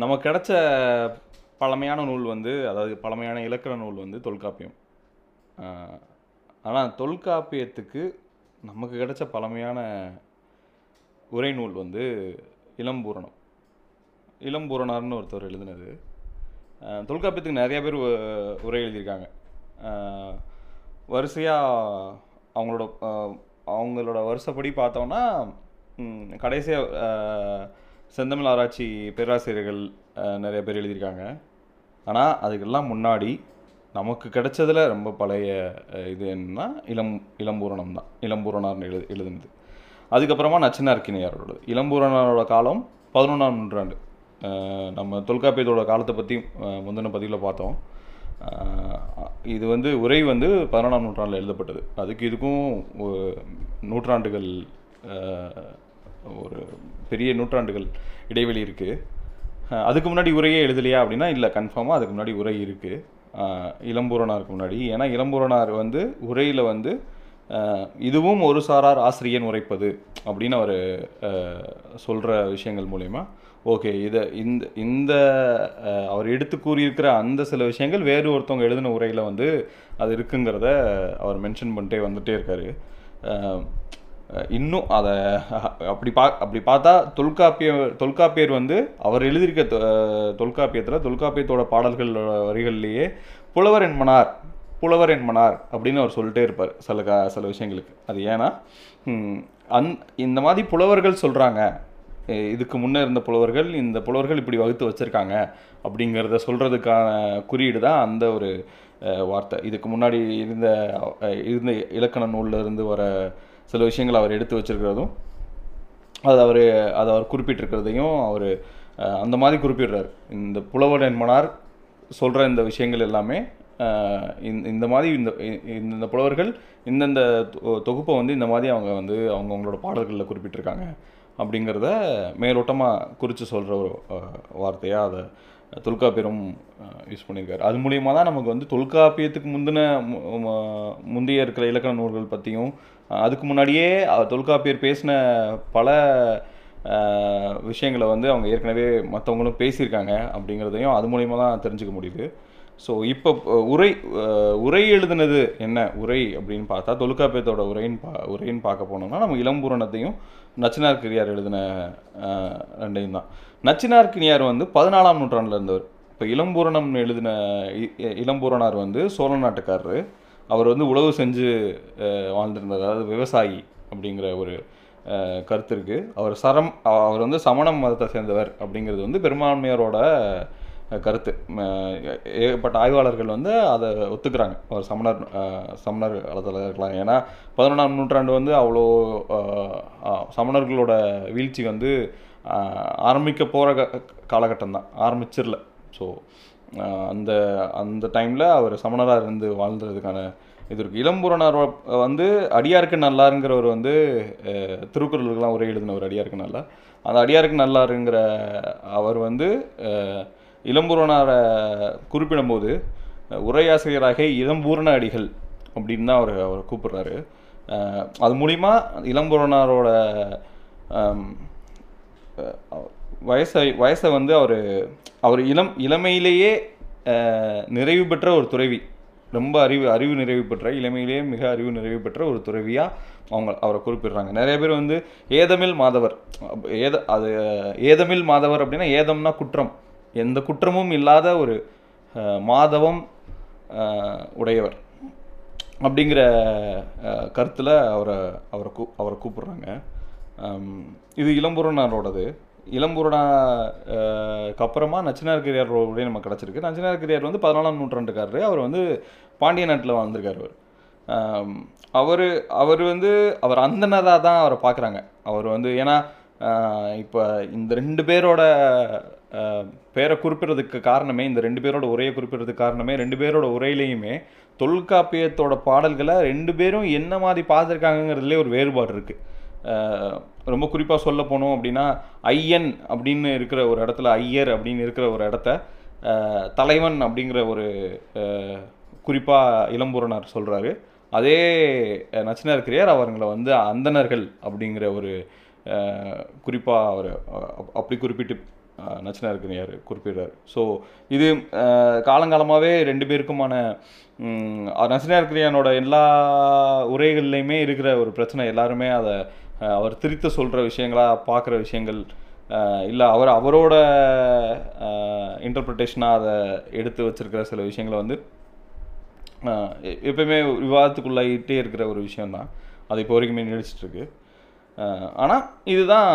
நமக்கு கிடைச்ச பழமையான நூல் வந்து அதாவது பழமையான இலக்கண நூல் வந்து தொல்காப்பியம். ஆனால் தொல்காப்பியத்துக்கு நமக்கு கிடைச்ச பழமையான உரை நூல் வந்து இளம்பூரணம். இளம்பூரணார்னு ஒருத்தர் எழுதினது. தொல்காப்பியத்துக்கு நிறைய பேர் உரை எழுதியிருக்காங்க. வரிசையாக அவங்களோட அவங்களோட வருஷப்படி பார்த்தோம்னா கடைசியாக செந்தமிழ் ஆராய்ச்சி பேராசிரியர்கள் நிறைய பேர் எழுதியிருக்காங்க. ஆனால் அதுக்கெல்லாம் முன்னாடி நமக்கு கிடைச்சதில் ரொம்ப பழைய இது என்னன்னா இளம் இளம்பூரணம் தான். இளம்பூரணார்னு எழுது எழுதுனது. அதுக்கப்புறமா நச்சினார்க்கினியாரோட இளம்பூரணாரோட காலம் பதினொன்றாம் நூற்றாண்டு. நம்ம தொல்காப்பியத்தோட காலத்தை பற்றி முந்தின பதிவில் பார்த்தோம். இது வந்து உரை வந்து பதினொன்றாம் நூற்றாண்டில் எழுதப்பட்டது. அதுக்கு இதுக்கும் நூற்றாண்டுகள் ஒரு பெரிய நூற்றாண்டுகள் இடைவெளி இருக்குது அதுக்கு முன்னாடி உரையே எழுதலையா அப்படின்னா இல்லை கன்ஃபார்மாக அதுக்கு முன்னாடி உரை இருக்குது இளம்பூரணாருக்கு முன்னாடி. ஏன்னா இளம்பூரணார் வந்து உரையில் வந்து இதுவும் ஒரு சாரார் ஆசிரியன் உரைப்பது அப்படின்னு அவர் சொல்கிற விஷயங்கள் மூலயமா. ஓகே இதை இந்த இந்த அவர் எடுத்து கூறியிருக்கிற அந்த சில விஷயங்கள் வேறு ஒருத்தவங்க எழுதின உரையில் வந்து அது இருக்குங்கிறத அவர் மென்ஷன் பண்ணிட்டே வந்துகிட்டே இருக்கார். இன்னும் அதை அப்படி பா அப்படி பார்த்தா தொல்காப்பிய தொல்காப்பியர் வந்து அவர் எழுதியிருக்க தொ- தொல்காப்பியத்தில் தொல்காப்பியத்தோட பாடல்கள் வரிகள்லேயே புலவர் என்மனார் புலவர் என்மனார் அப்படின்னு அவர் சொல்லிட்டே இருப்பார் சில க சில விஷயங்களுக்கு. அது ஏன்னா அந் இந்த மாதிரி புலவர்கள் சொல்கிறாங்க இதுக்கு முன்னே இருந்த புலவர்கள் இந்த புலவர்கள் இப்படி வகுத்து வச்சுருக்காங்க அப்படிங்கிறத சொல்கிறதுக்கான குறியீடு தான் அந்த ஒரு வார்த்தை. இதுக்கு முன்னாடி இருந்த இருந்த இலக்கண நூல்ல இருந்து வர சில விஷயங்கள் அவர் எடுத்து வச்சிருக்கிறதும் அது அவர் அதை அவர் குறிப்பிட்டிருக்கிறதையும் அவர் அந்த மாதிரி குறிப்பிடுறார். இந்த புலவர் என்பனார் சொல்கிற இந்த விஷயங்கள் எல்லாமே இந்த இந்த மாதிரி இந்த இந்தந்த இந்த புலவர்கள் இந்தந்த தொ- தொகுப்பை வந்து இந்த மாதிரி அவங்க வந்து அவங்கவுங்களோட பாடல்களில் குறிப்பிட்டிருக்காங்க அப்படிங்கிறத மேலோட்டமாக குறித்து சொல்கிற ஒரு வார்த்தையாக அதை தொல்காப்பியரும் யூஸ் பண்ணியிருக்காரு. அது மூலியமாக தான் நமக்கு வந்து தொல்காப்பியத்துக்கு முந்தின முந்தைய இருக்கிற இலக்கண நூல்கள் பற்றியும் அதுக்கு முன்னாடியே தொல்காப்பியர் பேசின பல விஷயங்களை வந்து அவங்க ஏற்கனவே மற்றவங்களும் பேசியிருக்காங்க அப்படிங்கிறதையும் அது மூலியமாக தான் தெரிஞ்சுக்க முடியுது. ஸோ இப்போ உரை உரை எழுதுனது என்ன? உரை அப்படின்னு பார்த்தா தொல்காப்பியத்தோட உரைன்னு பா உரைன்னு பார்க்க போனோம்னா நம்ம இளம்பூரணத்தையும் நச்சினார்கிரியார் எழுதின ரெண்டையும் தான். நச்சினார்கினியார் வந்து பதினாலாம் நூற்றாண்டில் இருந்தவர். இப்போ இளம்பூரணம் எழுதின இ- இ- இளம்பூரணார் வந்து சோழ நாட்டுக்காரரு. அவர் வந்து உழவு செஞ்சு அஹ், வாழ்ந்திருந்தார். அதாவது விவசாயி அப்படிங்கிற ஒரு கருத்து இருக்குது அவர் சரம் அவர் வந்து சமண மதத்தை சேர்ந்தவர் அப்படிங்கிறது வந்து பெரும்பான்மையரோட கருத்து. ஏகப்பட்ட ஆய்வாளர்கள் வந்து அதை ஒத்துக்கிறாங்க. அவர் சமணர் சமணர் காலத்தில் இருக்கலாம். ஏன்னா பதினொன்றாம் நூற்றாண்டு வந்து அவ்வளோ சமணர்களோட வீழ்ச்சி வந்து ஆரம்பிக்க போகிற காலகட்டம் தான். ஆரம்பிச்சிடல. ஸோ அந்த அந்த டைமில் அவர் சமணராக இருந்து வாழ்ந்ததுக்கான இது இருக்குது இளம்பூரணர் வந்து அடியாருக்கு நல்லாருங்கிறவர் வந்து திருக்குறளுக்கெல்லாம் உரை எழுதினவர் அடியாருக்கு நல்லா. அந்த அடியாருக்கு நல்லாருங்கிற அவர் வந்து அஹ், குறிப்பிடும்போது உரையாசிரியராக இளம்பூரண அடிகள் அப்படின்னு தான் அவர் அவர் கூப்பிடுறாரு. அது மூலிமா இளம்பூரணாரோட வயசை வயசை வந்து அவர் அவர் இளம் இளமையிலேயே நிறைவு பெற்ற ஒரு துறவி. ரொம்ப அறிவு அறிவு நிறைவு பெற்ற இளமையிலேயே மிக அறிவு நிறைவு பெற்ற ஒரு துறவியாக அவங்க அவரை குறிப்பிடுறாங்க. நிறைய பேர் வந்து ஏதமில் மாதவர். ஏத அது ஏதமில் மாதவர் அப்படின்னா ஏதம்னா குற்றம். எந்த குற்றமும் இல்லாத ஒரு மாதவம் உடையவர். அப்படிங்கிற கருத்தில் அவரை அவரை கூ அவரை கூப்பிடுறாங்க. இது இளம்புறனாரோடது. இளம்புறனாக்கு அப்புறமா நச்சினார்கிரியாரோடய நமக்கு கிடச்சிருக்கு. நச்சினார்கிரியார் வந்து பதினாலாம் நூற்றாண்டுக்காரரு. அவர் வந்து பாண்டிய நாட்டில் வாழ்ந்திருக்காரு அவர். அவர் அவர் வந்து அவர் அந்தனராக தான் அவரை பார்க்குறாங்க அவர் வந்து ஏன்னா இப்போ இந்த ரெண்டு பேரோட பேரை குறிப்பிடுறதுக்கு காரணமே இந்த ரெண்டு பேரோட உரையை குறிப்பிடுறதுக்கு காரணமே ரெண்டு பேரோட உரையிலையுமே தொல்காப்பியத்தோட பாடல்களை ரெண்டு பேரும் என்ன மாதிரி பார்த்துருக்காங்கங்கிறதுலே ஒரு வேறுபாடு இருக்குது ரொம்ப குறிப்பாக சொல்ல போனோம் அப்படின்னா ஐயன் அப்படின்னு இருக்கிற ஒரு இடத்துல ஐயர் அப்படின்னு இருக்கிற ஒரு இடத்த தலைவன் அப்படிங்கிற ஒரு குறிப்பாக இளம்பூரணர் சொல்கிறாரு அதே நச்சினார் கிரியார் அவர்களை வந்து அந்தணர்கள் அப்படிங்கிற ஒரு குறிப்பாக அவர் அப்- அப்படி குறிப்பிட்டு நச்சினார்கனியார் குறிப்பிடுறார். ஸோ இது காலங்காலமாகவே ரெண்டு பேருக்குமான நச்சினார் கிரியானோட எல்லா உரைகள்லையுமே இருக்கிற ஒரு பிரச்சனை. எல்லாருமே அதை அவர் திரித்து சொல்கிற விஷயங்களா பார்க்குற விஷயங்கள் இல்லை அவர் அவரோட இன்டர்பிரிட்டேஷனாக அதை எடுத்து வச்சிருக்கிற சில விஷயங்களை வந்து எப்பயுமே விவாதத்துக்குள்ளாயிட்டே இருக்கிற ஒரு விஷயந்தான் அது இப்போ வரைக்குமே நிழடிச்சிட்டுருக்கு ஆனால் இதுதான்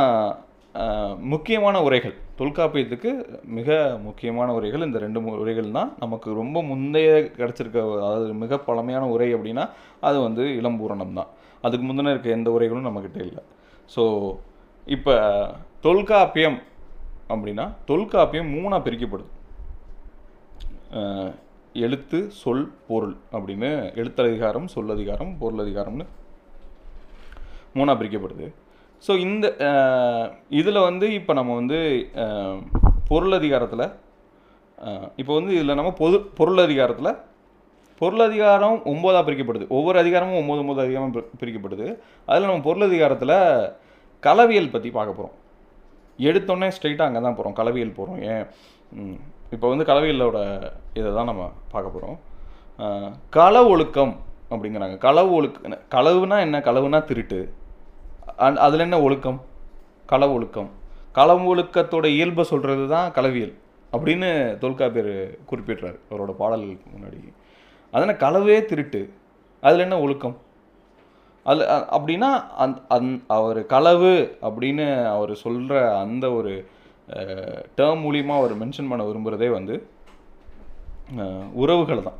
முக்கியமான உரைகள். தொல்காப்பியத்துக்கு மிக முக்கியமான உரைகள். இந்த ரெண்டு உரைகள் தான் நமக்கு ரொம்ப முந்தைய கிடச்சிருக்க அதாவது மிக பழமையான உரை அப்படின்னா அது வந்து இளம்பூரணம் தான் அதுக்கு முந்தின இருக்க எந்த உரைகளும் நம்மக்கிட்ட இல்லை. ஸோ இப்போ தொல்காப்பியம் அப்படின்னா தொல்காப்பியம் மூணாக பிரிக்கப்படுது. எழுத்து சொல் பொருள் அப்படின்னு எழுத்ததிகாரம் சொல்லதிகாரம் பொருளதிகாரம்னு மூணாக பிரிக்கப்படுது. ஸோ இந்த இதில் வந்து இப்போ நம்ம வந்து பொருளதிகாரத்தில் இப்போ வந்து இதில் நம்ம பொது பொருளதிகாரத்தில் பொருளதிகாரம் ஒம்போதாக பிரிக்கப்படுது. ஒவ்வொரு அதிகாரமும் ஒம்பது ஒம்பது அதிகாரம் பிரிக்கப்படுது. அதில் நம்ம பொருளதிகாரத்தில் களவியல் பற்றி பார்க்க போகிறோம் எடுத்தோடனே ஸ்ட்ரைட்டாக அங்கே தான் போகிறோம் களவியல் போகிறோம் ஏன்? இப்போ வந்து கலவியலோட இதை தான் நம்ம பார்க்க போகிறோம் கள ஒழுக்கம் அப்படிங்கிறாங்க. களவு ஒழுக்க களவுனா என்ன? களவுனா திருட்டு. அண்ட் அதில் என்ன ஒழுக்கம்? களவு ஒழுக்கம். களவு ஒழுக்கத்தோட இயல்பை சொல்கிறது தான் களவியல் அப்படின்னு தொல்காப்பியர் குறிப்பிடுறாரு. அவரோட பாடல்களுக்கு முன்னாடி. அதனால் களவே திருட்டு. அதில் என்ன ஒழுக்கம்? அது அப்படின்னா அந் அந் அவர் களவு அப்படின்னு அவர் சொல்கிற அந்த ஒரு டேர்ம் மூலிமா அவர் மென்ஷன் பண்ண விரும்புகிறதே வந்து உறவுகள் தான்.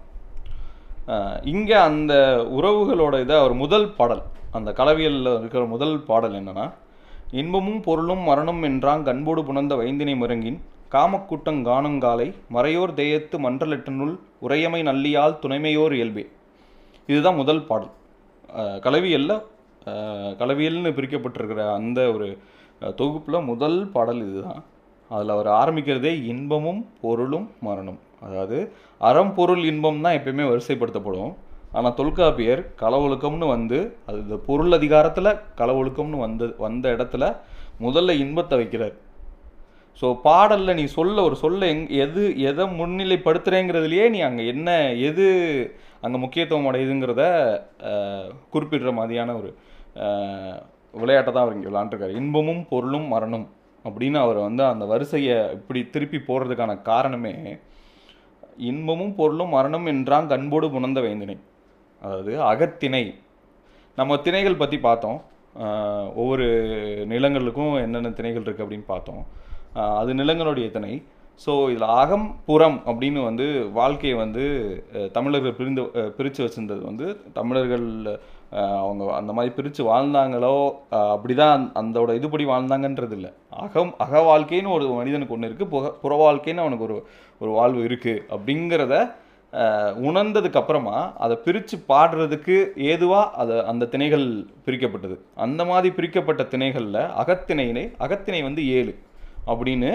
இங்கே அந்த உறவுகளோட இதை அவர் முதல் பாடல் அந்த களவியலில் இருக்கிற முதல் பாடல் என்னன்னா இன்பமும் பொருளும் மரணம் என்றாங் கண்போடு புணர்ந்த வைந்தினை முறங்கின் காமக்கூட்டங் காணங்காலை மறையோர் தேயத்து மன்றலெட்டனுள் உரையமை நல்லியால் துணைமையோர் இயல்பே. இதுதான் முதல் பாடல். கலவியல்ல கலவியல்னு பிரிக்கப்பட்டிருக்கிற அந்த ஒரு தொகுப்பில் முதல் பாடல் இதுதான். அதில் அவர் ஆரம்பிக்கிறதே இன்பமும் பொருளும் மரணம். அதாவது அறம் பொருள் இன்பம் தான் எப்பயுமே வரிசைப்படுத்தப்படும். ஆனால் தொல்காப்பியர் களவொழுக்கம்னு வந்து அது இந்த பொருள் அதிகாரத்தில் களவொழுக்கம்னு வந்து வந்த இடத்துல முதல்ல இன்பத்தை வைக்கிறார். ஸோ பாடலில் நீ சொல்ல ஒரு சொல்ல எங் எது எதை முன்னிலைப்படுத்துகிறேங்கிறதுலையே நீ அங்கே என்ன எது அங்கே முக்கியத்துவம் அடையுதுங்கிறத குறிப்பிடுற மாதிரியான ஒரு விளையாட்டை தான் அவர் இங்கே விளாண்டுருக்காரு இன்பமும் பொருளும் மரணம் அப்படின்னு அவர் வந்து அந்த வரிசையை இப்படி திருப்பி போடுறதுக்கான காரணமே இன்பமும் பொருளும் மரணம் என்றான் கண்போடு புணர்ந்த வேந்தினை. அதாவது அகத்திணை. நம்ம திணைகள் பற்றி பார்த்தோம். ஒவ்வொரு நிலங்களுக்கும் என்னென்ன திணைகள் இருக்குது அப்படின்னு பார்த்தோம். அது நிலங்களுடைய திணை ஸோ இதில் அகம் புறம் அப்படின்னு வந்து வாழ்க்கையை வந்து தமிழர்கள் பிரிந்து பிரித்து வச்சுருந்தது வந்து தமிழர்கள் அவங்க அந்த மாதிரி பிரித்து வாழ்ந்தாங்களோ அப்படி தான் அந்தோட இதுபடி வாழ்ந்தாங்கன்றது இல்லை அகம் அக வாழ்க்கைன்னு ஒரு மனிதனுக்கு ஒன்று இருக்குது புக புற வாழ்க்கைன்னு அவனுக்கு ஒரு ஒரு வாழ்வு இருக்குது அப்படிங்கிறத உணர்ந்ததுக்கப்புறமா உணர்ந்ததுக்கு அப்புறமா அதை பிரித்து பாடுறதுக்கு ஏதுவாக அதை அந்த திணைகள் பிரிக்கப்பட்டது. அந்த மாதிரி பிரிக்கப்பட்ட திணைகளில் அகத்திணையினை அகத்திணை வந்து ஏழு. அப்படின்னு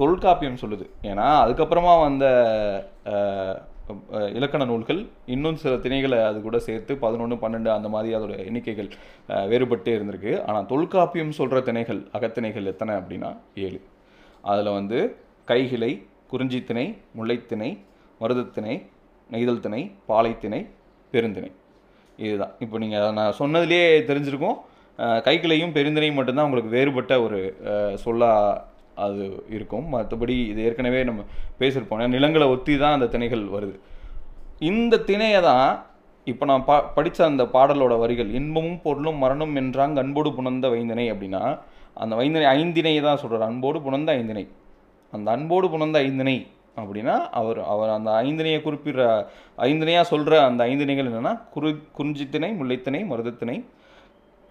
தொல்காப்பியம் சொல்லுது. ஏன்னா அதுக்கப்புறமா வந்த இலக்கண நூல்கள் இன்னும் சில திணைகளை அது கூட சேர்த்து பதினொன்று பன்னெண்டு அந்த மாதிரி அதோட எண்ணிக்கைகள் வேறுபட்டே இருந்திருக்கு. ஆனால் தொல்காப்பியம் சொல்கிற திணைகள் அகத்திணைகள் எத்தனை அப்படின்னா ஏழு. அதில் வந்து கைகிளை குறிஞ்சித்திணை முல்லைத்திணை மருதத்திணை நெய்தல் திணை பாலைத்திணை பெருந்திணை. இதுதான். இப்போ நீங்கள் நான் சொன்னதுலேயே தெரிஞ்சிருக்கோம். கைக்கிளையும் பெருந்திணையும் மட்டும்தான் உங்களுக்கு வேறுபட்ட ஒரு சொல்லாக அது இருக்கும். மற்றபடி இது ஏற்கனவே நம்ம பேசியிருப்போம். நிலங்களை ஒத்தி தான் அந்த திணைகள் வருது. இந்த திணையை தான் இப்போ நான் பா படித்த அந்த பாடலோட வரிகள் இன்பமும் பொருளும் மரணம் என்றாங்க அன்போடு புணர்ந்த வைந்தினை அப்படின்னா அந்த வைந்தினை ஐந்தினை தான் சொல்கிறார் அன்போடு புணர்ந்த ஐந்தினை அந்த அன்போடு புணர்ந்த ஐந்தினை அப்படின்னா அவர் அவர் அந்த ஐந்தினையை குறிப்பிடுற ஐந்தினையாக சொல்கிற அந்த ஐந்தினைகள் என்னென்னா குறி குறிஞ்சித்திணை முல்லைத்திணை மருதத்திணை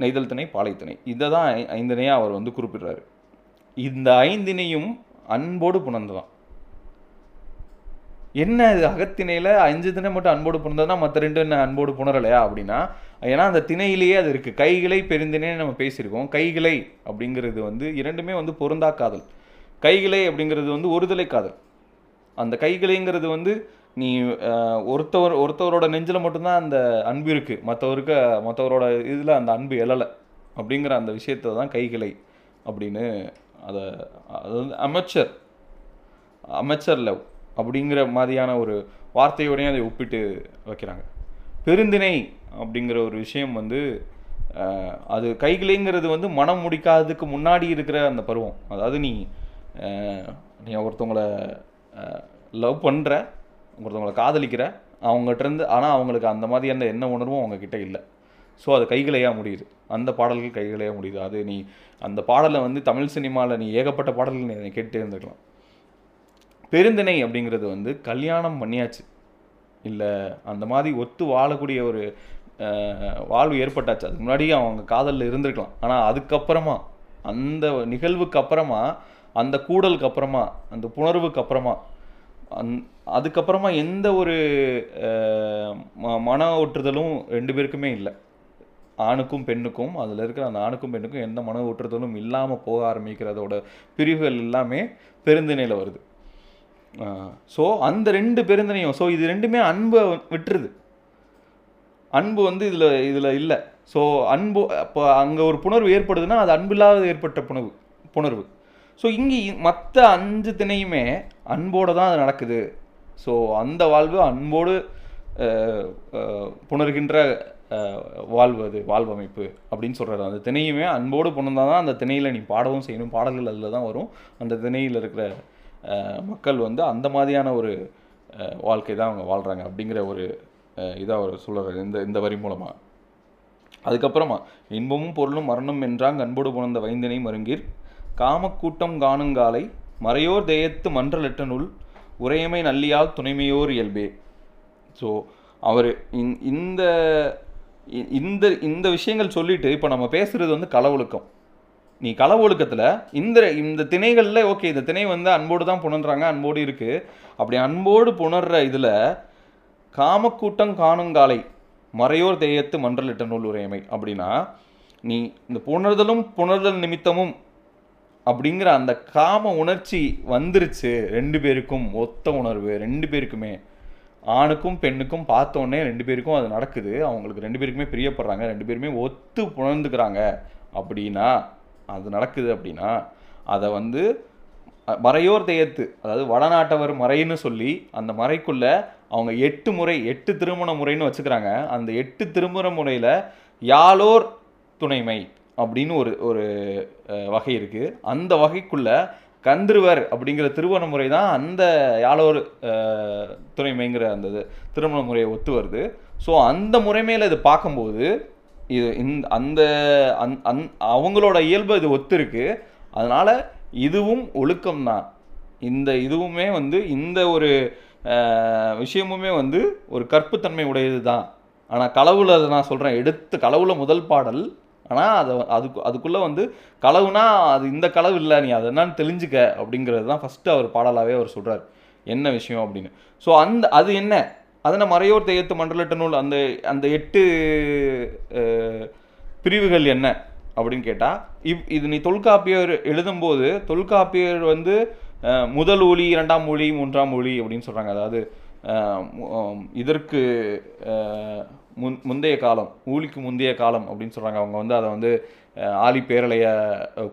நெய்தல் திணை பாலைத்திணை இதை தான் ஐந்தினையாக அவர் வந்து குறிப்பிடுறாரு. இந்த ஐந்தினையும் அன்போடு புணர்ந்து தான் என்ன இது அகத்திணையில் அஞ்சு திணை மட்டும் அன்போடு புணர்ந்ததுன்னா மற்ற ரெண்டு என்ன அன்போடு புணரலையா அப்படின்னா ஏன்னா அந்த திணையிலேயே அது இருக்குது கைகளை பெருந்தினை நம்ம பேசியிருக்கோம். கைகளை அப்படிங்கிறது வந்து இரண்டுமே வந்து பொருந்தா காதல். கைகளை அப்படிங்கிறது வந்து ஒருதலை காதல். அந்த கைகளைங்கிறது வந்து நீ ஒருத்தவர் ஒருத்தவரோட நெஞ்சில் மட்டும்தான் அந்த அன்பு இருக்குது மற்றவருக்கு மற்றவரோட இதில் அந்த அன்பு எழலை. அப்படிங்கிற அந்த விஷயத்தை தான் கைகளை அப்படின்னு அதை அது வந்து அமைச்சர் அமைச்சர் லவ் அப்படிங்கிற மாதிரியான ஒரு வார்த்தையோடையும் அதை ஒப்பிட்டு வைக்கிறாங்க. பெருந்திணை அப்படிங்கிற ஒரு விஷயம் வந்து அது கைகிளைங்கிறது வந்து மனம் முடிக்காததுக்கு முன்னாடி இருக்கிற அந்த பருவம். அதாவது நீ நீ ஒருத்தவங்களை லவ் பண்ணுற ஒருத்தவங்களை காதலிக்கிற அவங்ககிட்டருந்து ஆனால் அவங்களுக்கு அந்த மாதிரியான என்ன உணர்வும் அவங்கக்கிட்ட இல்லை. ஸோ அது கைகளையாக முடியுது. அந்த பாடல்கள் கைகளையாக முடியுது. அது நீ அந்த பாடலை வந்து தமிழ் சினிமாவில் நீ ஏகப்பட்ட பாடல்கள் நீ கேட்டே இருந்திருக்கலாம். பெருந்திணை அப்படிங்கிறது வந்து கல்யாணம் பண்ணியாச்சு. இல்லை அந்த மாதிரி ஒத்து வாழக்கூடிய ஒரு வாழ்வு ஏற்பட்டாச்சு. அதுக்கு முன்னாடி அவங்க காதலில் இருந்திருக்கலாம். ஆனால் அதுக்கப்புறமா அந்த நிகழ்வுக்கு அப்புறமா அந்த கூடலுக்கு அப்புறமா அந்த புணர்வுக்கு அப்புறமா அந் அதுக்கப்புறமா எந்த ஒரு ம- மன ஒற்றுதலும் ரெண்டு பேருக்குமே இல்லை. ஆணுக்கும் பெண்ணுக்கும் அதில் இருக்கிற அந்த ஆணுக்கும் பெண்ணுக்கும் எந்த மன ஒற்றுதலும் இல்லாமல் போக ஆரம்பிக்கிறதோட பிரிவுகள் எல்லாமே பெருந்திணையில் வருது. ஸோ அந்த ரெண்டு பெருந்திணையும் ஸோ இது ரெண்டுமே அன்பை விட்டுருது. அன்பு வந்து இதில் இதில் இல்லை. ஸோ அன்பு அப்போ அங்கே ஒரு புணர்வு ஏற்படுதுன்னா அது அன்பில்லாத ஏற்பட்ட புணர்வு புணர்வு. ஸோ இங்கே மற்ற அஞ்சு திணையுமே அன்போடு தான் அது நடக்குது. ஸோ அந்த வாழ்வு அன்போடு புணர்கின்ற வாழ்வு அது வாழ்வமைப்பு அப்படின்னு சொல்கிறாரு அந்த திணையுமே அன்போடு புணர்ந்தால் தான் அந்த திணையில் நீ பாடவும் செய்யணும். பாடல்கள் அதில் தான் வரும். அந்த திணையில் இருக்கிற மக்கள் வந்து அந்த மாதிரியான ஒரு வாழ்க்கை தான் அவங்க வாழ்கிறாங்க அப்படிங்கிற ஒரு இதாக அவர் சொல்கிறார் இந்த இந்த வரி மூலமாக அதுக்கப்புறமா இன்பமும் பொருளும் மரணம் என்றாங்க அன்போடு புணர்ந்த வைந்தினை மருங்கீர். காமக்கூட்டம் காணுங்காலை மறையோர் தேயத்து மன்றலெட்டனுள் உரையமை நல்லியால் துணைமையோர் இயல்பே. ஸோ அவர் இந்த இந்த இந்த விஷயங்கள் சொல்லிட்டு இப்போ நம்ம பேசுகிறது வந்து களவொழுக்கம். நீ களவொழுக்கத்தில் இந்த இந்த திணைகளில் ஓகே இந்த திணை வந்து அன்போடு தான் புணர்றாங்க அன்போடு இருக்குது அப்படி அன்போடு புணர்ற இதில் காமக்கூட்டம் காணுங்காலை மறையோர் தேயத்து மன்றலிட்ட நூல் உரையமை அப்படின்னா நீ இந்த புணர்தலும் புணர்தல் நிமித்தமும் அப்படிங்கிற அந்த காம உணர்ச்சி வந்துருச்சு. ரெண்டு பேருக்கும் ஒத்த உணர்வு. ரெண்டு பேருக்குமே. ஆணுக்கும் பெண்ணுக்கும் பார்த்தோன்னே ரெண்டு பேருக்கும் அது நடக்குது. அவங்களுக்கு ரெண்டு பேருக்குமே பிரியப்படுறாங்க. ரெண்டு பேருமே ஒத்து புணர்ந்துக்கிறாங்க. அப்படின்னா அது நடக்குது அப்படின்னா அதை வந்து மறையோர் தெய்யத்து அதாவது வடநாட்டவர் மறைன்னு சொல்லி அந்த மறைக்குள்ள அவங்க எட்டு முறை எட்டு திருமண முறைன்னு வச்சுக்கிறாங்க. அந்த எட்டு திருமண முறையில் யாழோர் துணைமை அப்படின்னு ஒரு ஒரு வகை இருக்குது அந்த வகைக்குள்ள கந்திருவர் அப்படிங்கிற திருமண முறை தான் அந்த யாழோர் துறைமைங்கிற அந்த திருமண முறையை ஒத்து வருது. ஸோ அந்த முறைமையில் இது பார்க்கும்போது இது இந்த அந்த அந் அந் அவங்களோட இயல்பு இது ஒத்துருக்கு. அதனால் இதுவும் ஒழுக்கம் தான். இந்த இதுவுமே வந்து இந்த ஒரு விஷயமுமே வந்து ஒரு கற்புத்தன்மை உடையது தான். ஆனால் களவுல அதை நான் சொல்கிறேன் எடுத்து களவுல முதல் பாடல் ஆனால் அதை அதுக்கு அதுக்குள்ளே வந்து களவுனா அது இந்த களவு இல்லை நீ அது என்னன்னு தெரிஞ்சுக்க அப்படிங்கிறது தான் ஃபஸ்ட்டு அவர் பாடலாகவே அவர் சொல்கிறார் என்ன விஷயம் அப்படின்னு. ஸோ அந்த அது என்ன? அதனை மறையோர் தெய்யத்து மண்டலட்ட நூல் அந்த அந்த எட்டு பிரிவுகள் என்ன அப்படின்னு கேட்டால் இவ் இது நீ தொல்காப்பியர் எழுதும்போது தொல்காப்பியர் வந்து முதல் ஒளி இரண்டாம் மொழி மூன்றாம் மொழி அப்படின்னு சொல்கிறாங்க அதாவது இதற்கு முன் முந்தைய காலம் ஊழிக்கு முந்தைய காலம் அப்படின்னு சொல்கிறாங்க அவங்க வந்து அதை வந்து ஆலி பேரலைய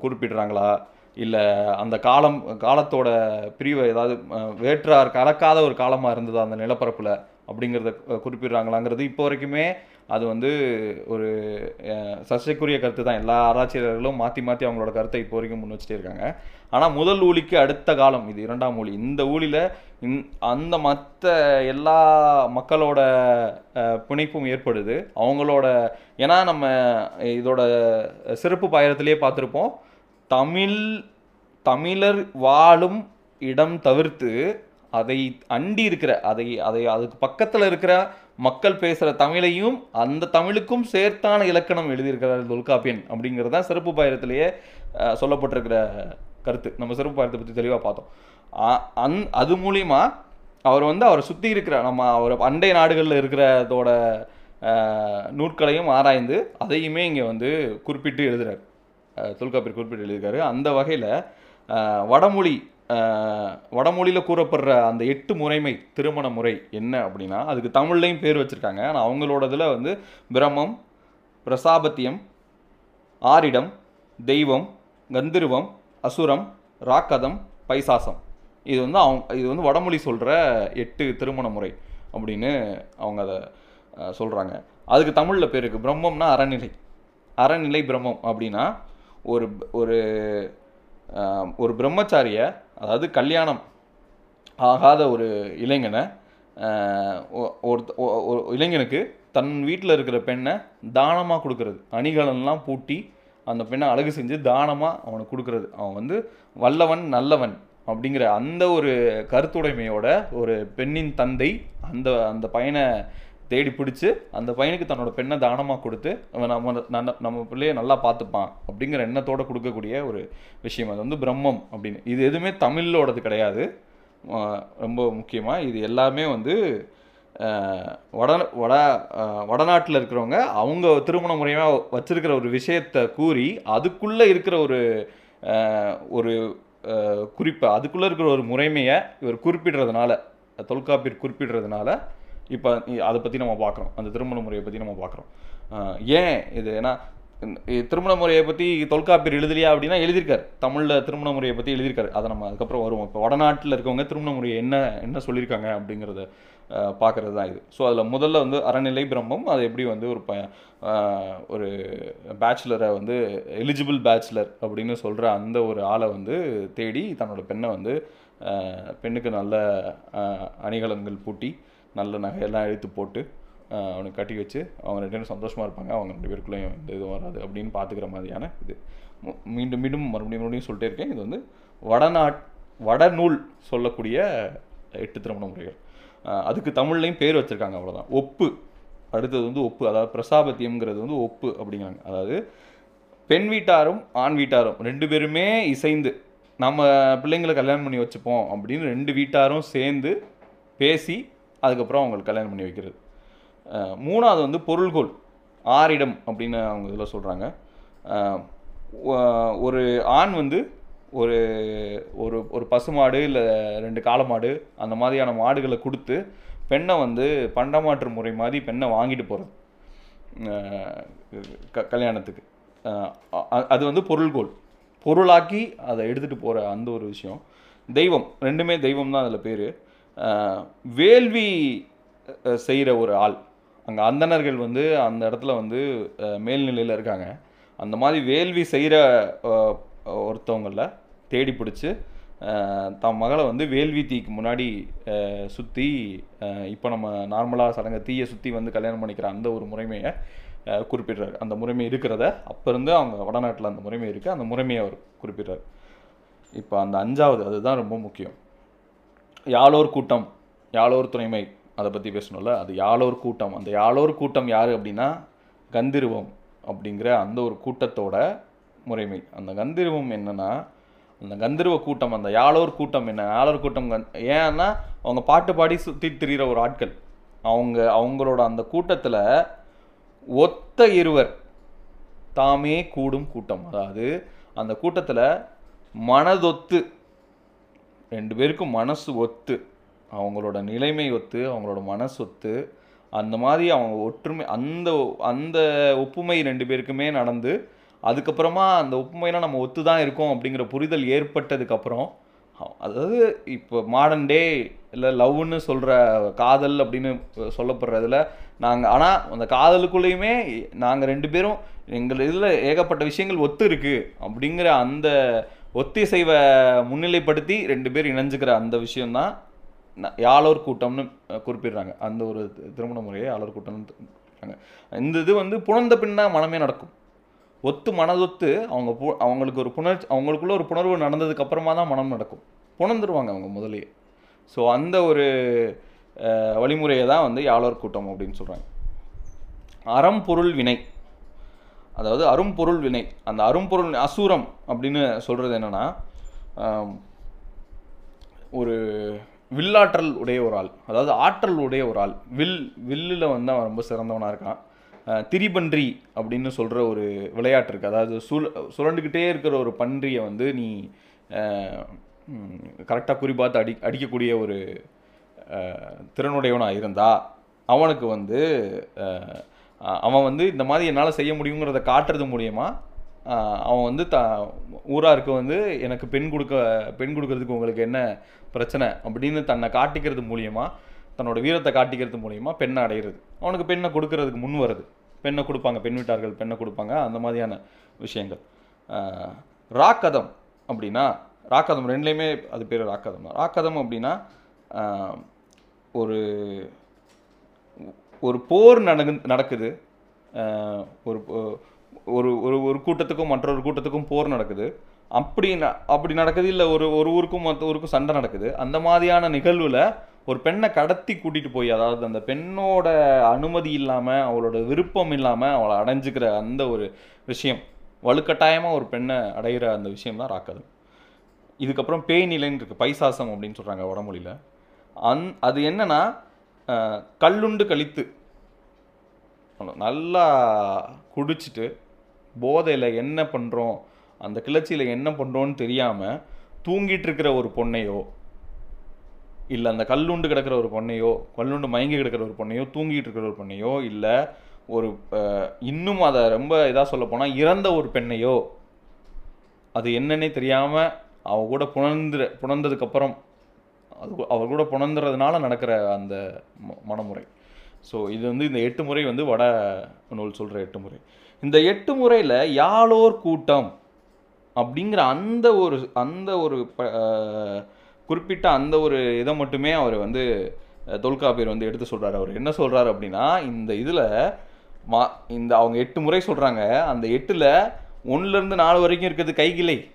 குறிப்பிடுறாங்களா? இல்லை அந்த காலம் காலத்தோட பிரிவை ஏதாவது வேற்றார் கலக்காத ஒரு காலமாக இருந்ததா அந்த நிலப்பரப்பில் அப்படிங்கிறத குறிப்பிடுறாங்களாங்கிறது இப்போ வரைக்குமே அது வந்து ஒரு சர்ச்சைக்குரிய கருத்து தான். எல்லா ஆராய்ச்சியாளர்களும் மாற்றி மாற்றி அவங்களோட கருத்தை இப்போ வரைக்கும் முன் வச்சுட்டே இருக்காங்க. ஆனால் முதல் ஊழிக்கு அடுத்த காலம் இது இரண்டாம் ஊழி. இந்த ஊழியில் இந் அந்த மற்ற எல்லா மக்களோட பிணைப்பும் ஏற்படுது. அவங்களோட ஏன்னா நம்ம இதோட சிறப்பு பாயிரத்திலேயே பார்த்துருப்போம். தமிழ் தமிழர் வாழும் இடம் தவிர்த்து அதை அண்டி இருக்கிற அதை அதை அதுக்கு பக்கத்தில் இருக்கிற மக்கள் பேசுகிற தமிழையும் அந்த தமிழுக்கும் சேர்த்தான இலக்கணம் எழுதியிருக்கிறார் தொல்காப்பியன் அப்படிங்கிறது தான் சிறப்பு பாயிரத்திலேயே சொல்லப்பட்டிருக்கிற கருத்து. நம்ம சிறப்பு பாயிரத்தை பற்றி தெளிவாக பார்த்தோம். அந் அது மூலிமா அவர் வந்து அவரை சுற்றி இருக்கிற நம்ம அவர் அண்டை நாடுகளில் இருக்கிறதோட நூற்களையும் ஆராய்ந்து அதையுமே இங்கே வந்து குறிப்பிட்டு எழுதுகிறார் தொல்காப்பியர் குறிப்பிட்டு எழுதியிருக்காரு. அந்த வகையில் வடமொழி வடமொழியில் கூறப்படுற அந்த எட்டு முறைமை திருமண முறை என்ன அப்படின்னா அதுக்கு தமிழ்லையும் பேர் வச்சுருக்காங்க. ஆனால் அவங்களோடதில் வந்து பிரம்மம் பிரசாபத்தியம் ஆரிடம் தெய்வம் கந்திருவம் அசுரம் ராக்கதம் பைசாசம். இது வந்து அவங்க இது வந்து வடமொழி சொல்கிற எட்டு திருமண முறை அப்படின்னு அவங்க அதை சொல்கிறாங்க அதுக்கு தமிழில் பேர் இருக்குது பிரம்மம்னா அறநிலை. அறநிலை பிரம்மம் அப்படின்னா ஒரு ஒரு ஒரு பிரம்மச்சாரியை அதாவது கல்யாணம் ஆகாத ஒரு இளைஞனை ஒ- ஒரு இளைஞனுக்கு தன் வீட்டில் இருக்கிற பெண்ணை தானமாக கொடுக்கறது? அணிகலன்லாம் பூட்டி அந்த பெண்ணை அழகு செஞ்சு தானமாக அவனுக்கு கொடுக்கறது. அவன் வந்து வல்லவன் நல்லவன் அப்படிங்கிற அந்த ஒரு கருத்துடைமையோட ஒரு பெண்ணின் தந்தை அந்த அந்த பையனை தேடி பிடிச்சி அந்த பையனுக்கு தன்னோட பெண்ணை தானமாக கொடுத்து அவன் நம்ம நம்ம நம்ம பிள்ளைய நல்லா பார்த்துப்பான் அப்படிங்கிற எண்ணத்தோடு கொடுக்கக்கூடிய ஒரு விஷயம். அது வந்து பிரம்மம் அப்படின்னு. இது எதுவுமே தமிழோடது கிடையாது. ரொம்ப முக்கியமாக இது எல்லாமே வந்து வட வட வடநாட்டில் இருக்கிறவங்க அவங்க திருமண முறையாக வச்சுருக்கிற ஒரு விஷயத்தை கூறி அதுக்குள்ளே இருக்கிற ஒரு ஒரு குறிப்பை அதுக்குள்ளே இருக்கிற ஒரு முறைமையை இவர் குறிப்பிடுறதுனால தொல்காப்பியர் குறிப்பிடுறதுனால இப்போ அதை பற்றி நம்ம பார்க்குறோம் அந்த திருமண முறையை பற்றி நம்ம பார்க்குறோம் ஏன் இது? ஏன்னா திருமண முறையை பற்றி தொல்காப்பியர் எழுதலையா அப்படின்னா எழுதியிருக்காரு. தமிழில் திருமண முறையை பற்றி எழுதியிருக்காரு. அதை நம்ம அதுக்கப்புறம் வருவோம். இப்போ வடநாட்டில் இருக்கவங்க திருமண முறையை என்ன என்ன சொல்லியிருக்காங்க அப்படிங்கிறத பார்க்குறது தான் இது. ஸோ அதில் முதல்ல வந்து அறநிலை பிரம்மம் அது எப்படி வந்து ஒரு ப ஒரு பேச்சுலரை வந்து எலிஜிபிள் பேச்சுலர் அப்படின்னு சொல்கிற அந்த ஒரு ஆளை வந்து தேடி தன்னோட பெண்ணை வந்து பெண்ணுக்கு நல்ல அணிகலன்கள் பூட்டி நல்ல நகையெல்லாம் எடுத்து போட்டு அவனுக்கு கட்டி வச்சு அவங்க ரெண்டு பேரும் சந்தோஷமாக இருப்பாங்க. அவங்க ரெண்டு பேருக்குள்ளேயும் எந்த இதுவும் வராது அப்படின்னு பார்த்துக்கிற மாதிரியான இது. மீண்டும் மீண்டும் மறுபடியும் மறுபடியும் சொல்லிட்டே இருக்கேன். இது வந்து வடநாட் வடநூல் சொல்லக்கூடிய எட்டு திருமண முறைகள். அதுக்கு தமிழ்லையும் பேர் வச்சுருக்காங்க அவ்வளோதான் ஒப்பு. அடுத்தது வந்து ஒப்பு. அதாவது பிரசாபத்தியம்ங்கிறது வந்து ஒப்பு அப்படிங்கிறாங்க. அதாவது பெண் வீட்டாரும் ஆண் வீட்டாரும் ரெண்டு பேருமே இசைந்து நம்ம பிள்ளைங்களை கல்யாணம் பண்ணி வச்சுப்போம் அப்படின்னு ரெண்டு வீட்டாரும் சேர்ந்து பேசி அதுக்கப்புறம் அவங்களுக்கு கல்யாணம் பண்ணி வைக்கிறது. மூணாவது வந்து பொருள்கோள் ஆரிடம் அப்படின்னு அவங்க இதில் சொல்கிறாங்க ஒரு ஆண் வந்து ஒரு ஒரு ஒரு பசுமாடு இல்லை ரெண்டு காலமாடு அந்த மாதிரியான மாடுகளை கொடுத்து பெண்ணை வந்து பண்டமாற்று முறை மாதிரி பெண்ணை வாங்கிட்டு போகிறது க கல்யாணத்துக்கு. அது வந்து பொருள்கோள். பொருளாக்கி அதை எடுத்துகிட்டு போகிற அந்த ஒரு விஷயம். தெய்வம் ரெண்டுமே தெய்வம் தான் அதில் பேர். வேள்வி செய்கிற ஒரு ஆள். அங்கே அந்தணர்கள் வந்து அந்த இடத்துல வந்து மேல்நிலையில் இருக்காங்க. அந்த மாதிரி வேள்வி செய்கிற ஒருத்தவங்கள தேடி பிடிச்சி தம் மகளை வந்து வேள்வி தீக்கு முன்னாடி சுற்றி இப்போ நம்ம நார்மலாக சடங்கு தீயை சுற்றி வந்து கல்யாணம் பண்ணிக்கிற அந்த ஒரு முறைமையை குறிப்பிடுறாரு. அந்த முறைமை இருக்கிறத அப்போ இருந்து அவங்க வடநாட்டில் அந்த முறைமை இருக்குது அந்த முறைமையை அவர் குறிப்பிடுறார். இப்போ அந்த அஞ்சாவது அதுதான் ரொம்ப முக்கியம். யாழோர் கூட்டம் யாழோர் துணைமை அதை பற்றி பேசணும்ல? அது யாழோர் கூட்டம். அந்த யாழோர் கூட்டம் யார் அப்படின்னா கந்திருவம் அப்படிங்கிற அந்த ஒரு கூட்டத்தோட முறைமை. அந்த கந்திருவம் என்னென்னா அந்த கந்தர்வ கூட்டம் அந்த யாழோர் கூட்டம் என்ன? யாழோர் கூட்டம் கந்- ஏன்னா அவங்க பாட்டு பாடி சுற்றி திரிகிற ஒரு ஆட்கள். அவங்க அவங்களோட அந்த கூட்டத்தில் ஒத்த இருவர் தாமே கூடும் கூட்டம். அதாவது அந்த கூட்டத்தில் மனதொத்து ரெண்டு பேருக்கும் மனசு ஒத்து அவங்களோட நிலைமை ஒத்து அவங்களோட மனசு ஒத்து அந்த மாதிரி அவங்க ஒற்றுமை அந்த அந்த ஒப்புமை ரெண்டு பேருக்குமே நடந்து அதுக்கப்புறமா அந்த ஒப்புமைனா நம்ம ஒத்து தான் இருக்கோம் அப்படிங்கிற புரிதல் ஏற்பட்டதுக்கப்புறம் அதாவது இப்போ மாடர்ன் டே இல்லை லவ்னு சொல்கிற காதல் அப்படின்னு சொல்லப்படுறதுல நாங்கள் ஆனால் அந்த காதலுக்குள்ளேயுமே நாங்கள் ரெண்டு பேரும் எங்கள் இதில் ஏகப்பட்ட விஷயங்கள் ஒத்து இருக்கு அப்படிங்கிற அந்த ஒத்திசைவை முன்னிலைப்படுத்தி ரெண்டு பேர் இணைஞ்சுக்கிற அந்த விஷயம்தான் யாழோர் கூட்டம்னு குறிப்பிடுறாங்க. அந்த ஒரு திருமண முறையை யாழோர் கூட்டம்னு குறிப்பிடுறாங்க இந்த இது வந்து புணர்ந்த பின்னா மனமே நடக்கும். ஒத்து மனதொத்து அவங்க பு அவங்களுக்கு ஒரு புணர்ச்சி அவங்களுக்குள்ள ஒரு புணர்வு நடந்ததுக்கு அப்புறமா தான் மனம் நடக்கும். புணர்ந்துருவாங்க அவங்க முதலையே ஸோ அந்த ஒரு வழிமுறையை தான் வந்து யாழோர் கூட்டம் அப்படின்னு சொல்கிறாங்க அறம் பொருள் வினை. அதாவது அரும்பொருள் வினை அந்த அரும்பொருள் அசுரம் அப்படின்னு சொல்கிறது என்னன்னா ஒரு வில்லாற்றல் உடைய ஒரு ஆள் அதாவது ஆற்றல் உடைய ஒரு ஆள். வில் வில்லில் வந்து அவன் ரொம்ப சிறந்தவனாக இருக்கான். திரிபன்றி அப்படின்னு சொல்கிற ஒரு விளையாட்டு இருக்குது அதாவது சுழ சுழண்டுக்கிட்டே இருக்கிற ஒரு பன்றியை வந்து நீ கரெக்டாக குறிப்பாத்து அடி அடிக்கக்கூடிய ஒரு திறனுடையவனாக இருந்தா அவனுக்கு வந்து அவன் வந்து இந்த மாதிரி என்னால் செய்ய முடியுங்கிறத காட்டுறது மூலியமா அவன் வந்து த ஊராருக்கு வந்து எனக்கு பெண் கொடுக்க பெண் கொடுக்கறதுக்கு உங்களுக்கு என்ன பிரச்சனை அப்படின்னு தன்னை காட்டிக்கிறது மூலியமா தன்னோட வீரத்தை காட்டிக்கிறது மூலியமா பெண்ணை அடையிறது. அவனுக்கு பெண்ணை கொடுக்கறதுக்கு முன் வருது பெண்ணை கொடுப்பாங்க பெண் வீட்டார்கள் பெண்ணை கொடுப்பாங்க அந்த மாதிரியான விஷயங்கள். ராக்கதம் அப்படின்னா ராக்கதம் ரெண்டுலேயுமே அது பேர் ராக்கதம் தான். ராக்கதம் அப்படின்னா ஒரு ஒரு போர் நடக்கு நடக்குது. ஒரு ஒரு ஒரு ஒரு கூட்டத்துக்கும் மற்றொரு கூட்டத்துக்கும் போர் நடக்குது. அப்படி ந- அப்படி நடக்குது இல்லை ஒரு ஒரு ஊருக்கும் மற்ற ஊருக்கும் சண்டை நடக்குது. அந்த மாதிரியான நிகழ்வில் ஒரு பெண்ணை கடத்தி கூட்டிகிட்டு போய் அதாவது அந்த பெண்ணோட அனுமதி இல்லாமல் அவளோட விருப்பம் இல்லாமல் அவளை அடைஞ்சுக்கிற அந்த ஒரு விஷயம் வலுக்கட்டாயமாக ஒரு பெண்ணை அடைகிற அந்த விஷயம் தான் ராக்கதம் இதுக்கப்புறம் பேய் நிலைன்னு இருக்குது பைசாசம் அப்படின்னு சொல்கிறாங்க வடமொழியில். அந் அது என்னென்னா கல்லுண்டு கழித்து. நல்லா குடிச்சிட்டு போதையில் என்ன பண்ணுறோம் அந்த கிளர்ச்சியில் என்ன பண்ணுறோன்னு தெரியாமல் தூங்கிட்டு இருக்கிற ஒரு பொண்ணையோ இல்லை அந்த கல்லுண்டு கிடக்கிற ஒரு பொண்ணையோ கல்லுண்டு மயங்கி கிடக்கிற ஒரு பொண்ணையோ தூங்கிட்டு இருக்கிற ஒரு பொண்ணையோ இல்லை ஒரு இன்னும் அதை ரொம்ப இதாக சொல்ல போனால் இறந்த ஒரு பெண்ணையோ அது என்னன்னே தெரியாமல் அவ கூட புணர்ந்து புணர்ந்ததுக்கப்புறம் அது அவர் கூட புணர்ந்துறதுனால நடக்கிற அந்த ம- மனமுறை. ஸோ இது வந்து இந்த எட்டு முறை வந்து வட நூல் சொல்கிற எட்டு முறை. இந்த எட்டு முறையில் யாழோர் கூட்டம் அப்படிங்கிற அந்த ஒரு அந்த ஒரு ப- குறிப்பிட்ட அந்த ஒரு இதை மட்டுமே அவர் வந்து தொல்காப்பியர் வந்து எடுத்து சொல்கிறார் அவர் என்ன சொல்கிறார் அப்படின்னா இந்த இதில் மா இந்த அவங்க எட்டு முறை சொல்கிறாங்க அந்த எட்டில் ஒன்றுலேருந்து நாலு வரைக்கும் இருக்கிறது கைகிளை.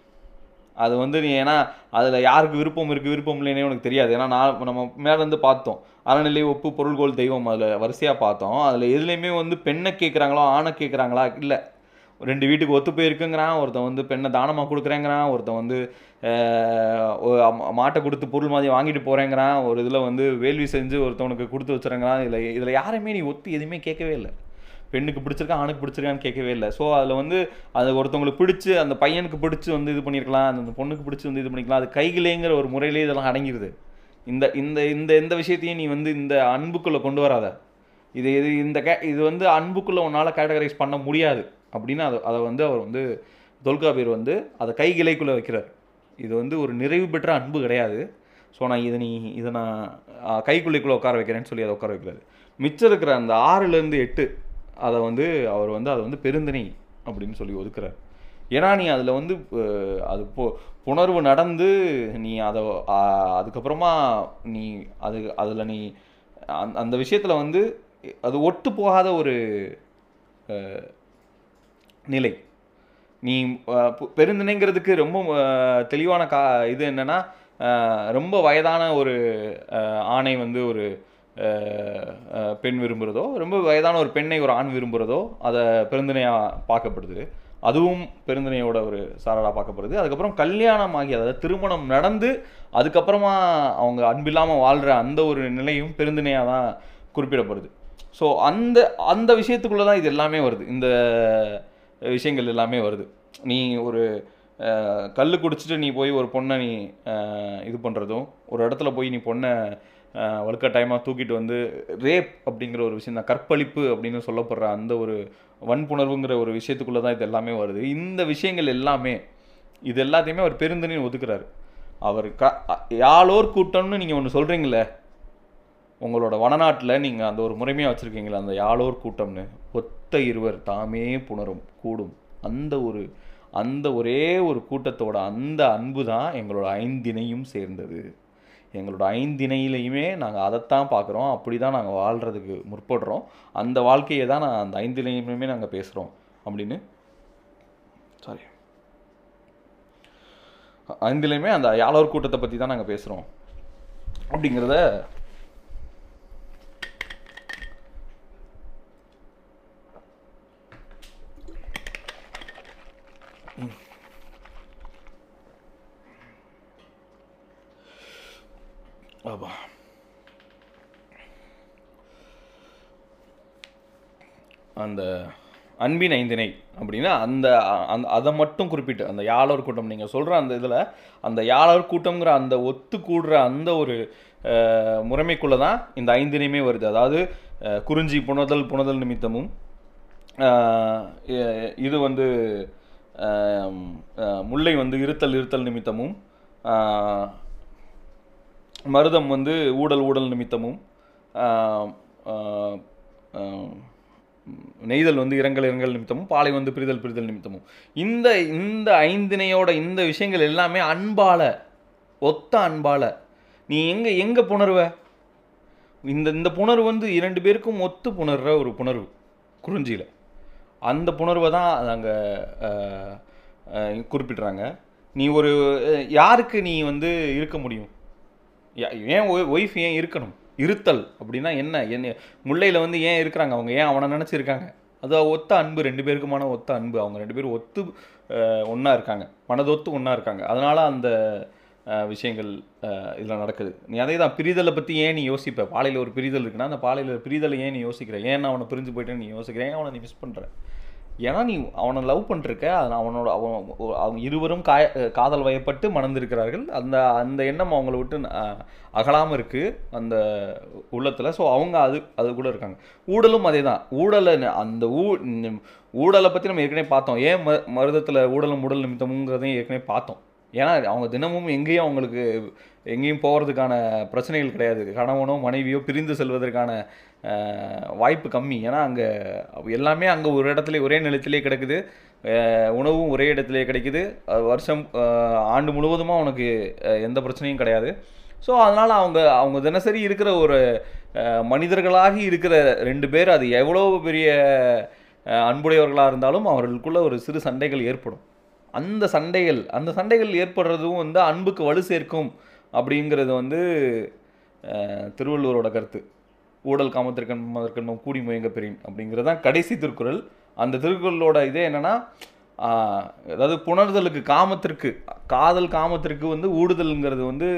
அது வந்து நீ ஏன்னா அதில் யாருக்கு விருப்பம் இருக்குது விருப்பம் இல்லைன்னே உனக்கு தெரியாது. ஏன்னா நான் நம்ம மேலேருந்து பார்த்தோம். அறநிலை ஒப்பு பொருள்கோள் தெய்வம் அதில் வரிசையாக பார்த்தோம். அதில் எதுலேயுமே வந்து பெண்ணை கேட்குறாங்களோ ஆணை கேட்குறாங்களா இல்லை. ரெண்டு வீட்டுக்கு ஒத்து போயிருக்குங்கிறான் ஒருத்தன் வந்து பெண்ணை தானமாக கொடுக்குறேங்கிறான் ஒருத்தன் வந்து மாட்டை கொடுத்து பொருள் மாதிரி வாங்கிட்டு போகிறேங்கிறான் ஒரு இதில் வந்து வேள்வி செஞ்சு ஒருத்தவனுக்கு கொடுத்து வச்சுறேங்கிறான் இதில் இதில் யாருமே நீ ஒத்து எதுவுமே கேட்கவே இல்லை. பெண்ணுக்கு பிடிச்சிருக்கா ஆணுக்கு பிடிச்சிருக்கான்னு கேட்கவே இல்லை. ஸோ அதில் வந்து அது ஒருத்தவங்களுக்கு பிடிச்சி அந்த பையனுக்கு பிடிச்சி வந்து இது பண்ணியிருக்கலாம் அந்த பொண்ணுக்கு பிடிச்சி வந்து இது பண்ணிக்கலாம் அது கைகிலேங்கிற ஒரு முறையிலே இதெல்லாம் அடங்கிடுது இந்த இந்த இந்த எந்த விஷயத்தையும் நீ வந்து இந்த அன்புக்குள்ளே கொண்டு வராத. இது இது இந்த கே இது வந்து அன்புக்குள்ளே உன்னால் கேட்டகரைஸ் பண்ண முடியாது. அப்படின்னு அதை அதை வந்து அவர் வந்து தொல்காபீர் வந்து அதை கைகிளைக்குள்ளே வைக்கிறார். இது வந்து ஒரு நிறைவு பெற்ற அன்பு கிடையாது. ஸோ நான் இதை நீ இதை நான் கைக்குள்ளைக்குள்ளே உட்கார வைக்கிறேன்னு சொல்லி அதை உட்கார வைக்கிறாரு. மிச்சம் இருக்கிற அந்த ஆறுலேருந்து எட்டு அதை வந்து அவர் வந்து அதை வந்து பெருந்திணை அப்படின்னு சொல்லி ஒதுக்குறார். ஏன்னா நீ அதில் வந்து அது போ புணர்வு நடந்து நீ அதை அதுக்கப்புறமா நீ அது அதில் நீ அந்த அந்த விஷயத்தில் வந்து அது ஒட்டு போகாத ஒரு நிலை. நீ பெருந்திணைங்கிறதுக்கு ரொம்ப தெளிவான கா இது என்னென்னா ரொம்ப வயதான ஒரு ஆணை வந்து ஒரு பெண் விரும்புகிறதோ ரொம்ப வயதான ஒரு பெண்ணை ஒரு ஆண் விரும்புகிறதோ அதை பெருந்தினையாக பார்க்கப்படுது. அதுவும் பெருந்திணையோட ஒரு சாரலாக பார்க்கப்படுது. அதுக்கப்புறம் கல்யாணம் ஆகி அதாவது திருமணம் நடந்து அதுக்கப்புறமா அவங்க அன்பில்லாமல் வாழ்கிற அந்த ஒரு நிலையும் பெருந்தினையாக தான் குறிப்பிடப்படுது. ஸோ அந்த அந்த விஷயத்துக்குள்ளே தான் இது எல்லாமே வருது. இந்த விஷயங்கள் எல்லாமே வருது. நீ ஒரு கல் குடிச்சிட்டு நீ போய் ஒரு பொண்ணை நீ இது பண்ணுறதும் ஒரு இடத்துல போய் நீ பொண்ணை வலுக்கட்டாயமாக தூக்கிட்டு வந்து ரேப் அப்படிங்கிற ஒரு விஷயம் தான். கற்பழிப்பு அப்படின்னு சொல்லப்படுற அந்த ஒரு வன்புணர்வுங்கிற ஒரு விஷயத்துக்குள்ளே தான் இது எல்லாமே வருது. இந்த விஷயங்கள் எல்லாமே இது எல்லாத்தையுமே அவர் பெருந்தனின் ஒதுக்குறாரு. அவர் க யாழோர் கூட்டம்னு நீங்கள் ஒன்று சொல்கிறீங்களே உங்களோட வடநாட்டில் நீங்கள் அந்த ஒரு முறைமையாக வச்சுருக்கீங்களே அந்த யாழோர் கூட்டம்னு ஒத்த இருவர் தாமே புணரும் கூடும். அந்த ஒரு அந்த ஒரே ஒரு கூட்டத்தோட அந்த அன்பு தான் எங்களோட ஐந்தினையும் சேர்ந்தது. எங்களோட ஐந்திணையிலையுமே நாங்கள் அதைத்தான் பார்க்குறோம் அப்படி தான் நாங்கள் வாழ்கிறதுக்கு முற்படுறோம். அந்த வாழ்க்கையை தான் நான் அந்த ஐந்திணையுமே நாங்கள் பேசுகிறோம் அப்படின்னு சாரி ஐந்திலையுமே அந்த யாழோர் கூட்டத்தை பற்றி தான் நாங்கள் பேசுகிறோம் அப்படிங்கிறத ஆமா அந்த அன்பின் ஐந்திணை அப்படின்னா அந்த அந்த அதை மட்டும் குறிப்பிட்டு அந்த யாழர் கூட்டம் நீங்கள் சொல்கிற அந்த இதில் அந்த யாழர் கூட்டம்ங்கிற அந்த ஒத்து கூடுற அந்த ஒரு முறைமைக்குள்ளே தான் இந்த ஐந்தினையுமே வருது. அதாவது குறிஞ்சி புனதல் புனதல் நிமித்தமும் இது வந்து முல்லை வந்து இருத்தல் இருத்தல் நிமித்தமும் மருதம் வந்து ஊடல் ஊடல் நிமித்தமும் நெய்தல் வந்து இரங்கல் இரங்கல் நிமித்தமும் பாலை வந்து பிரிதல் பிரிதல் நிமித்தமும். இந்த இந்த ஐந்தினையோட இந்த விஷயங்கள் எல்லாமே அன்பால ஒத்த அன்பால. நீ எங்கே எங்கே புணர்வ? இந்த இந்த புணர்வு வந்து இரண்டு பேருக்கும் ஒத்து புணர்ற ஒரு புணர்வு குறிஞ்சியில். அந்த புணர்வை தான் அங்கே குறிப்பிட்றாங்க. நீ ஒரு யாருக்கு நீ வந்து இருக்க முடியும்? ஏன் ஒய்ஃப் ஏன் இருக்கணும்? இருத்தல் அப்படின்னா என்ன? என்ன முல்லையில் வந்து ஏன் இருக்கிறாங்க? அவங்க ஏன் அவனை நினச்சிருக்காங்க? அது ஒத்த அன்பு ரெண்டு பேருக்குமான ஒத்த அன்பு. அவங்க ரெண்டு பேரும் ஒத்து ஒன்றா இருக்காங்க. மனதொத்து ஒன்றா இருக்காங்க. அதனால் அந்த விஷயங்கள் இதில் நடக்குது. நீ அதே தான் பிரிதலை பற்றி ஏன் நீ யோசிப்ப? பாலையில் ஒரு பிரிதல் இருக்குன்னா அந்த பாலையில் பிரிதலை ஏன் நீ யோசிக்கிற? ஏன் நான் அவனை பிரிஞ்சு போயிட்டேன்னு நீ யோசிக்கிறேன் ஏன் அவனை நீ மிஸ் பண்ணுற ஏன்னா நீ அவனை லவ் பண்ணிருக்க அவனோட அவன் அவங்க இருவரும் காய காதல் வயப்பட்டு மணந்திருக்கிறார்கள். அந்த அந்த எண்ணம் அவங்கள விட்டு அகலாமல் இருக்குது அந்த உள்ளத்தில். ஸோ அவங்க அது அது கூட இருக்காங்க. ஊழலும் அதே தான். ஊழலை அந்த ஊ ஊடலை ஊழலை பற்றி நம்ம ஏற்கனவே பார்த்தோம். ஏன் ம மருதத்தில் ஊழலும் உடல் நிமித்தமுங்கிறதையும் ஏற்கனவே பார்த்தோம். ஏன்னா அவங்க தினமும் எங்கேயும் அவங்களுக்கு எங்கேயும் போகிறதுக்கான பிரச்சனைகள் கிடையாது. கணவனோ மனைவியோ பிரிந்து செல்வதற்கான வாய்ப்பு கம்மி. ஏன்னா அங்கே எல்லாமே அங்கே ஒரு இடத்துல ஒரே நிலத்திலே கிடக்குது. உணவும் ஒரே இடத்துல கிடைக்குது. வருஷம் ஆண்டு முழுவதுமாக உனக்கு எந்த பிரச்சனையும் கிடையாது. ஸோ அதனால் அவங்க அவங்க தினசரி இருக்கிற ஒரு மனிதர்களாகி இருக்கிற ரெண்டு பேர் அது எவ்வளோ பெரிய அன்புடையவர்களாக இருந்தாலும் அவர்களுக்குள்ள ஒரு சிறு சண்டைகள் ஏற்படும். அந்த சண்டைகள் அந்த சண்டைகள் ஏற்படுறதும் வந்து அன்புக்கு வலு சேர்க்கும் அப்படிங்கிறது வந்து திருவள்ளுவரோட கருத்து. ஊடல் காமத்திற்கண் மதற்கண்மம் கூடி முயங்க பெறின் அப்படிங்கிறது தான் கடைசி திருக்குறள். அந்த திருக்குறளோட இதே என்னென்னா அதாவது புணர்தலுக்கு காமத்திற்கு காதல் காமத்திற்கு வந்து ஊடுதல்ங்கிறது வந்து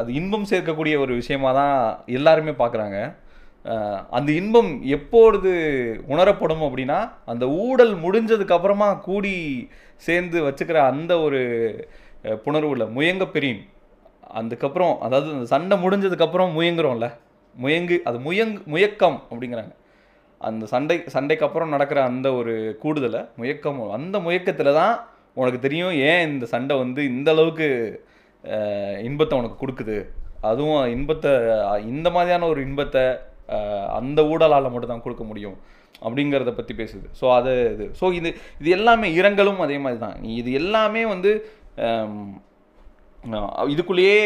அது இன்பம் சேர்க்கக்கூடிய ஒரு விஷயமாக தான் எல்லாருமே பார்க்குறாங்க அந்த இன்பம் எப்பொழுது உணரப்படும் அப்படின்னா அந்த ஊடல் முடிஞ்சதுக்கு அப்புறமா கூடி சேர்ந்து வச்சுக்கிற அந்த ஒரு புணர்வுல முயங்க பெரியன் அதுக்கப்புறம் அதாவது அந்த சண்டை முடிஞ்சதுக்கப்புறம் முயங்குறோம்ல. முயங்கு அது முயங் முயக்கம் அப்படிங்கிறாங்க. அந்த சண்டை சண்டைக்கு அப்புறம் நடக்கிற அந்த ஒரு கூடுதலை முயக்கம் அந்த முயக்கத்தில் தான் உனக்கு தெரியும் ஏன் இந்த சண்டை வந்து இந்த அளவுக்கு இன்பத்தை உனக்கு கொடுக்குது. அதுவும் இன்பத்தை இந்த மாதிரியான ஒரு இன்பத்தை அந்த ஊடலால் மட்டும் தான் கொடுக்க முடியும் அப்படிங்கிறத பற்றி பேசுது. ஸோ அது இது. ஸோ இது இது எல்லாமே இரங்கலும் அதே மாதிரி தான். இது எல்லாமே வந்து இதுக்குள்ளேயே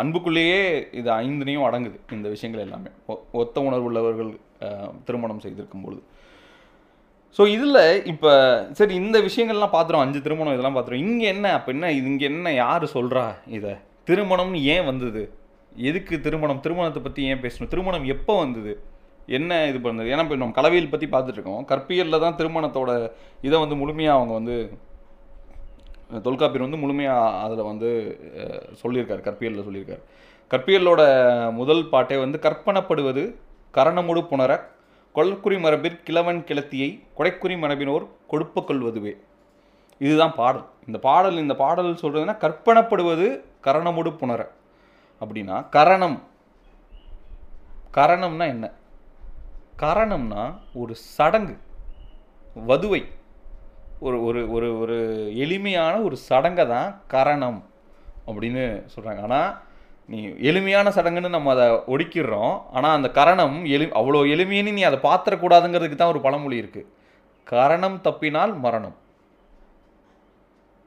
அன்புக்குள்ளேயே இது ஐந்துனையும் அடங்குது இந்த விஷயங்கள் எல்லாமே. ஒத்த உணர்வு உள்ளவர்கள் திருமணம் செய்திருக்கும் பொழுது. ஸோ இதில் இப்போ சரி இந்த விஷயங்கள்லாம் பார்த்துரும் அஞ்சு திருமணம் இதெல்லாம் பார்த்துரும் இங்கே என்ன அப்போ என்ன இது இங்கே என்ன யார் சொல்கிறா இதை? திருமணம்னு ஏன் வந்தது? எதுக்கு திருமணம்? திருமணத்தை பற்றி ஏன் பேசணும்? திருமணம் எப்போ வந்தது? என்ன இது பண்ணுது? ஏன்னா இப்போ நம்ம கலவியல் பற்றி பார்த்துட்ருக்கோம் கற்பியலில் தான் திருமணத்தோட இதை வந்து முழுமையாக அவங்க வந்து தொல்காப்பியர் வந்து முழுமையாக அதில் வந்து சொல்லியிருக்கார் சொல்லியிருக்காரு கற்பியலில் சொல்லியிருக்காரு. கற்பியலோட முதல் பாட்டே வந்து கற்பனப்படுவது கரணமுடு புணர கொல்குறி மரபிற் கிழவன் கிளத்தியை கொடைக்குறி மரபினோர் கொடுப்பு கொள்வதுவே. இதுதான் பாடல். இந்த பாடல் இந்த பாடல் சொல்கிறதுனா கற்பனப்படுவது கரணமுடு புணர. அப்படின்னா கரணம். கரணம்னா என்ன? கரணம்னா ஒரு சடங்கு. வதுவை. ஒரு ஒரு ஒரு ஒரு எளிமையான ஒரு சடங்கை தான் கரணம் அப்படின்னு சொல்கிறாங்க ஆனால் நீ எளிமையான சடங்குன்னு நம்ம அதை ஒடுக்கிடுறோம். ஆனால் அந்த கரணம் எளி அவ்வளோ எளிமைன்னு நீ அதை பாத்திரக்கூடாதுங்கிறதுக்கு தான் ஒரு பழமொழி இருக்குது கரணம் தப்பினால் மரணம்.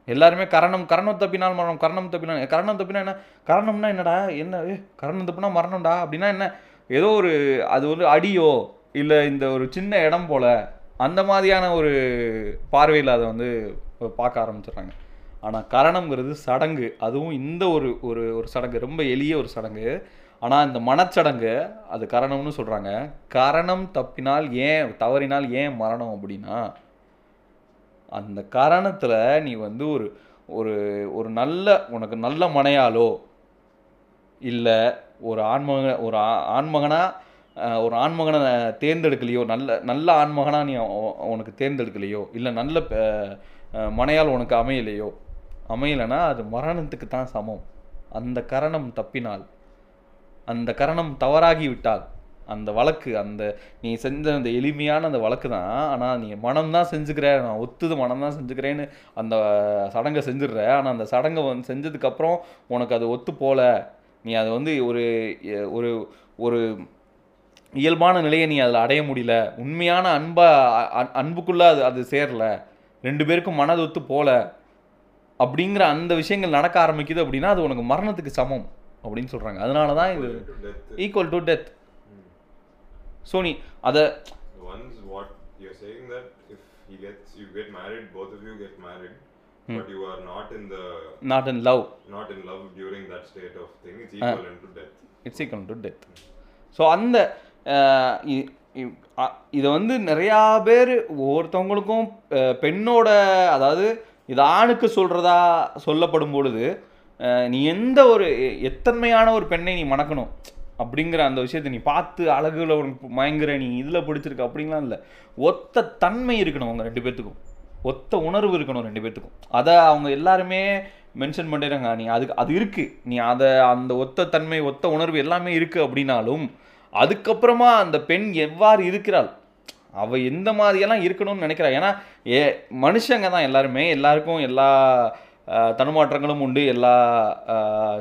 எல்லாருமே கரணம் கரணம் தப்பினால் மரணம் கரணம் தப்பினால் கரணம் தப்பினா என்ன? கரணம்னா என்னடா? என்ன? ஏ கரணம் தப்புனா மரணம்டா? அப்படின்னா என்ன? ஏதோ ஒரு அது ஒரு அடியோ இல்லை இந்த ஒரு சின்ன இடம் போல் அந்த மாதிரியான ஒரு பார்வையில் அதை வந்து பார்க்க ஆரம்பிச்சிடுறாங்க. ஆனால் கரணம்ங்கிறது சடங்கு. அதுவும் இந்த ஒரு ஒரு ஒரு சடங்கு. ரொம்ப எளிய ஒரு சடங்கு. ஆனால் இந்த மனச்சடங்கு அது கரணம்னு சொல்கிறாங்க கரணம் தப்பினால் ஏன் தவறினால் ஏன் மரணம் அப்படின்னா அந்த கரணத்தில் நீ வந்து ஒரு ஒரு ஒரு நல்ல உனக்கு நல்ல மனையாலோ இல்லை ஒரு ஆண்மக ஒரு ஆ- ஒரு ஆண்மகனை தேர்ந்தெடுக்கலையோ நல்ல நல்ல ஆண்மகனாக நீ உனக்கு தேர்ந்தெடுக்கலையோ இல்லை நல்ல மனையால் உனக்கு அமையலையோ அமையலைன்னா அது மரணத்துக்கு தான் சமம். அந்த கரணம் தப்பினால் அந்த கரணம் தவறாகி விட்டால் அந்த வழக்கு அந்த நீ செஞ்ச அந்த எளிமையான அந்த வழக்கு தான் ஆனால் நீ மனம்தான் செஞ்சுக்கிற நான் ஒத்துது மனம் தான் செஞ்சுக்கிறேன்னு அந்த சடங்கை செஞ்சிடுற ஆனால் அந்த சடங்கை வந்து செஞ்சதுக்கப்புறம் உனக்கு அது ஒத்து போகல நீ அது வந்து ஒரு ஒரு ஒரு இயல்பான நிலையை நீ அதில் அடைய முடியல. உண்மையான அன்பா அன்புக்குள்ள அது அது சேரல. ரெண்டு பேருக்கும் மனது ஒத்து போல. அப்படிங்கிற அந்த விஷயங்கள் நடக்க ஆரம்பிக்குது அப்படின்னா அது உனக்கு மரணத்துக்கு சமம் அப்படின்னு சொல்றாங்க. அதனால தான் இது to death. Equal to death so நீ அதை married, but you are not in the not in love not in love during that state of thing. It's equivalent to death. It's equal to death so அந்த ah, இ- இ- அ- இதை வந்து நிறையா பேர் ஒவ்வொருத்தவங்களுக்கும் பெண்ணோட அதாவது இது ஆணுக்கு சொல்கிறதா சொல்லப்படும் பொழுது நீ எந்த ஒரு எத்தன்மையான ஒரு பெண்ணை நீ மணக்கணும் அப்படிங்கிற அந்த விஷயத்தை நீ பார்த்து அழகுல உனக்கு மயங்குற நீ இதில் பிடிச்சிருக்க அப்படின்லாம் இல்லை. ஒத்த தன்மை இருக்கணும் அவங்க ரெண்டு பேர்த்துக்கும் ஒத்த உணர்வு இருக்கணும் ரெண்டு பேர்த்துக்கும் அதை அவங்க எல்லாருமே மென்ஷன் பண்ணிடுறாங்க. நீ அதுக்கு அது இருக்குது நீ அதை அந்த ஒத்த தன்மை ஒத்த உணர்வு எல்லாமே இருக்குது அப்படின்னாலும் அதுக்கப்புறமா அந்த பெண் எவ்வாறு இருக்கிறாள்? அவள் எந்த மாதிரியெல்லாம் இருக்கணும்னு நினைக்கிறா? ஏன்னா ஏ மனுஷங்க தான் எல்லாருமே. எல்லாருக்கும் எல்லா அஹ், தடுமாற்றங்களும் உண்டு. எல்லா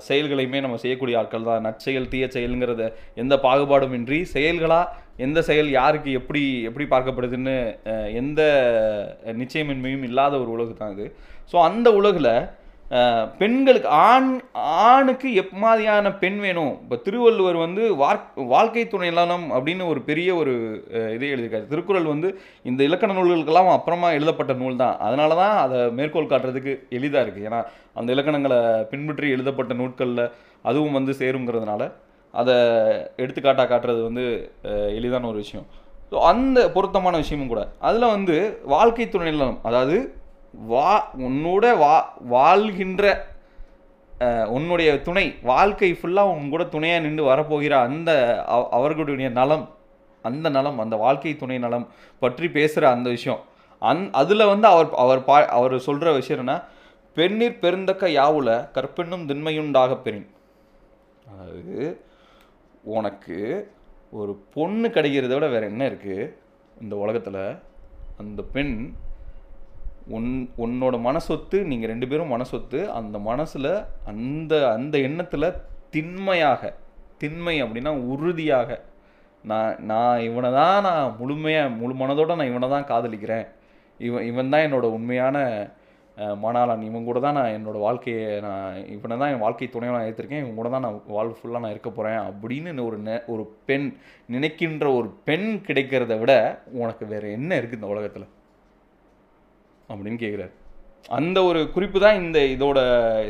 செயல்களையுமே நம்ம செய்யக்கூடிய ஆட்கள் தான். நற்செயல் தீய செயலுங்கிறத எந்த பாகுபாடும் இன்றி செயல்களாக எந்த செயல் யாருக்கு எப்படி எப்படி பார்க்கப்படுதுன்னு எந்த நிச்சயமின்மையும் இல்லாத ஒரு உலகு தான் இது. ஸோ அந்த உலகில் பெண்களுக்கு ஆண் ஆணுக்கு எப் மாதிரியான பெண் வேணும். இப்போ திருவள்ளுவர் வந்து வார் வாழ்க்கை துணை நலம் அப்படின்னு ஒரு பெரிய ஒரு இதை எழுதியிருக்காரு. திருக்குறள் வந்து இந்த இலக்கண நூல்களுக்கெல்லாம் அப்புறமா எழுதப்பட்ட நூல் தான். அதனால தான் அதை மேற்கோள் காட்டுறதுக்கு எளிதாக இருக்குது ஏன்னா அந்த இலக்கணங்களை பின்பற்றி எழுதப்பட்ட நூட்களில் அதுவும் வந்து சேருங்கிறதுனால அதை எடுத்துக்காட்டாக காட்டுறது வந்து எளிதான ஒரு விஷயம். ஸோ அந்த பொருத்தமான விஷயமும் கூட. அதில் வந்து வாழ்க்கை துணை நலம் அதாவது வா உன்னோட வா வாழ்கின்ற உன்னுடைய துணை வாழ்க்கை ஃபுல்லாக உன் கூட துணையாக நின்று வரப்போகிற அந்த அவர்களுடைய நலம் அந்த நலம் அந்த வாழ்க்கை துணை நலம் பற்றி பேசுகிற அந்த விஷயம். அந் அதில் வந்து அவர் அவர் பா அவர் சொல்கிற விஷயம் என்ன பெண்ணிற் பெருந்தக்க யாவுல கற்பெண்ணும் திண்மையுண்டாக பெறின். அதாவது உனக்கு ஒரு பொண்ணு கிடைக்கிறத விட வேறு என்ன இருக்குது இந்த உலகத்தில் அந்த பெண் உன் உன்னோட மனசொத்து நீங்கள் ரெண்டு பேரும் மனசொத்து அந்த மனசில் அந்த அந்த எண்ணத்தில் திண்மையாக திண்மை அப்படின்னா உறுதியாக நான் நான் இவனை தான் நான் முழுமையாக முழு மனதோடு நான் இவனை தான் காதலிக்கிறேன். இவன் இவன் தான் என்னோட உண்மையான மணாளன் இவன் கூட தான் நான் என்னோட வாழ்க்கையை நான் இவனை தான் என் வாழ்க்கை துணையை நான் ஏற்றிருக்கேன் இவன் கூட தான் நான் வாழ்வு ஃபுல்லாக நான் இருக்க போகிறேன் அப்படின்னு ஒரு நெ ஒரு பெண் நினைக்கின்ற ஒரு பெண் கிடைக்கிறத விட உனக்கு வேறு என்ன இருக்குது இந்த உலகத்தில்? அப்படின்னு கேட்குறாரு அந்த ஒரு குறிப்பு தான் இந்த இதோட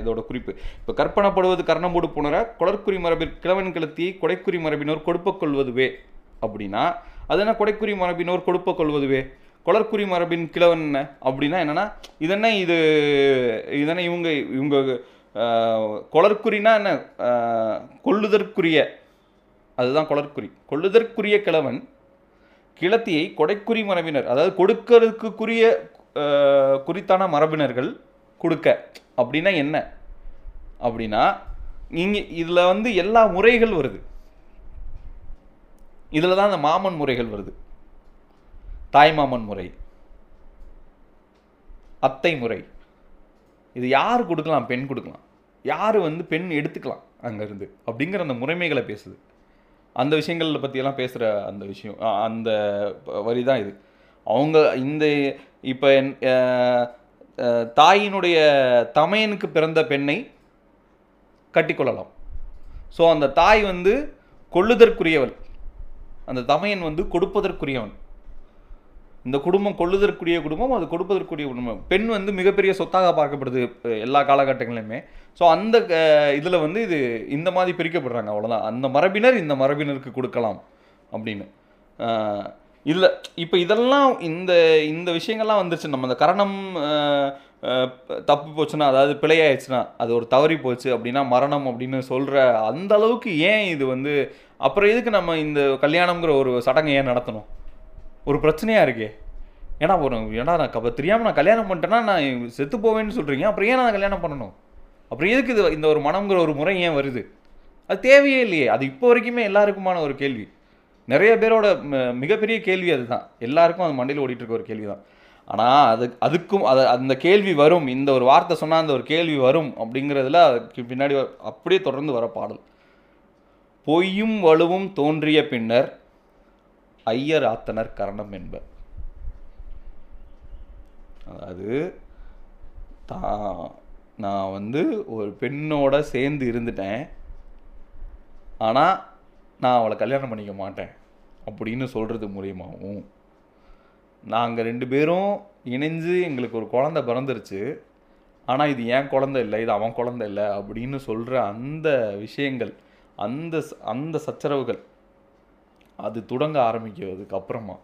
இதோட குறிப்பு. இப்போ கற்பனப்படுவது கர்ணம்போடு புணர கொடற்குறி மரபில் கிழவன் கிளத்தியை கொடைக்குறி மரபினோர் கொடுப்ப கொள்வதுவே. அப்படின்னா அது என்ன கொடைக்குறி மரபினோர் கொடுப்ப கொள்வதுவே? கொளற்குறி மரபின் கிழவன் என்ன? அப்படின்னா என்னன்னா இதென்ன இது இதென்ன இவங்க இவங்க ஆஹ், கொளற்குறினா என்ன? கொள்ளுதற்குரிய. அதுதான் கொளற்குறி கொள்ளுதற்குரிய கிழவன் கிளத்தியை கொடைக்குறி மரபினர் அதாவது கொடுக்கறதுக்குரிய குறித்தான மரபினர்கள் கொடுக்க. அப்படின்னா என்ன? அப்படின்னா இங்கே இதில் வந்து எல்லா முறைகள் வருது. இதில் தான் அந்த மாமன் முறைகள் வருது. தாய் மாமன் முறை அத்தை முறை. இது யார் கொடுக்கலாம்? பெண் கொடுக்கலாம். யார் வந்து பெண் எடுத்துக்கலாம் அங்கேருந்து? அப்படிங்கிற அந்த முறைமைகளை பேசுது. அந்த விஷயங்களில் பற்றியெல்லாம் பேசுகிற அந்த விஷயம் அந்த வரி தான் இது. அவங்க இந்த இப்போ தாயினுடைய தமையனுக்கு பிறந்த பெண்ணை கட்டிக்கொள்ளலாம். ஸோ அந்த தாய் வந்து கொள்ளுதற்குரியவள். அந்த தமையன் வந்து கொடுப்பதற்குரியவன். இந்த குடும்பம் கொள்ளுதற்குரிய குடும்பம் அது கொடுப்பதற்குரிய குடும்பம். பெண் வந்து மிகப்பெரிய சொத்தாக பார்க்கப்படுது எல்லா காலகட்டங்களிலுமே. ஸோ அந்த இதில் வந்து இது இந்த மாதிரி பிரிக்கப்படுறாங்க அவ்வளோதான் அந்த மரபினர் இந்த மரபினருக்கு கொடுக்கலாம் அப்படின்னு. இல்லை இப்போ இதெல்லாம் இந்த இந்த விஷயங்கள்லாம் வந்துருச்சு நம்ம இந்த கரணம் தப்பு போச்சுன்னா அதாவது பிழையாயிடுச்சுன்னா அது ஒரு தவறி போச்சு அப்படின்னா மரணம் அப்படின்னு சொல்கிற அந்த அளவுக்கு ஏன் இது வந்து அப்புறம் எதுக்கு நம்ம இந்த கல்யாணம்ங்கிற ஒரு சடங்கை ஏன் நடத்தணும்? ஒரு பிரச்சனையாக இருக்கே. ஏன்னா ஒரு ஏன்னா நான் அப்போ தெரியாமல் நான் கல்யாணம் பண்ணிட்டேன்னா நான் செத்து போவேன்னு சொல்கிறீங்க அப்புறம் ஏன் நான் கல்யாணம் பண்ணணும்? அப்புறம் எதுக்கு இது இந்த ஒரு மனம்ங்கிற ஒரு முறை ஏன் வருது? அது தேவையே இல்லையே. அது இப்போ வரைக்குமே எல்லாருக்குமான ஒரு கேள்வி. நிறைய பேரோட ம- மிகப்பெரிய கேள்வி அதுதான். எல்லாருக்கும் அது மண்டையில் ஓடிட்டு இருக்க ஒரு கேள்வி தான் ஆனால் அது அதுக்கும் அது அந்த கேள்வி வரும். இந்த ஒரு வார்த்தை சொன்னால் அந்த ஒரு கேள்வி வரும் அப்படிங்கிறதுல அதுக்கு பின்னாடி வ- அப்படியே தொடர்ந்து வர பாடல். பொய்யும் வலுவும் தோன்றிய பின்னர் ஐயர் ஆத்தனர் கரணம் என்ப அதாவது தான் நான் வந்து ஒரு பெண்ணோட சேர்ந்து இருந்துட்டேன். ஆனால் நான் அவளை கல்யாணம் பண்ணிக்க மாட்டேன் அப்படின்னு சொல்கிறது மூலியமாகவும் நாங்கள் ரெண்டு பேரும் இணைஞ்சு எங்களுக்கு ஒரு குழந்தை பிறந்துருச்சு. ஆனால் இது என் குழந்தை இல்லை இது அவன் குழந்தை இல்லை அப்படின்னு சொல்கிற அந்த விஷயங்கள் அந்த அந்த சச்சரவுகள் அது தொடங்க ஆரம்பிக்கிறதுக்கு அப்புறமா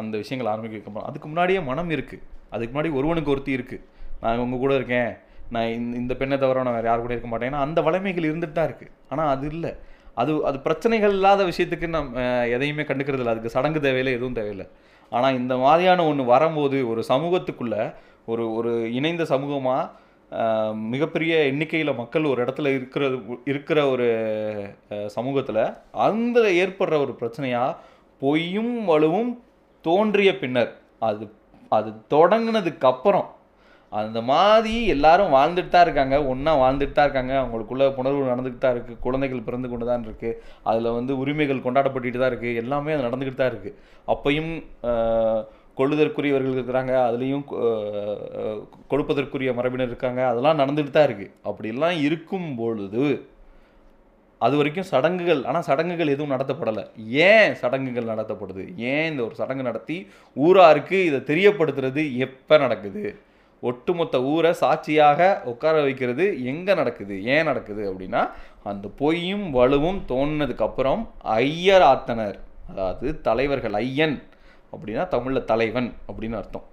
அந்த விஷயங்கள் ஆரம்பிக்கிறதுக்கு அப்புறம் அதுக்கு முன்னாடியே மனம் இருக்குது அதுக்கு முன்னாடி ஒருவனுக்கு ஒருத்தி இருக்குது நான் உங்கள் கூட இருக்கேன். நான் இந்த இந்த பெண்ணை தவிர நான் வேறு யார் கூட இருக்க மாட்டேன். ஏன்னா அந்த வளமைகள் இருந்துட்டு தான் இருக்குது ஆனால் அது இல்லை. அது அது பிரச்சனைகள் இல்லாத விஷயத்துக்கு நம்ம எதையுமே கண்டுக்கிறது இல்லை. அதுக்கு சடங்கு தேவையில்லை எதுவும் தேவையில்லை. ஆனால் இந்த மாதிரியான ஒன்று வரும்போது ஒரு சமூகத்துக்குள்ளே ஒரு ஒரு இணைந்த சமூகமாக மிகப்பெரிய எண்ணிக்கையில் மக்கள் ஒரு இடத்துல இருக்கிறது இருக்கிற ஒரு சமூகத்தில் அந்த ஏற்படுற ஒரு பிரச்சனையாக பொய்யும் வலுவும் தோன்றிய பின்னர் அது அது தொடங்கினதுக்கப்புறம் அப்புறம் அந்த மாதிரி எல்லாரும் வாழ்ந்துட்டு தான் இருக்காங்க. ஒன்றா வாழ்ந்துட்டு தான் இருக்காங்க. அவங்களுக்குள்ள புணர்வு நடந்துக்கிட்டு தான் இருக்குது குழந்தைகள் பிறந்து கொண்டு தான் இருக்குது அதில் வந்து உரிமைகள் கொண்டாடப்பட்டுட்டு தான் இருக்குது எல்லாமே அது நடந்துக்கிட்டு தான் இருக்குது அப்பையும் கொள்ளுதற்குரியவர்கள் இருக்கிறாங்க. அதுலேயும் கொடுப்பதற்குரிய மரபினர் இருக்காங்க. அதெல்லாம் நடந்துட்டு தான் இருக்குது அப்படிலாம் இருக்கும் பொழுது அது வரைக்கும் சடங்குகள் ஆனால் சடங்குகள் எதுவும் நடத்தப்படலை. ஏன் சடங்குகள் நடத்தப்படுது? ஏன் இந்த ஒரு சடங்கு நடத்தி ஊராருக்கு இதை தெரியப்படுத்துறது எப்போ நடக்குது? ஒட்டுமொத்த ஊரை சாட்சியாக உட்கார வைக்கிறது எங்கே நடக்குது? ஏன் நடக்குது அப்படின்னா அந்த பொய்யும் வலுவும் தோணுனதுக்கப்புறம் ஐயர் ஆத்தனர் அதாவது தலைவர்கள் ஐயன் அப்படின்னா தமிழில் தலைவன் அப்படின்னு அர்த்தம்.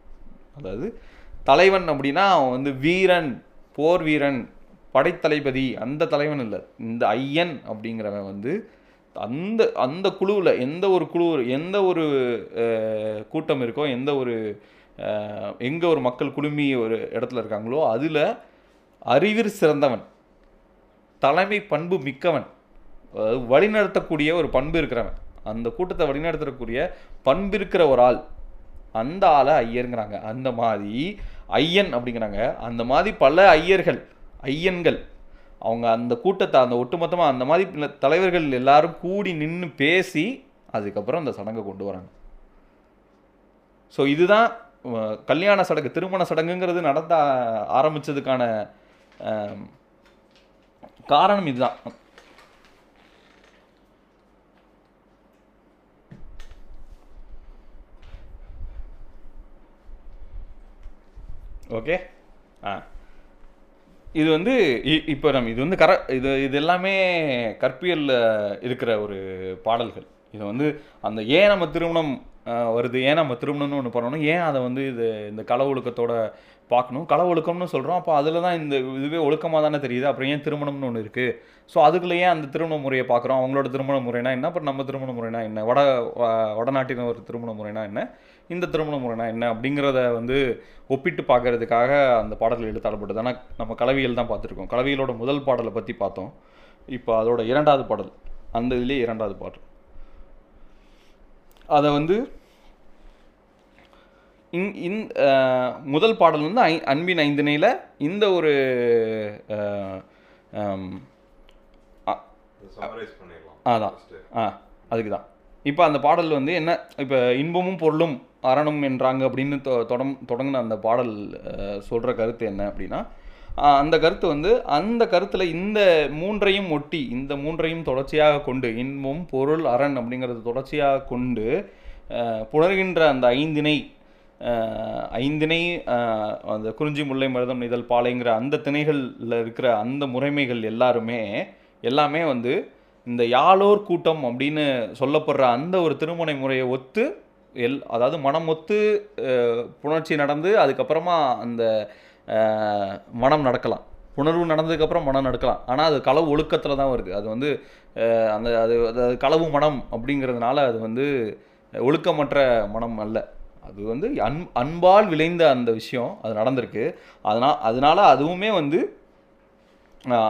அதாவது தலைவன் அப்படின்னா அவன் வந்து வீரன் போர் வீரன் படைத்தளபதி அந்த தலைவன் இல்லை. இந்த ஐயன் அப்படிங்கிறவன் வந்து அந்த அந்த குழுவில் எந்த ஒரு குழு எந்த ஒரு கூட்டம் இருக்கோ எந்த ஒரு எங்கே ஒரு மக்கள் குழுமி ஒரு இடத்துல இருக்காங்களோ அதில் அறிவிற் சிறந்தவன் தலைமை பண்பு மிக்கவன் அதாவது வழிநடத்தக்கூடிய ஒரு பண்பு இருக்கிறவன். அந்த கூட்டத்தை வழிநடத்தக்கூடிய பண்பு இருக்கிற ஒரு ஆள் அந்த ஆளை ஐயருங்கிறாங்க. அந்த மாதிரி ஐயன் அப்படிங்கிறாங்க. அந்த மாதிரி பல ஐயர்கள் ஐயன்கள் அவங்க அந்த கூட்டத்தை அந்த ஒட்டுமொத்தமாக அந்த மாதிரி தலைவர்கள் எல்லாரும் கூடி நின்று பேசி அதுக்கப்புறம் அந்த சடங்கை கொண்டு வராங்க. ஸோ இதுதான் கல்யாண சடங்கு திருமண சடங்குங்கிறது நடத்த ஆரம்பிச்சதுக்கான காரணம் இதுதான். ஓகே ஆ. இது வந்து இ- இப்போ நம்ம இது வந்து கர இது இது எல்லாமே கற்பியலில் இருக்கிற ஒரு பாடல்கள். இது வந்து அந்த ஏன் நம்ம திருமணம் வருது. ஏன் நம்ம திருமணம்னு ஒன்று பண்ணணும்? ஏன் அதை வந்து இது இந்த கள ஒழுக்கத்தோட பார்க்கணும்? கள ஒழுக்கம்னு சொல்கிறோம் அப்போ அதில் தான் இந்த இதுவே ஒழுக்கமாக தானே தெரியுது. அப்புறம் ஏன் திருமணம்னு ஒன்று இருக்குது ஸோ அதுக்குள்ளேயே ஏன் அந்த திருமண முறையை பார்க்குறோம்? அவங்களோட திருமண முறைனா என்ன? அப்புறம் நம்ம திருமண முறைனா என்ன? வட வடநாட்டின் ஒரு திருமண முறைனா என்ன? இந்த திருமண முறைனா என்ன? அப்படிங்கிறத வந்து ஒப்பிட்டு பார்க்கறதுக்காக அந்த பாடல்கள் எழுத்தாளப்பட்டது ஆனால் நம்ம கலவியல் தான் பார்த்துருக்கோம். கலவியலோட முதல் பாடலை பற்றி பார்த்தோம். இப்போ அதோட இரண்டாவது பாடல். அந்த இதுலேயே இரண்டாவது பாடல். அதை வந்து இன் இந் முதல் பாடல் வந்து ஐ அன்பின் ஐந்திணையில் இந்த ஒரு அதான். ஆ அதுக்கு தான் இப்போ அந்த பாடல் வந்து என்ன இப்போ இன்பமும் பொருளும் அறணும் என்றாங்க அப்படின்னு தொ- தொடங் தொடங்கின அந்த பாடல் சொல்கிற கருத்து என்ன அப்படின்னா அந்த கருத்து வந்து அந்த கருத்தில் இந்த மூன்றையும் ஒட்டி இந்த மூன்றையும் தொடர்ச்சியாக கொண்டு இன்பம் பொருள் அரண் அப்படிங்கிறது தொடர்ச்சியாக கொண்டு புணர்கின்ற அந்த ஐந்திணை ஆ, ஐந்திணை அந்த குறிஞ்சி முல்லை மருதம் இதழ் பாலைங்கிற அந்த திணைகளில் இருக்கிற அந்த முறைமைகள் எல்லாருமே எல்லாமே வந்து இந்த யாழோர் கூட்டம் அப்படின்னு சொல்லப்படுற அந்த ஒரு திருமண முறையை ஒத்து எல் அதாவது மனம் ஒத்து புணர்ச்சி நடந்து அதுக்கப்புறமா அந்த மனம் நடக்கலாம். புணர்வு நடந்ததுக்கப்புறம் மனம் நடக்கலாம். ஆனால் அது களவு ஒழுக்கத்தில் தான் வருது. அது வந்து அந்த அது அது களவு மனம் அப்படிங்கிறதுனால அது வந்து ஒழுக்கமற்ற மனம் அல்ல. அது வந்து அன் அன்பால் விளைந்த அந்த விஷயம் அது நடந்திருக்கு. அதனால் அதனால அதுவுமே வந்து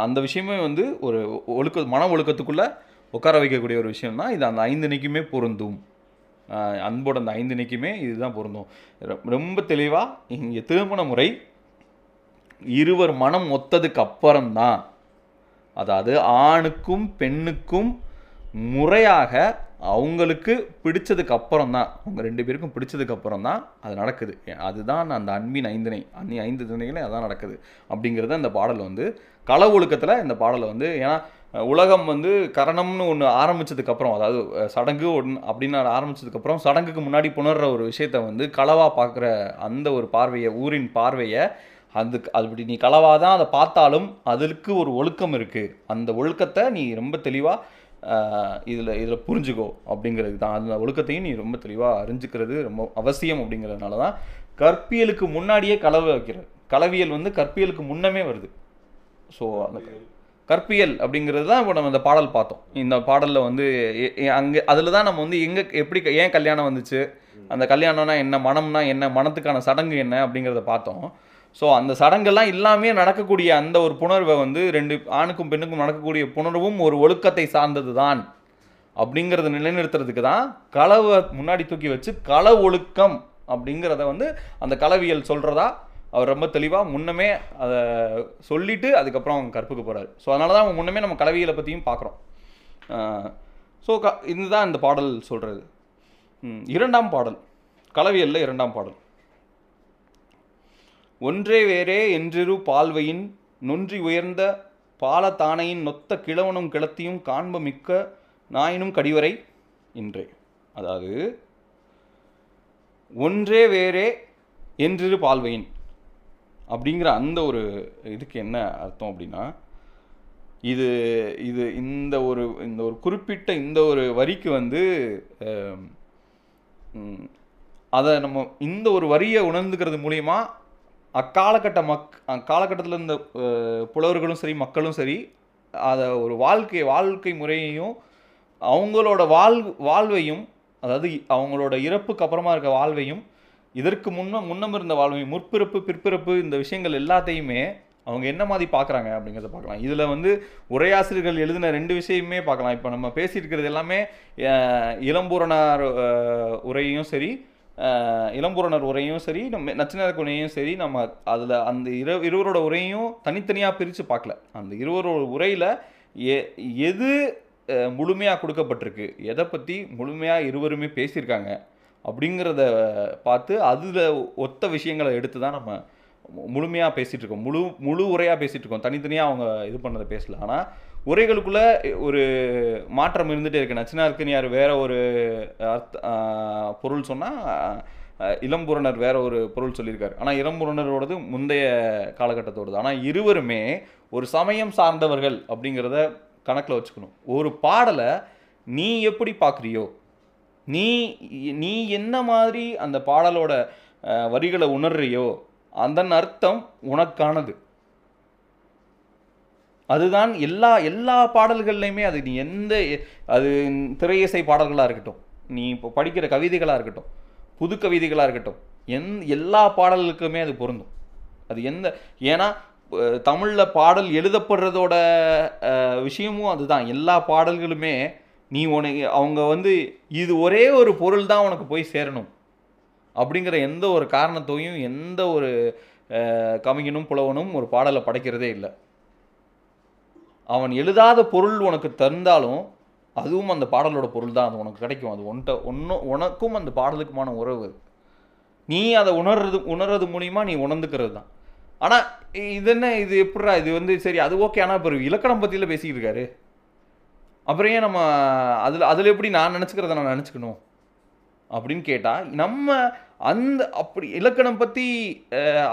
அந்த விஷயமே வந்து ஒரு ஒழுக்க மன ஒழுக்கத்துக்குள்ளே உட்கார வைக்கக்கூடிய ஒரு விஷயம் தான் இது அந்த ஐந்து நிற்குமே பொருந்தும். அன்போட அந்த ஐந்து நிற்குமே இதுதான் பொருந்தும். ரொம்ப தெளிவாக இங்கே திருமண முறை இருவர் மனம் ஒத்ததுக்கு அப்புறம்தான். அதாவது ஆணுக்கும் பெண்ணுக்கும் முறையாக அவங்களுக்கு பிடிச்சதுக்கு அப்புறம் தான் அவங்க ரெண்டு பேருக்கும் பிடிச்சதுக்கு அப்புறம் தான் அது நடக்குது. அதுதான் அந்த அன்பின் ஐந்தினை அன்னி ஐந்து திணைகளே அதான் நடக்குது அப்படிங்கிறது அந்த பாடல் வந்து கள ஒழுக்கத்தில் இந்த பாடலை வந்து ஏன்னா உலகம் வந்து கரணம்னு ஒன்று ஆரம்பித்ததுக்கப்புறம் அதாவது சடங்கு ஒன்று அப்படின்னு ஆரம்பித்ததுக்கப்புறம் சடங்குக்கு முன்னாடி புணர்ற ஒரு விஷயத்த வந்து களவாக பார்க்குற அந்த ஒரு பார்வையை ஊரின் பார்வையை அதுக்கு அப்படி நீ களவாக தான் அதை பார்த்தாலும் அதுக்கு ஒரு ஒழுக்கம் இருக்குது அந்த ஒழுக்கத்தை நீ ரொம்ப தெளிவாக இதில் இதில் புரிஞ்சுக்கோ அப்படிங்கிறது தான். அந்த ஒழுக்கத்தையும் நீ ரொம்ப தெளிவாக அறிஞ்சுக்கிறது ரொம்ப அவசியம் அப்படிங்கிறதுனால தான் கற்பியலுக்கு முன்னாடியே கலவை வைக்கிறது. கலவியல் வந்து கற்பியலுக்கு முன்னமே வருது. ஸோ அந்த கற்பியல். அப்படிங்கிறது தான் இப்போ நம்ம இந்த பாடல் பார்த்தோம். இந்த பாடலில் வந்து அங்கே அதில் தான் நம்ம வந்து எங்கே எப்படி ஏன் கல்யாணம் வந்துச்சு? அந்த கல்யாணம்னா என்ன? மனம்னா என்ன? மனத்துக்கான சடங்கு என்ன? அப்படிங்கிறத பார்த்தோம். ஸோ அந்த சடங்கெல்லாம் இல்லாமே நடக்கக்கூடிய அந்த ஒரு புணர்வை வந்து ரெண்டு ஆணுக்கும் பெண்ணுக்கும் நடக்கக்கூடிய புணர்வும் ஒரு ஒழுக்கத்தை சார்ந்தது தான். அப்படிங்கிறத நிலைநிறுத்துறதுக்கு தான் களவை முன்னாடி தூக்கி வச்சு கள ஒழுக்கம் அப்படிங்கிறத வந்து அந்த களவியல் சொல்கிறதா அவர் ரொம்ப தெளிவாக முன்னமே அதை சொல்லிவிட்டு அதுக்கப்புறம் அவங்க கற்புக்கு போகிறாரு ஸோ அதனால தான் அவங்க முன்னமே நம்ம கலவியலை பற்றியும் பார்க்குறோம். ஸோ க இதுதான் இந்த பாடல் சொல்கிறது இரண்டாம் பாடல். கலவியலில் இரண்டாம் பாடல். ஒன்றே வேறே என்றிரு பால்வையின் நொன்றி உயர்ந்த பாலத்தானையின் நொத்த கிழவனும் கிளத்தியும் காண்ப மிக்க நாயினும் கடிவரை இன்றே. அதாவது ஒன்றே வேறே என்றிரு பால்வையின் அப்படிங்கிற அந்த ஒரு இதுக்கு என்ன அர்த்தம் அப்படின்னா இது இது இந்த ஒரு இந்த ஒரு குறிப்பிட்ட இந்த ஒரு வரிக்கு வந்து அதை நம்ம இந்த ஒரு வரியை உணர்ந்துக்கிறது மூலியமாக அக்காலகட்ட மக் அக்காலகட்டத்தில் இருந்த புலவர்களும் சரி மக்களும் சரி அதை ஒரு வாழ்க்கை வாழ்க்கை முறையையும் அவங்களோட வாழ் வாழ்வையும் அதாவது அவங்களோட இறப்புக்கு அப்புறமா இருக்க வாழ்வையும் இதற்கு முன்ன முன்னம் இருந்த வாழ்வையும் முற்பிறப்பு பிற்பிறப்பு இந்த விஷயங்கள் எல்லாத்தையுமே அவங்க என்ன மாதிரி பார்க்குறாங்க அப்படிங்கிறத பார்க்கலாம் இதில் வந்து உரையாசிரியர்கள் எழுதின ரெண்டு விஷயமே பார்க்கலாம் இப்போ நம்ம பேசியிருக்கிறது எல்லாமே இளம்பூரணார் உரையும் சரி இளம்புறனர் உரையும் சரி நம்ம நச்சினார் உரையும் சரி நம்ம அதில் அந்த இரு இருவரோட உரையும் தனித்தனியாக பிரித்து பார்க்கல. அந்த இருவரோட உரையில் எ எது முழுமையாக கொடுக்கப்பட்டிருக்கு எதை பற்றி முழுமையாக இருவருமே பேசியிருக்காங்க அப்படிங்கிறத பார்த்து அதில் ஒத்த விஷயங்களை எடுத்து தான் நம்ம முழுமையாக பேசிகிட்டு இருக்கோம். முழு முழு உரையாக பேசிகிட்டு இருக்கோம். தனித்தனியாக அவங்க இது பண்ணதை பேசல. ஆனால் உரைகளுக்குள்ள ஒரு மாற்றம் இருந்துகிட்டே இருக்கு. நச்சினார்க்கனியார் வேற ஒரு அர்த்த பொருள் சொன்னால் இளம்புறனர் வேற ஒரு பொருள் சொல்லியிருக்காரு. ஆனால் இளம்புறனரோடது முந்தைய காலகட்டத்தோடது. ஆனால் இருவருமே ஒரு சமயம் சார்ந்தவர்கள் அப்படிங்கிறத கணக்கில் வச்சுக்கணும். ஒரு பாடலை நீ எப்படி பார்க்குறியோ நீ நீ என்ன மாதிரி அந்த பாடலோட வரிகளை உணர்றியோ அதன் அர்த்தம் உனக்கானது. அதுதான் எல்லா எல்லா பாடல்கள்லையுமே அது நீ எந்த அது திரையிசை பாடல்களாக இருக்கட்டும் நீ இப்போ படிக்கிற கவிதைகளாக இருக்கட்டும் புது கவிதைகளாக இருக்கட்டும் எந் எல்லா பாடல்களுக்குமே அது பொருந்தும். அது எந்த ஏன்னா தமிழில் பாடல் எழுதப்படுறதோட விஷயமும் அதுதான். எல்லா பாடல்களுமே நீ உனக்கு அவங்க வந்து இது ஒரே ஒரு பொருள் தான் உனக்கு போய் சேரணும். அப்படிங்கிற எந்த ஒரு காரணத்தையும் எந்த ஒரு கவிஞனும் புலவனும் ஒரு பாடலை படைக்கிறதே இல்லை. அவன் எழுதாத பொருள் உனக்கு தந்தாலும் அதுவும் அந்த பாடலோட பொருள் தான் அது உனக்கு கிடைக்கும். அது ஒன்ட்ட ஒன்றும் உனக்கும் அந்த பாடலுக்குமான உறவு. நீ அதை உணர்றது உணர்றது மூலிமா நீ உணர்ந்துக்கிறது தான் ஆனால் இது என்ன இது எப்படா இது வந்து சரி அது ஓகே ஆனால் இப்போ இலக்கணம் பற்றியில் பேசிக்கிட்டு இருக்காரு. அப்புறம் ஏன் நம்ம அதில் அதில் எப்படி நான் நினச்சிக்கிறத நான் நினச்சிக்கணும்? அப்படின்னு கேட்டால் நம்ம அந்த அப்படி இலக்கணம் பற்றி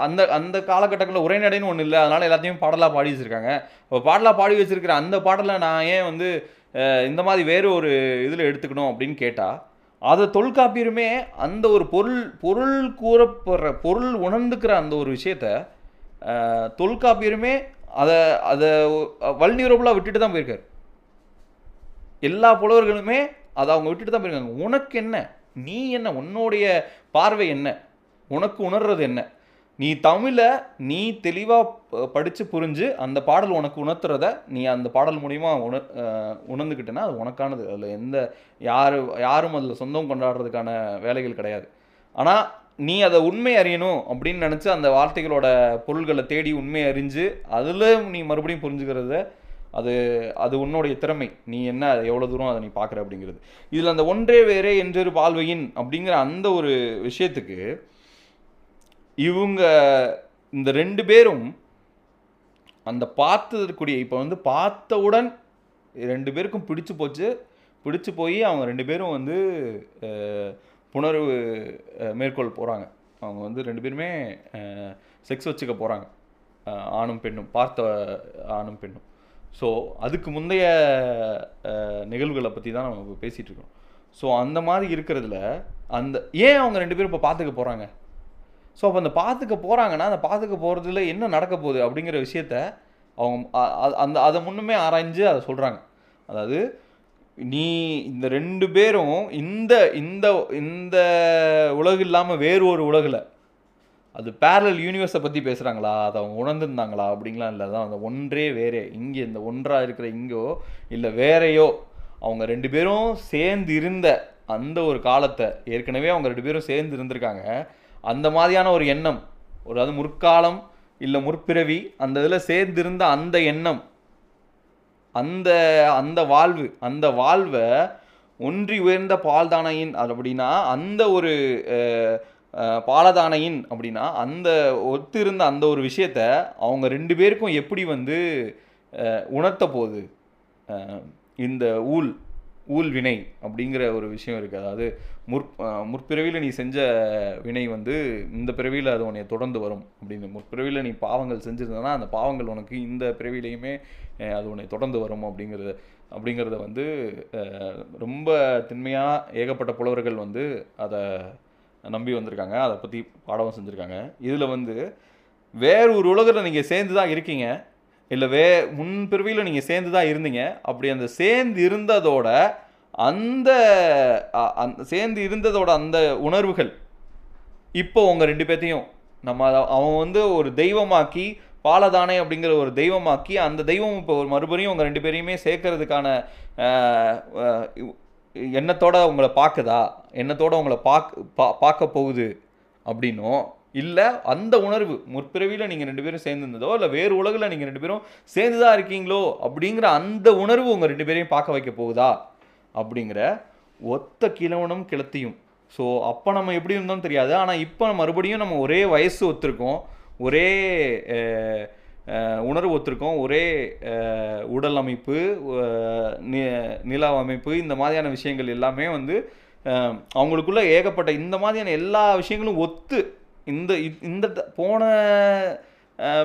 அந்த அந்த காலகட்டங்களில் உரைநடைன்னு ஒன்றும் இல்லை. அதனால் எல்லாத்தையும் பாடலாக பாடி வச்சுருக்காங்க. இப்போ பாடலாக பாடி வச்சுருக்கிற அந்த பாடலை நான் ஏன் வந்து இந்த மாதிரி வேறு ஒரு இதில் எடுத்துக்கணும் அப்படின்னு கேட்டால் அதை தொல்காப்பியருமே அந்த ஒரு பொருள் பொருள் கூறப்படுற பொருள் உணர்ந்துக்கிற அந்த ஒரு விஷயத்த தொல்காப்பியருமே அதை அதை வல்நியூரபுளாக விட்டுட்டு தான் போயிருக்காரு. எல்லா புலவர்களுமே அதை அவங்க விட்டுட்டு தான் போயிருக்காங்க. உனக்கு என்ன நீ என்ன? உன்னுடைய பார்வை என்ன? உனக்கு உணர்றது என்ன? நீ தமிழை நீ தெளிவாக படித்து புரிஞ்சு அந்த பாடல் உனக்கு உணர்த்துறத நீ அந்த பாடல் மூலிமா உணர் உணர்ந்துக்கிட்டேன்னா அது உனக்கானது. அதில் எந்த யார் யாரும் அதில் சொந்தம் கொண்டாடுறதுக்கான வேலைகள் கிடையாது. ஆனால் நீ அதை உண்மை அறியணும் அப்படின்னு நினச்சி அந்த வார்த்தைகளோட பொருள்களை தேடி உண்மை அறிஞ்சு அதில் நீ மறுபடியும் புரிஞ்சுக்கிறத அது அது உன்னுடைய திறமை. நீ என்ன அதை எவ்வளோ தூரம் அதை நீ பார்க்குற அப்படிங்கிறது. இதில் அந்த ஒன்றே வேறே என்றொரு பால்வையின் அப்படிங்கிற அந்த ஒரு விஷயத்துக்கு இவங்க இந்த ரெண்டு பேரும் அந்த பார்த்ததற்குரிய இப்போ வந்து பார்த்தவுடன் ரெண்டு பேருக்கும் பிடிச்சு போச்சு. பிடிச்சு போய் அவங்க ரெண்டு பேரும் வந்து புணர்வு மேற்கொள் போகிறாங்க அவங்க வந்து ரெண்டு பேருமே செக்ஸ் வச்சுக்க போகிறாங்க ஆணும் பெண்ணும் பார்த்த ஆணும் பெண்ணும். ஸோ அதுக்கு முந்தைய நிகழ்வுகளை பற்றி தான் நம்ம இப்போ பேசிகிட்டு இருக்கோம். ஸோ அந்த மாதிரி இருக்கிறதுல அந்த ஏன் அவங்க ரெண்டு பேரும் இப்போ பார்த்துக்க போகிறாங்க ஸோ அப்போ அந்த பார்த்துக்க போகிறாங்கன்னா அந்த பார்த்துக்க போகிறதுல என்ன நடக்க போகுது அப்படிங்கிற விஷயத்த அவங்க அந்த அதை முன்னுமே ஆராய்ஞ்சு அதை சொல்கிறாங்க அதாவது நீ இந்த ரெண்டு பேரும் இந்த இந்த இந்த உலகு இல்லாமல் வேறு ஒரு உலகில் அது பேரல் யூனிவர்ஸை பற்றி பேசுகிறாங்களா அதை அவங்க உணர்ந்துருந்தாங்களா? அப்படிங்கலாம் இல்லை. தான் அந்த ஒன்றே வேறே. இங்கே இந்த ஒன்றாக இருக்கிற இங்கோ இல்லை வேறையோ அவங்க ரெண்டு பேரும் சேர்ந்து இருந்த அந்த ஒரு காலத்தை ஏற்கனவே அவங்க ரெண்டு பேரும் சேர்ந்து இருந்திருக்காங்க. அந்த மாதிரியான ஒரு எண்ணம் ஒரு அது முற்காலம் இல்லை முற்பிறவி அந்த இதில் சேர்ந்து இருந்த அந்த எண்ணம் அந்த அந்த வாழ்வு அந்த வாழ்வை ஒன்றி உயர்ந்த பால்தானையின் அது அப்படின்னா அந்த ஒரு பாலதானையின் அப்படின்னா அந்த ஒத்திருந்த அந்த ஒரு விஷயத்த அவங்க ரெண்டு பேருக்கும் எப்படி வந்து உணர்த்த போகுது? இந்த ஊல் ஊல் வினை அப்படிங்கிற ஒரு விஷயம் இருக்குது அதாவது முற் முற்பிறவியில் நீ செஞ்ச வினை வந்து இந்த பிறவியில் அது உன்னை தொடர்ந்து வரும் அப்படின்னு. முற்பிறவியில் நீ பாவங்கள் செஞ்சுருந்தனா அந்த பாவங்கள் உனக்கு இந்த பிறவிலையுமே அது உன்னை தொடர்ந்து வரும் அப்படிங்கிறத அப்படிங்கிறத வந்து ரொம்ப திண்மையாக ஏகப்பட்ட புலவர்கள் வந்து அதை நம்பி வந்திருக்காங்க அதை பற்றி பாடவும் செஞ்சுருக்காங்க. இதில் வந்து வேறு ஒரு உலகத்தில் நீங்கள் சேர்ந்து தான் இருக்கீங்க இல்லை வே முன் பிறவியில் நீங்கள் சேர்ந்து தான் இருந்தீங்க. அப்படி அந்த சேர்ந்து இருந்ததோட அந்த அந்த சேர்ந்து இருந்ததோட அந்த உணர்வுகள் இப்போ உங்கள் ரெண்டு பேர்த்தையும் நம்ம அவன் வந்து ஒரு தெய்வமாக்கி பாலதானே அப்படிங்கிற ஒரு தெய்வமாக்கி அந்த தெய்வம் இப்போ ஒரு மறுபடியும் உங்கள் ரெண்டு பேரையுமே சேர்க்கறதுக்கான எண்ணத்தோடு உங்களை பார்க்குதா? எண்ணத்தோடு உங்களை பார்க்க பா பார்க்க போகுது அப்படின்னும் இல்லை அந்த உணர்வு முற்பிறவியில் நீங்கள் ரெண்டு பேரும் சேர்ந்துருந்ததோ இல்லை வேறு உலகில் நீங்கள் ரெண்டு பேரும் சேர்ந்து தான் இருக்கீங்களோ அப்படிங்கிற அந்த உணர்வு உங்கள் ரெண்டு பேரையும் பார்க்க வைக்க போகுதா? அப்படிங்கிற ஒத்த கிழவனும் கிளத்தியும் ஸோ அப்போ நம்ம எப்படி இருந்தோம்னு தெரியாது. ஆனால் இப்போ மறுபடியும் நம்ம ஒரே வயசு ஒத்துருக்கோம். ஒரே உணர்வு ஒத்துருக்கோம். ஒரே உடல் அமைப்பு நி- நில அமைப்பு இந்த மாதிரியான விஷயங்கள் எல்லாமே வந்து அவங்களுக்குள்ளே அவங்களுக்குள்ள ஏகப்பட்ட இந்த மாதிரியான எல்லா விஷயங்களும் ஒத்து இந்த இந்த த- போன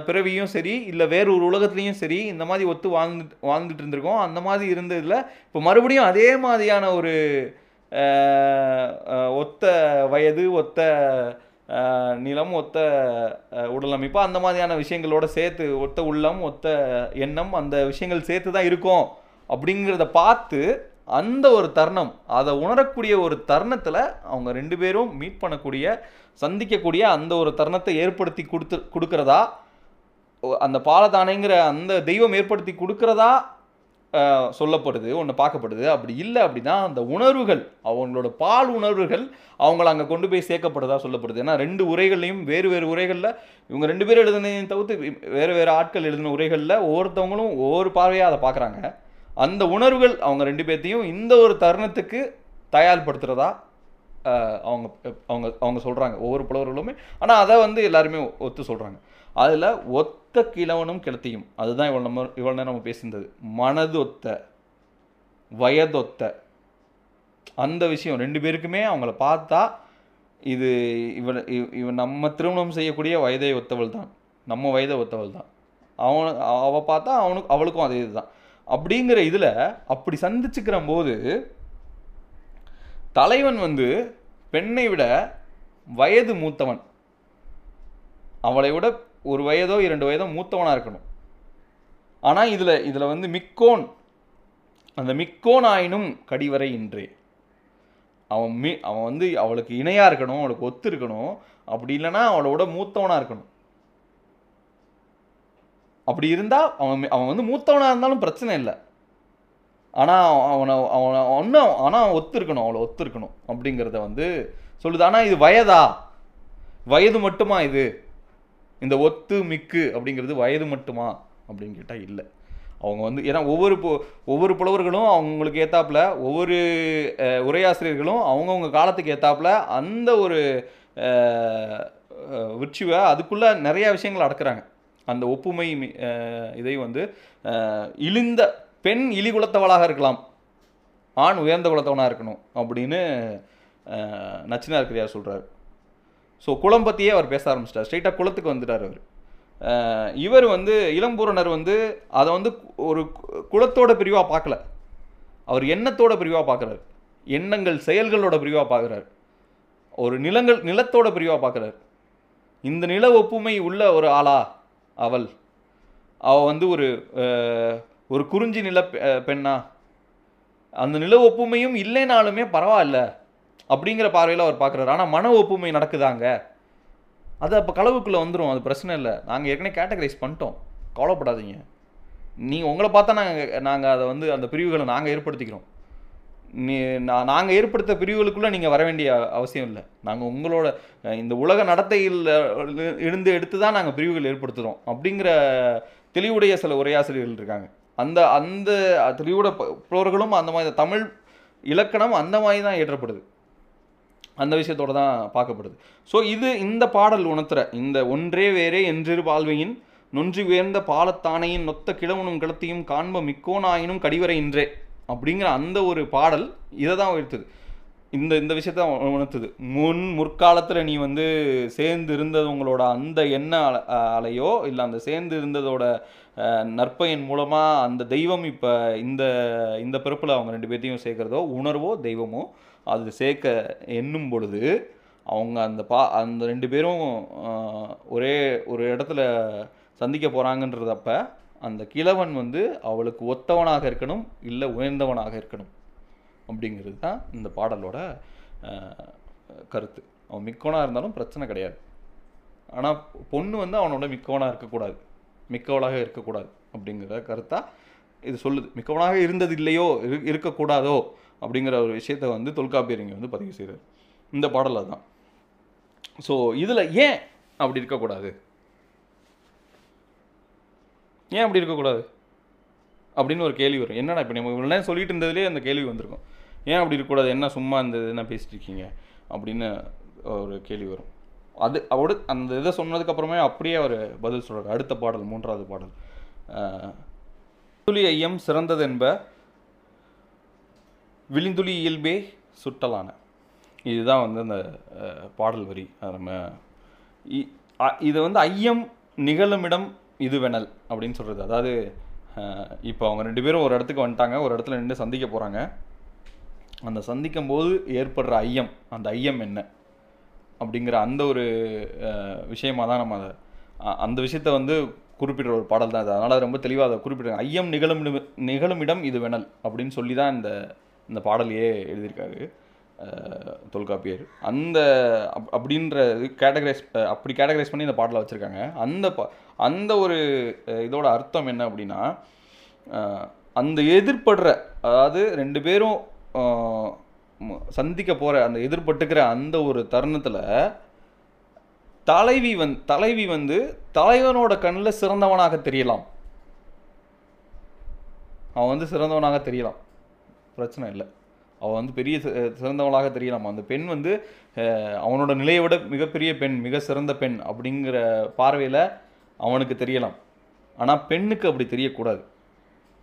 பிறவியும் சரி இல்லை வேறு ஒரு உலகத்துலேயும் சரி இந்த மாதிரி ஒத்து வாழ்ந்து வாழ்ந்துட்டு இருந்திருக்கோம். அந்த மாதிரி இருந்ததில் இப்போ மறுபடியும் அதே மாதிரியான ஒரு ஒத்த வயது ஒத்த நிலம் ஒத்த உடல் அமைப்பு அந்த மாதிரியான விஷயங்களோட சேர்த்து ஒத்த உள்ளம் ஒத்த எண்ணம் அந்த விஷயங்கள் சேர்த்து தான் இருக்கும். அப்படிங்கிறத பார்த்து அந்த ஒரு தருணம் அதை உணரக்கூடிய ஒரு தருணத்தில் அவங்க ரெண்டு பேரும் மீட் பண்ணக்கூடிய சந்திக்கக்கூடிய அந்த ஒரு தருணத்தை ஏற்படுத்தி கொடுத்து கொடுக்குறதா? அந்த பாலதானைங்கிற அந்த தெய்வம் ஏற்படுத்தி கொடுக்குறதா? சொல்லப்படுது ஒன்று பார்க்கப்படுது. அப்படி இல்லை அப்படின்னா அந்த உணர்வுகள் அவங்களோட பால் உணர்வுகள் அவங்கள அங்கே கொண்டு போய் சேர்க்கப்படுதா சொல்லப்படுது. ஏன்னா ரெண்டு உரைகள்லையும் வேறு வேறு உரைகளில் இவங்க ரெண்டு பேரும் எழுதுனதையும் தவிர்த்து வேறு வேறு ஆட்கள் எழுதின உரைகளில் ஒவ்வொருத்தவங்களும் ஒவ்வொரு பார்வையாக அதை பார்க்குறாங்க. அந்த உணர்வுகள் அவங்க ரெண்டு பேர்த்தையும் இந்த ஒரு தருணத்துக்கு தயார்படுத்துகிறதா அவங்க அவங்க அவங்க சொல்கிறாங்க ஒவ்வொரு புலவர்களுமே. ஆனால் அதை வந்து எல்லாருமே ஒத்து சொல்கிறாங்க அதில் ஒத்த கிழவனும் கிழத்தியும். அதுதான் இவ்வளோ நம்ம இவ்வளோ நேரம் நம்ம பேசியிருந்தது. மனது ஒத்த வயதொத்த அந்த விஷயம் ரெண்டு பேருக்குமே அவங்கள பார்த்தா இது இவன் இவன் நம்ம திருமணம் செய்யக்கூடிய வயதை ஒத்தவள் தான். நம்ம வயதை ஒத்தவள் தான். அவன் அவள் பார்த்தா அவனுக்கு அவளுக்கும் அதே இதுதான். அப்படிங்கிற இதில் அப்படி சந்திச்சுக்கிற போது தலைவன் வந்து பெண்ணை விட வயது மூத்தவன். அவளை விட ஒரு வயதோ இரண்டு வயதோ மூத்தவனாக இருக்கணும். ஆனால் இதில் இதில் வந்து மிக்கோன் அந்த மிக்கோன் ஆயினும் கடிவரை இன்றே. அவன் மி அவன் வந்து அவளுக்கு இணையாக இருக்கணும் அவளுக்கு ஒத்து இருக்கணும். அப்படி இல்லைன்னா அவளோட மூத்தவனாக இருக்கணும். அப்படி இருந்தால் அவன் அவன் வந்து மூத்தவனாக இருந்தாலும் பிரச்சனை இல்லை. ஆனால் அவனை அவனை ஒன்றும் ஆனால் அவன் ஒத்து இருக்கணும் அவளை ஒத்து இருக்கணும் அப்படிங்கிறத வந்து சொல்லுது. ஆனால் இது வயதா? வயது மட்டுமா இது? இந்த ஒத்து மிக்கு அப்படிங்கிறது வயது மட்டுமா அப்படின்னு கேட்டால் இல்லை. அவங்க வந்து ஏன்னா ஒவ்வொரு பு- ஒவ்வொரு புலவர்களும் அவங்களுக்கு ஏத்தாப்புல ஒவ்வொரு உரையாசிரியர்களும் அவங்கவுங்க காலத்துக்கு ஏத்தாப்புல அந்த ஒரு விர்ச்சுவை அதுக்குள்ளே நிறைய விஷயங்கள் அடக்குறாங்க. அந்த ஒப்புமை மி- இதை வந்து இழிந்த பெண் இழிகுலத்தவளாக இருக்கலாம். ஆண் உயர்ந்த குலத்தவனாக இருக்கணும் அப்படின்னு நச்சினார் கிரியார் சொல்கிறார் ஸோ குளம் பற்றியே அவர் பேச ஆரம்பிச்சிட்டார். ஸ்ட்ரைட்டாக குளத்துக்கு வந்துட்டார் அவர். இவர் வந்து இளம்பூரணர் வந்து அதை வந்து ஒரு குளத்தோட பிரிவாக பார்க்கல அவர் எண்ணத்தோட பிரிவாக பார்க்குறாரு எண்ணங்கள் செயல்களோட பிரிவாக பார்க்குறாரு ஒரு நிலங்கள் நிலத்தோட பிரிவாக பார்க்குறாரு இந்த நில ஒப்புமை உள்ள ஒரு ஆளா அவள். அவள் வந்து ஒரு ஒரு குறிஞ்சி நில பெ- பெண்ணா. அந்த நில ஒப்புமையும் இல்லைனாலுமே பரவாயில்ல. அப்படிங்கிற பார்வையில் அவர் பார்க்குறாரு. ஆனால் மன ஒப்புமை நடக்குதாங்க? அது அப்போ களவுக்குள்ளே வந்துடும் அது பிரச்சனை இல்லை. நாங்கள் ஏற்கனவே கேட்டகரைஸ் பண்ணிட்டோம். கவலைப்படாதீங்க. நீங்கள் உங்களை பார்த்தா நாங்கள் நாங்கள் அதை வந்து அந்த பிரிவுகளை நாங்கள் ஏற்படுத்திக்கிறோம். நீ நான் நாங்கள் ஏற்படுத்த பிரிவுகளுக்குள்ளே நீங்கள் வர வேண்டிய அவசியம் இல்லை. நாங்கள் உங்களோட இந்த உலக நடத்தையில் இருந்து எடுத்து தான் நாங்கள் பிரிவுகள் ஏற்படுத்துகிறோம் அப்படிங்கிற தெளிவுடைய சில உரையாசிரியர்கள் இருக்காங்க. அந்த அந்த தெளிவுட ப- புலவர்களும் அந்த மாதிரி தமிழ் இலக்கணம் அந்த மாதிரி தான் ஏற்றப்படுது அந்த விஷயத்தோட தான் பார்க்கப்படுது. ஸோ இது இந்த பாடல் உணர்த்துற இந்த ஒன்றே வேறே என்றிரு பால்வையின் நொன்றி உயர்ந்த பாலத்தானையின் நொத்த கிழவனும் கிளத்தியும் காண்ப மிக்கோனாயினும் கடிவரை இன்றே அப்படிங்கிற அந்த ஒரு பாடல் இதை தான் உயர்த்துது. இந்த இந்த விஷயத்த உணர்த்துது. முன் முற்காலத்தில் நீ வந்து சேர்ந்து இருந்தவங்களோட அந்த எண்ண அலையோ இல்லை அந்த சேர்ந்து இருந்ததோட நற்பயன் மூலமாக அந்த தெய்வம் இப்போ இந்த இந்த பிறப்பில் அவங்க ரெண்டு பேர்த்தையும் சேர்க்குறதோ உணர்வோ தெய்வமோ அது சேர்க்க எண்ணும் பொழுது அவங்க அந்த பா அந்த ரெண்டு பேரும் ஒரே ஒரு இடத்துல சந்திக்க போகிறாங்கன்றதப்ப அந்த கிழவன் வந்து அவளுக்கு ஒத்தவனாக இருக்கணும் இல்லை உயர்ந்தவனாக இருக்கணும். அப்படிங்கிறது தான் இந்த பாடலோட கருத்து. அவன் மிக்கவனாக இருந்தாலும் பிரச்சனை கிடையாது. ஆனால் பொண்ணு வந்து அவனோட மிக்கவனாக இருக்கக்கூடாது. மிக்கவளாக இருக்கக்கூடாது. அப்படிங்கிற கருத்தாக இது சொல்லுது. மிக்கவனாக இருந்தது இல்லையோ இரு இருக்கக்கூடாதோ அப்படிங்கிற ஒரு விஷயத்தை வந்து தொல்காப்பியர் வந்து பதிவு செய்கிறார் இந்த பாடலில் தான் ஸோ இதில் ஏன் அப்படி இருக்கக்கூடாது? ஏன் அப்படி இருக்கக்கூடாது? அப்படின்னு ஒரு கேள்வி வரும். என்னடா இப்போ நம்ம இவ்வளோ நேரம் சொல்லிட்டு இருந்ததுலேயே அந்த கேள்வி வந்திருக்கும். ஏன் அப்படி இருக்கக்கூடாது? என்ன சும்மா இந்த என்ன பேசிட்டு இருக்கீங்க? அப்படின்னு ஒரு கேள்வி வரும். அது அவடு அந்த இதை சொன்னதுக்கப்புறமே அப்படியே அவர் பதில் சொல்கிறார் அடுத்த பாடல் மூன்றாவது பாடல். துளி ஐயம் சிறந்தது என்ப விழிந்துளி இயல்பே சுட்டலான. இதுதான் வந்து அந்த பாடல் வரி. நம்ம இதை இது வந்து ஐயம் நிகழுமிடம் இதுவெனல் அப்படின்னு சொல்கிறது அதாவது இப்போ அவங்க ரெண்டு பேரும் ஒரு இடத்துக்கு வந்துட்டாங்க ஒரு இடத்துல நின்று சந்திக்க போகிறாங்க அந்த சந்திக்கும் போது ஏற்படுற ஐயம் அந்த ஐயம் என்ன? அப்படிங்கிற அந்த ஒரு விஷயமாக தான் நம்ம அதை அந்த விஷயத்த வந்து குறிப்பிடுற ஒரு பாடல் தான் அது அதனால் ரொம்ப தெளிவாக அதை குறிப்பிடுறாங்க. ஐயம் நிகழும் நிகழுமிடம் இது வெனல் அப்படின்னு சொல்லி தான் இந்த இந்த பாடலையே எழுதியிருக்காரு தொல்காப்பியர். அந்த அப் அப்படின்ற இது கேட்டகரைஸ் அப்படி கேட்டகரைஸ் பண்ணி இந்த பாடலை வச்சுருக்காங்க. அந்த ப அந்த ஒரு இதோட அர்த்தம் என்ன அப்படின்னா அந்த எதிர்படுற அதாவது ரெண்டு பேரும் சந்திக்க போகிற அந்த எதிர்பட்டுக்கிற அந்த ஒரு தருணத்தில் தலைவி வந் தலைவி வந்து தலைவனோட கண்ணில் சிறந்தவனாக தெரியலாம். அவன் வந்து சிறந்தவனாக தெரியலாம். பிரச்சனை இல்லை. அவள் வந்து பெரிய சிறந்தவளாக தெரியலாம்? அந்த பெண் வந்து அவனோட நிலையை விட மிகப்பெரிய பெண் மிக சிறந்த பெண் அப்படிங்கிற பார்வையில் அவனுக்கு தெரியலாம். ஆனால் பெண்ணுக்கு அப்படி தெரியக்கூடாது.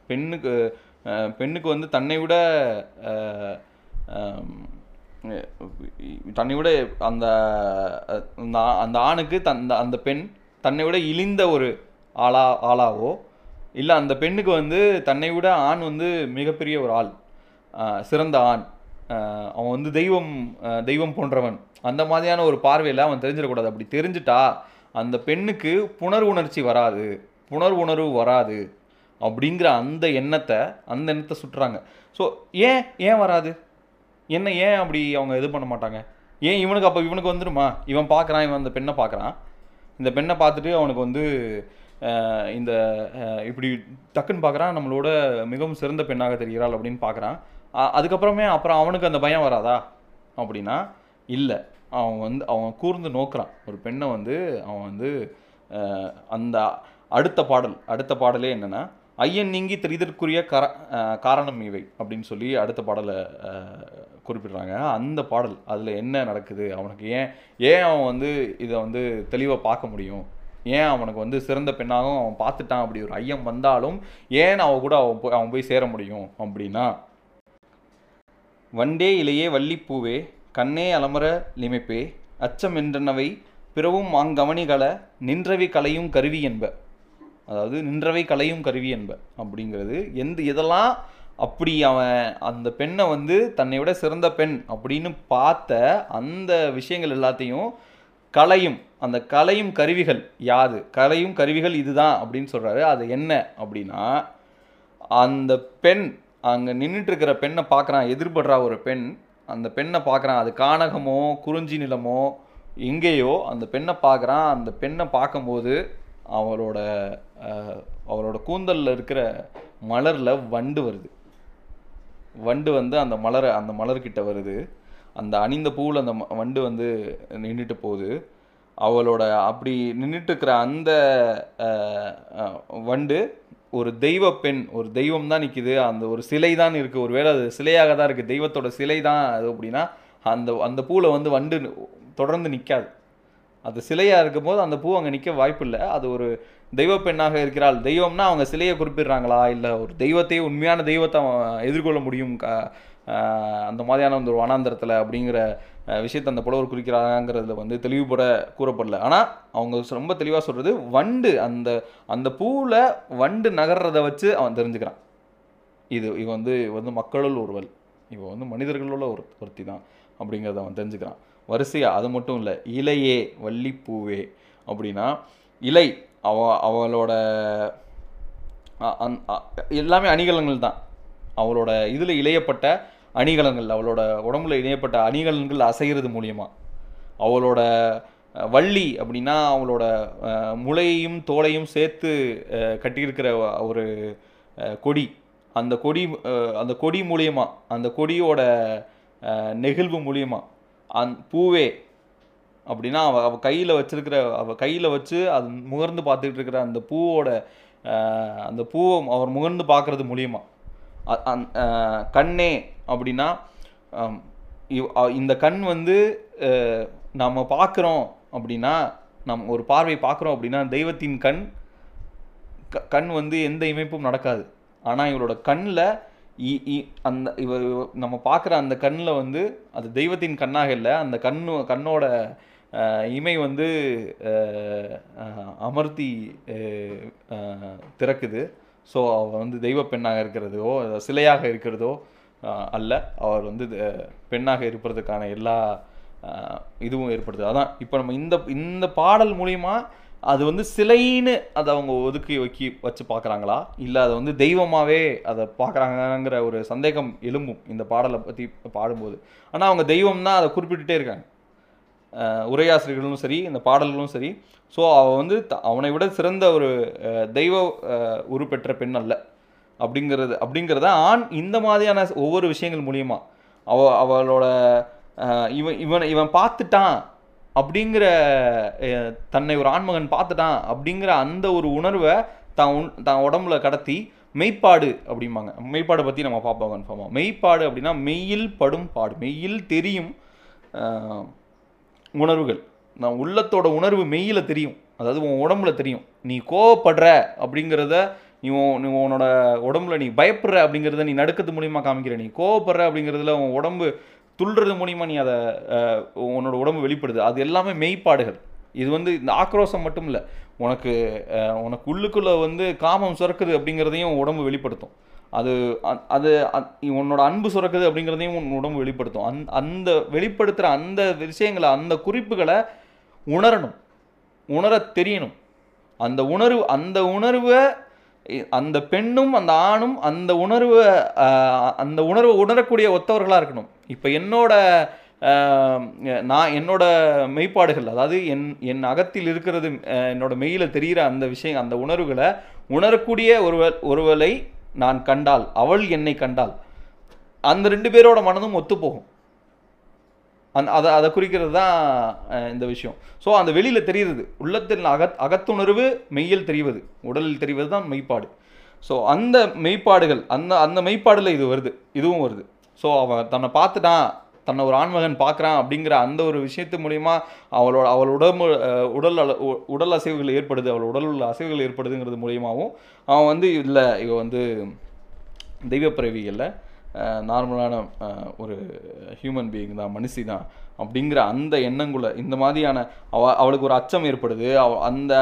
பெண்ணுக்கு பெண்ணுக்கு வந்து தன்னை விட தன்னை விட அந்த அந்த அந்த ஆணுக்கு தந்த அந்த பெண் தன்னை விட இழிந்த ஒரு ஆளா ஆளாவோ இல்லை அந்த பெண்ணுக்கு வந்து தன்னை விட ஆண் வந்து மிகப்பெரிய ஒரு ஆள் சிறந்த ஆண். அவன் வந்து தெய்வம் தெய்வம் போன்றவன். அந்த மாதிரியான ஒரு பார்வையில் அவன் தெரிஞ்சிடக்கூடாது. அப்படி தெரிஞ்சிட்டா அந்த பெண்ணுக்கு புணர்வுணர்ச்சி வராது. புணர் உணர்வு வராது அப்படிங்கிற அந்த எண்ணத்தை அந்த எண்ணத்தை சுட்டுறாங்க. ஸோ ஏன் ஏன் வராது? என்ன ஏன் அப்படி அவங்க இது பண்ண மாட்டாங்க? ஏன் இவனுக்கு அப்போ இவனுக்கு வந்துடுமா? இவன் பார்க்குறான் இவன் அந்த பெண்ணை பார்க்குறான் இந்த பெண்ணை பார்த்துட்டு அவனுக்கு வந்து இந்த இப்படி டக்குன்னு பார்க்குறான் நம்மளோட மிகவும் சிறந்த பெண்ணாக தெரிகிறாள் அப்படின்னு பார்க்குறான் அதுக்கப்புறமே அப்புறம் அவனுக்கு அந்த பயம் வராதா? அப்படின்னா இல்லை. அவன் வந்து அவன் கூர்ந்து நோக்குறான். ஒரு பெண்ணை வந்து அவன் வந்து அந்த அடுத்த பாடல் அடுத்த பாடலே என்னன்னா ஐயன் நீங்கி தெரிதற்குரிய கர காரணம் இவை அப்படின்னு சொல்லி அடுத்த பாடலை குறிப்பிடுறாங்க. அந்த பாடல் அதில் என்ன நடக்குது? அவனுக்கு ஏன் ஏன் அவன் வந்து இதை வந்து தெளிவாக பார்க்க முடியும்? ஏன் அவனுக்கு வந்து சிறந்த பெண்ணாகவும் அவன் பார்த்துட்டான்? அப்படி ஒரு ஐயம் வந்தாலும் ஏன் அவன் கூட அவன் போய் அவன் போய் சேர முடியும்? அப்படின்னா வண்டே இலையே வள்ளிப்பூவே கண்ணே அலமர லிமைப்பே அச்சம் என்றனவை பிறவும் மாங்கவனிகள நின்றவை கலையும் கருவி என்ப. அதாவது நின்றவை கலையும் கருவி என்ப அப்படிங்கிறது. எந்த இதெல்லாம் அப்படி அவன் அந்த பெண்ணை வந்து தன்னை விட சிறந்த பெண் அப்படின்னு பார்த்த அந்த விஷயங்கள் எல்லாத்தையும் கலையும் அந்த கலையும் கருவிகள் யாது? கலையும் கருவிகள் இதுதான் அப்படின்னு சொல்கிறாரு அது என்ன அப்படின்னா அந்த பெண் அங்கே நின்றுட்டு இருக்கிற பெண்ணை பார்க்குறான் எதிர்படுறா ஒரு பெண். அந்த பெண்ணை பார்க்குறான் அது கானகமோ குறிஞ்சி நிலமோ எங்கேயோ அந்த பெண்ணை பார்க்குறான். அந்த பெண்ணை பார்க்கும்போது அவளோட அவரோட அவளோட கூந்தலில் இருக்கிற மலரில் வண்டு வருது. வண்டு வந்து அந்த மலரை அந்த மலர்கிட்ட வருது. அந்த அணிந்த பூவில் அந்த வண்டு வந்து நின்றுட்டு போகுது. அவளோட அப்படி நின்றுட்டு இருக்கிற அந்த வண்டு ஒரு தெய்வ பெண் ஒரு தெய்வம் தான் நிற்கிது அந்த ஒரு சிலை தான் இருக்குது ஒருவேளை அது சிலையாக தான் இருக்குது தெய்வத்தோட சிலை தான் அது அப்படின்னா அந்த அந்த பூவில் வந்து வண்டு தொடர்ந்து நிற்காது அது சிலையாக இருக்கும்போது அந்த பூ அங்கே நிற்க வாய்ப்பில்லை. அது ஒரு தெய்வ பெண்ணாக இருக்கிறாள். தெய்வம்னா அவங்க சிலையை குறிப்பிடுறாங்களா? இல்லை ஒரு தெய்வத்தையே உண்மையான தெய்வத்தை எதிர்கொள்ள முடியும் க அந்த மாதிரியான ஒரு வனாந்திரத்தில் அப்படிங்கிற விஷயத்தை அந்த புலவர் குறிக்கிறாங்கிறதுல வந்து தெளிவுபட கூறப்படல. ஆனால் அவங்க ரொம்ப தெளிவாக சொல்கிறது வண்டு அந்த அந்த பூவில் வண்டு நகர்றதை வச்சு அவன் தெரிஞ்சுக்கிறான். இது இவன் வந்து வந்து மக்களுள் ஒருவல் இவன் வந்து மனிதர்களுள்ள ஒரு ஒருத்தி தான் அப்படிங்கிறத அவன் தெரிஞ்சுக்கிறான். வரிசையாக அது மட்டும் இல்லை இலையே வள்ளிப்பூவே அப்படின்னா இலை அவ அவளோட எல்லாமே அணிகலன்கள் தான். அவளோட இதில் இழையப்பட்ட அணிகலன்கள் அவளோட உடம்புல இணையப்பட்ட அணிகலன்கள் அசைகிறது மூலியமாக அவளோட வள்ளி அப்படின்னா அவளோட முளையையும் தோலையும் சேர்த்து கட்டியிருக்கிற ஒரு கொடி. அந்த கொடி அந்த கொடி மூலியமா அந்த கொடியோட நெகிழ்வு மூலியமா அந் பூவே அப்படின்னா அவ அவள் கையில் வச்சிருக்கிற அவள் கையில் வச்சு அது முகர்ந்து பார்த்துக்கிட்டு இருக்கிற அந்த பூவோட அந்த பூவை அவர் முகர்ந்து பார்க்குறது மூலியமாக அந்- கண்ணே அப்படின்னா இவ்- இந்த கண் வந்து நாம் பார்க்குறோம் அப்படின்னா நம் ஒரு பார்வை பார்க்குறோம் அப்படின்னா தெய்வத்தின் கண் க- கண் வந்து எந்த இமைப்பும் நடக்காது. ஆனால் இவளோட கண்ணில் அந்த இவ நம்ம பார்க்குற அந்த கண்ணில் வந்து அது தெய்வத்தின் கண்ணாக இல்லை அந்த கண்ணு கண்ணோட இமை வந்து அமர்த்தி திறக்குது. ஸோ அவள் வந்து தெய்வ பெண்ணாக இருக்கிறதோ சிலையாக இருக்கிறதோ அல்ல. அவர் வந்து பெண்ணாக இருப்பதற்கான எல்லா இதுவும் ஏற்படுது. அதான் இப்போ நம்ம இந்த இந்த பாடல் மூலிமா அது வந்து சிலைன்னு அதை அவங்க ஒதுக்கி வைக்கி வச்சு பார்க்குறாங்களா இல்லை அதை வந்து தெய்வமாகவே அதை பார்க்குறாங்கங்கிற ஒரு சந்தேகம் எழும்பும் இந்த பாடலை பற்றி பாடும்போது. ஆனால் அவங்க தெய்வம் தான் அதை குறிப்பிட்டுட்டே இருக்காங்க. உரையாசிரியர்களும் சரி இந்த பாடல்களும் சரி. ஸோ அவ வந்து த- அவனை விட சிறந்த ஒரு தெய்வ உருப்பெற்ற பெண் அல்ல. அப்படிங்கிறது அப்படிங்கிறத ஆண் இந்த மாதிரியான ஒவ்வொரு விஷயங்கள் மூலியமா அவ அவளோட இவன் இவன் இவன் பார்த்துட்டான் அப்படிங்கிற தன்னை ஒரு ஆண்மகன் பார்த்துட்டான் அப்படிங்கிற அந்த ஒரு உணர்வை தான் உன் தான் உடம்புல கடத்தி மெய்ப்பாடு அப்படிம்பாங்க. மெய்ப்பாடை பற்றி நம்ம பார்ப்போம் கன்ஃபார்மாக மெய்ப்பாடு அப்படின்னா மெய்யில் படும் பாடு மெய்யில் தெரியும் உணர்வுகள். நான் உள்ளத்தோட உணர்வு மெய்யில் தெரியும். அதாவது உன் உடம்புல தெரியும். நீ கோவப்படுற அப்படிங்கிறத நீ உன் நீ உன்னோட உடம்புல நீ பயப்படுற அப்படிங்கிறத நீ நடுக்கிறது மூலியமாக காமிக்கிற. நீ கோவப்படுற அப்படிங்கிறதுல உன் உடம்பு துள்ளுறது மூலியமாக நீ அதை உன்னோட உடம்பு வெளிப்படுது. அது எல்லாமே மெய்ப்பாடுகள். இது வந்து இந்த ஆக்ரோஷம் மட்டும் இல்லை. உனக்கு உனக்கு உள்ளுக்குள்ளே வந்து காமம் சுரக்குது அப்படிங்கிறதையும் உடம்பு வெளிப்படுத்தும். அது அது உன்னோட அன்பு சுரக்குது அப்படிங்கிறதையும் உன் உடம்பு வெளிப்படுத்தும். அந் அந்த வெளிப்படுத்துகிற அந்த விஷயங்களை அந்த குறிப்புகளை உணரணும். உணரத் தெரியணும். அந்த உணர்வு அந்த உணர்வை அந்த பெண்ணும் அந்த ஆணும் அந்த உணர்வை அந்த உணர்வை உணரக்கூடிய ஒத்தவர்களாக இருக்கணும். இப்போ என்னோட நான் என்னோட மெய்ப்பாடுகள் அதாவது என் என் அகத்தில் இருக்கிறது என்னோட மெய்யில தெரிகிற அந்த விஷயம் அந்த உணர்வுகளை உணரக்கூடிய ஒருவ ஒருவளை நான் கண்டால் அவள் என்னை கண்டால் அந்த ரெண்டு பேரோட மனதும் ஒத்துப்போகும். அந் அதை அதை குறிக்கிறது தான் இந்த விஷயம். ஸோ அந்த வெளியில் தெரியுது உள்ளத்தில் அகத் அகத்துணர்வு மெய்யில் தெரிவது உடலில் தெரிவது தான் மெய்ப்பாடு. ஸோ அந்த மெய்ப்பாடுகள் அந்த அந்த மெய்ப்பாடில் இது வருது இதுவும் வருது. ஸோ அவன் தன்னை பார்த்துட்டான் தன்னை ஒரு ஆண்மகன் பார்க்குறான் அப்படிங்கிற அந்த ஒரு விஷயத்து மூலிமா அவளோட அவள் உடம்பு உடல் அள உடல் அசைவுகள் ஏற்படுது அவள் உடல் உள்ள அசைவுகள் ஏற்படுதுங்கிறது மூலியமாகவும் அவன் வந்து இல்லை இவ வந்து தெய்வப்பிறவிகளில் நார்மலான ஒரு ஹியூமன் பீயிங் தான் மனுஷி தான் அப்படிங்கிற அந்த எண்ணங்குள்ள இந்த மாதிரியான அவ அவளுக்கு ஒரு அச்சம் ஏற்படுது அவ அந்த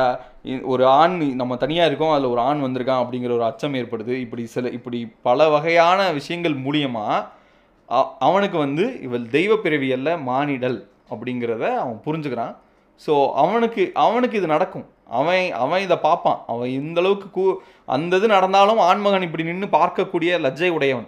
இ- ஒரு ஆண் நம்ம தனியாக இருக்கோம் அதில் ஒரு ஆண் வந்திருக்கான் அப்படிங்கிற ஒரு அச்சம் ஏற்படுது இப்படி சில இப்படி பல வகையான விஷயங்கள் மூலியமாக அவனுக்கு வந்து இவள் தெய்வ பிறவியல்ல மானிடல் அப்படிங்கிறத அவன் புரிஞ்சுக்கிறான். ஸோ அவனுக்கு அவனுக்கு இது நடக்கும். அவன் அவன் இதை பார்ப்பான். அவன் இந்த அளவுக்கு கூ அந்த இது நடந்தாலும் ஆண்மகன் இப்படி நின்று பார்க்கக்கூடிய லஜ்ஜை உடையவன்.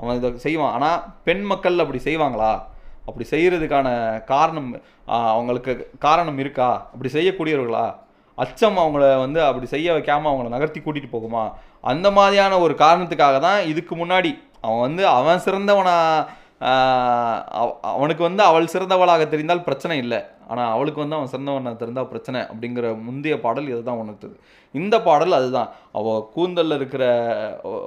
அவன் இதை செய்வான். ஆனால் பெண் மக்கள் அப்படி செய்வாங்களா? அப்படி செய்கிறதுக்கான காரணம் அவங்களுக்கு காரணம் இருக்கா? அப்படி செய்யக்கூடியவர்களா? அச்சம் அவங்கள வந்து அப்படி செய்ய வைக்காமல் அவங்கள நகர்த்தி கூட்டிகிட்டு போகுமா? அந்த மாதிரியான ஒரு காரணத்துக்காக தான் இதுக்கு முன்னாடி அவன் வந்து அவன் சிறந்தவனா அவ- அவனுக்கு வந்து அவள் சிறந்தவளாக தெரிந்தால் பிரச்சனை இல்லை. ஆனால் அவளுக்கு வந்து அவன் சிறந்தவனாக தெரிந்தால் பிரச்சனை அப்படிங்கிற முந்தைய பாடல் இதை தான் உணர்த்துது. இந்த பாடல் அதுதான். அவள் கூந்தலில் இருக்கிற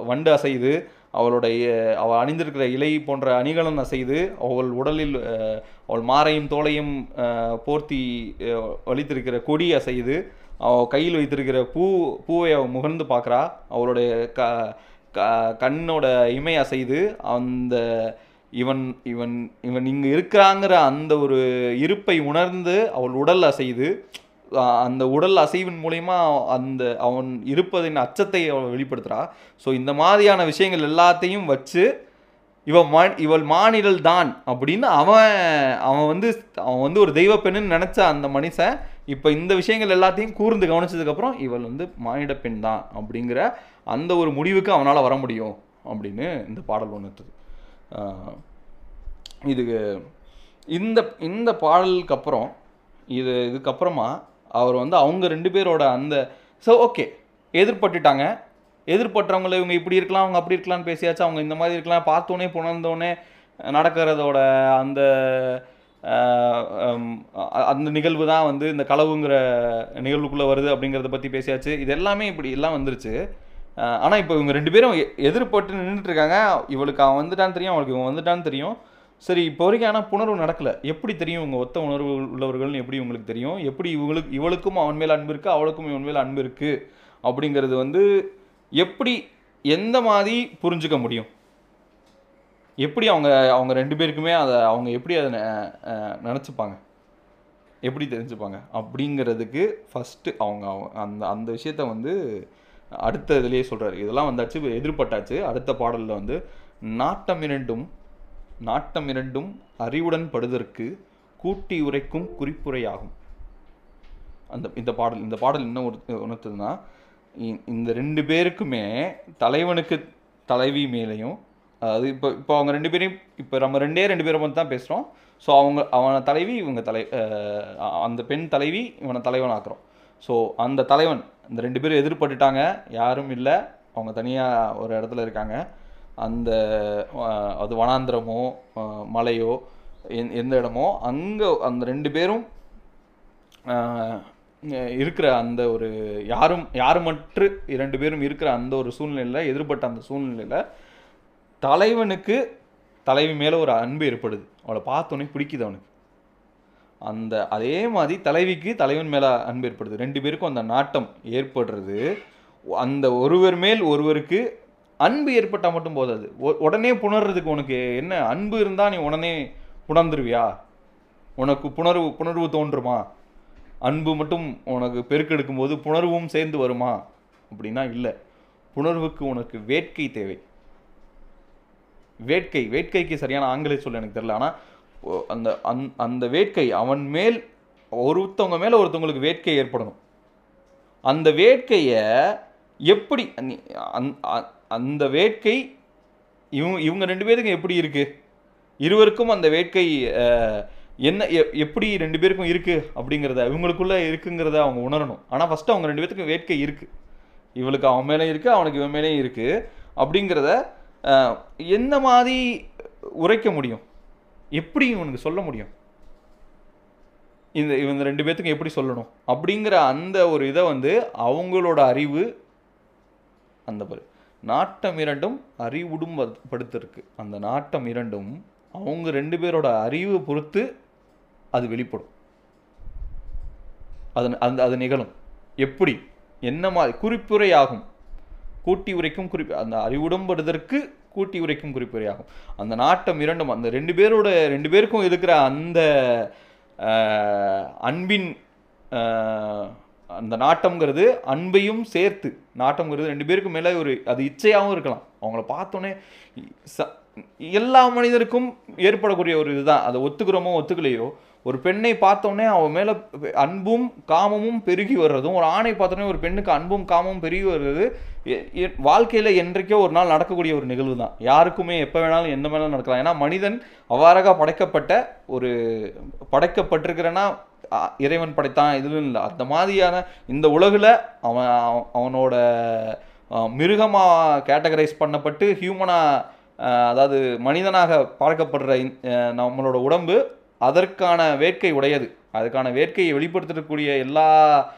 வண்டு அசைது அவளுடைய அவள் அணிந்திருக்கிற இலை போன்ற அணிகலன் அசைது அவள் உடலில் அவள் மாரையும் தோலையும் போர்த்தி வலித்திருக்கிற கொடி அசைது அவள் கையில் வைத்திருக்கிற பூ பூவை அவள் முகர்ந்து பார்க்குறா. அவளுடைய க க- கண்ணோட இமை அசைது அந்த இவன் இவன் இவன் இங்கே இருக்கிறாங்கிற அந்த ஒரு இருப்பை உணர்ந்து அவள் உடல் அசைது. அந்த உடல் அசைவின் மூலயமா அந்த அவன் இருப்பதின் அச்சத்தை அவள் வெளிப்படுத்துகிறா ஸோ இந்த மாதிரியான விஷயங்கள் எல்லாத்தையும் வச்சு இவன் மா இவள் மானிடல் தான் அப்படின்னு அவன் அவன் வந்து அவன் வந்து ஒரு தெய்வ பெண்ணுன்னு நினச்ச அந்த மனுஷன் இப்போ இந்த விஷயங்கள் எல்லாத்தையும் கூர்ந்து கவனிச்சதுக்கப்புறம் இவள் வந்து மானிட பெண் தான் அப்படிங்கிற அந்த ஒரு முடிவுக்கு அவனால் வர முடியும் அப்படின்னு இந்த பாடல் ஒன்று இது இந்த இந்த பாடலுக்கு அப்புறம் இது இதுக்கப்புறமா அவர் வந்து அவங்க ரெண்டு பேரோட அந்த ஸோ ஓகே எதிர்பட்டுட்டாங்க. எதிர்பட்டவங்களை இவங்க இப்படி இருக்கலாம் அவங்க அப்படி இருக்கலாம்னு பேசியாச்சு. அவங்க இந்த மாதிரி இருக்கலாம் பார்த்தோன்னே புணர்ந்தோடனே நடக்கிறதோட அந்த அந்த நிகழ்வு தான் வந்து இந்த களவுங்கிற நிகழ்வுக்குள்ளே வருது அப்படிங்கிறத பற்றி பேசியாச்சு. இது எல்லாமே இப்படி எல்லாம் வந்துருச்சு. ஆனால் இப்போ இவங்க ரெண்டு பேரும் எ- எதிர்பட்டு நின்றுட்டுருக்காங்க இவளுக்கு அவன் வந்துட்டான்னு தெரியும் அவளுக்கு இவன் வந்துட்டான்னு தெரியும். சரி இப்போ வரைக்கும் ஆனால் புணர்வு நடக்கலை. எப்படி தெரியும் இவங்க ஒத்த உணர்வு உள்ளவர்கள்னு எப்படி உங்களுக்கு தெரியும்? எப்படி இவங்களுக்கு இவளுக்கும் அவன் மேல் அன்பு இருக்குது அவளுக்கும் இவன் மேல் அன்பு இருக்குது அப்படிங்கிறது வந்து எப்படி எந்த மாதிரி புரிஞ்சுக்க முடியும்? எப்படி அவங்க அவங்க ரெண்டு பேருக்குமே அதை அவங்க எப்படி அதை நினச்சிப்பாங்க? எப்படி தெரிஞ்சுப்பாங்க? அப்படிங்கிறதுக்கு ஃபஸ்ட்டு அவங்க அவங்க அந்த அந்த விஷயத்த வந்து அடுத்த இதுலேயே சொல்கிறாரு இதெல்லாம் வந்தாச்சு எதிர்பட்டாச்சு. அடுத்த பாடலில் வந்து நாட்டம் இரண்டும் நாட்டம் இரண்டும் அறிவுடன் படுதற்கு கூட்டி உரைக்கும் குறிப்புரையாகும். அந்த இந்த பாடல் இந்த பாடல் என்ன ஒரு உணர்த்துதுன்னா இந்த ரெண்டு பேருக்குமே தலைவனுக்கு தலைவி மேலேயும் அதாவது இப்போ இப்போ அவங்க ரெண்டு பேரையும் இப்போ நம்ம ரெண்டே ரெண்டு பேரை மட்டும் தான் பேசுகிறோம் ஸோ அவங்க அவனை தலைவி இவங்க தலை அந்த பெண் தலைவி இவனை தலைவன் ஆக்குறோம் ஸோ அந்த தலைவன் இந்த ரெண்டு பேரும் எதிர்பட்டுட்டாங்க யாரும் இல்லை அவங்க தனியாக ஒரு இடத்துல இருக்காங்க. அந்த அது வனாந்திரமோ மலையோ எந்- எந்த இடமோ அங்கே அந்த ரெண்டு பேரும் இருக்கிற அந்த ஒரு யாரும் யாருமற்று இரண்டு பேரும் இருக்கிற அந்த ஒரு சூழ்நிலையில் எதிர்பட்ட அந்த சூழ்நிலையில் தலைவனுக்கு தலைவி மேலே ஒரு அன்பு ஏற்படுது. அவளை பார்த்தோன்னே பிடிக்குது அவனுக்கு. அந்த அதே மாதிரி தலைவிக்கு தலைவன் மேலே அன்பு ஏற்படுது. ரெண்டு பேருக்கும் அந்த நாட்டம் ஏற்படுறது. அந்த ஒருவர் மேல் ஒருவருக்கு அன்பு ஏற்பட்டால் மட்டும் போதாது. உடனே புணர்றதுக்கு உனக்கு என்ன அன்பு இருந்தால் நீ உடனே புணர்ந்துருவியா? உனக்கு புணர்வு புணர்வு தோன்றுமா? அன்பு மட்டும் உனக்கு பெருக்கெடுக்கும் போது புணர்வும் சேர்ந்து வருமா? அப்படின்னா இல்லை. புணர்வுக்கு உனக்கு வேட்கை தேவை. வேட்கை வேட்கைக்கு சரியான ஆங்கில சொல்ல எனக்கு தெரியல. ஆனால் அந்த அந் அந்த வேட்கை அவன் மேல் ஒருத்தவங்க மேலே ஒருத்தவங்களுக்கு வேட்கை ஏற்படணும். அந்த வேட்கையை எப்படி நீ- அந்த- வேட்கை இவங்க இவங்க ரெண்டு பேருக்கும் எப்படி இருக்குது இருவருக்கும் அந்த வேட்கை என்ன எ- எப்படி ரெண்டு பேருக்கும் இருக்குது அப்படிங்கிறத இவங்களுக்குள்ளே இருக்குங்கிறத அவங்க உணரணும். ஆனால் ஃபஸ்ட்டு அவங்க ரெண்டு பேத்துக்கும் வேட்கை இருக்குது இவளுக்கு அவன் மேலே இருக்குது அவனுக்கு இவன் மேலேயும் இருக்குது அப்படிங்கிறத என்ன மாதிரி உரைக்க முடியும்? எப்படி இவனுக்கு சொல்ல முடியும்? இந்த இவங்க ரெண்டு பேர்த்துக்கும் எப்படி சொல்லணும்? அப்படிங்கிற அந்த ஒரு இதை வந்து அவங்களோட அறிவு அந்த பாரு நாட்டம் இரண்டும் அறிவுடும் படுத்திருக்கு அந்த நாட்டம் இரண்டும் அவங்க ரெண்டு பேரோட அறிவை பொறுத்து அது வெளிப்படும். அது அந்த அது நிகழும். எப்படி? என்ன மாதிரி குறிப்புரையாகும். கூட்டி உரைக்கும் குறிப்பு அந்த அறிவுடம்படுதற்கு கூட்டி உரைக்கும் குறிப்புரையாகும். அந்த நாட்டம் இரண்டும் அந்த ரெண்டு பேரோட ரெண்டு பேருக்கும் இருக்கிற அந்த அன்பின் அந்த நாட்டம்ங்கிறது அன்பையும் சேர்த்து நாட்டம்ங்கிறது ரெண்டு பேருக்கும் மேலே ஒரு அது இச்சையாகவும் இருக்கலாம். அவங்கள பார்த்தோன்னே ச- எல்லா மனிதருக்கும் ஏற்படக்கூடிய ஒரு இதுதான். அதை ஒத்துக்கிறோமோ ஒத்துக்கலையோ ஒரு பெண்ணை பார்த்தோன்னே அவன் மேலே அன்பும் காமமும் பெருகி வர்றதும் ஒரு ஆணை பார்த்தோன்னே ஒரு பெண்ணுக்கு அன்பும் காமமும் பெருகி வர்றது எ- எ- என்றைக்கோ ஒரு நாள் நடக்கக்கூடிய ஒரு நிகழ்வு தான். யாருக்குமே எப்போ வேணாலும் எந்த வேணாலும் நடக்கலாம். ஏன்னா மனிதன் அவ்வாறாக படைக்கப்பட்ட ஒரு படைக்கப்பட்டிருக்கிறன்னா இறைவன் படைத்தான் இதுவும் இல்லை. அந்த மாதிரியான இந்த உலகில் அவன் அவ- அவனோட மிருகமாக கேட்டகரைஸ் பண்ணப்பட்டு ஹியூமனாக அதாவது மனிதனாக பார்க்கப்படுற நம்மளோட உடம்பு அதற்கான வேட்கை உடையது. அதுக்கான வேட்கையை வெளிப்படுத்தக்கூடிய எல்லா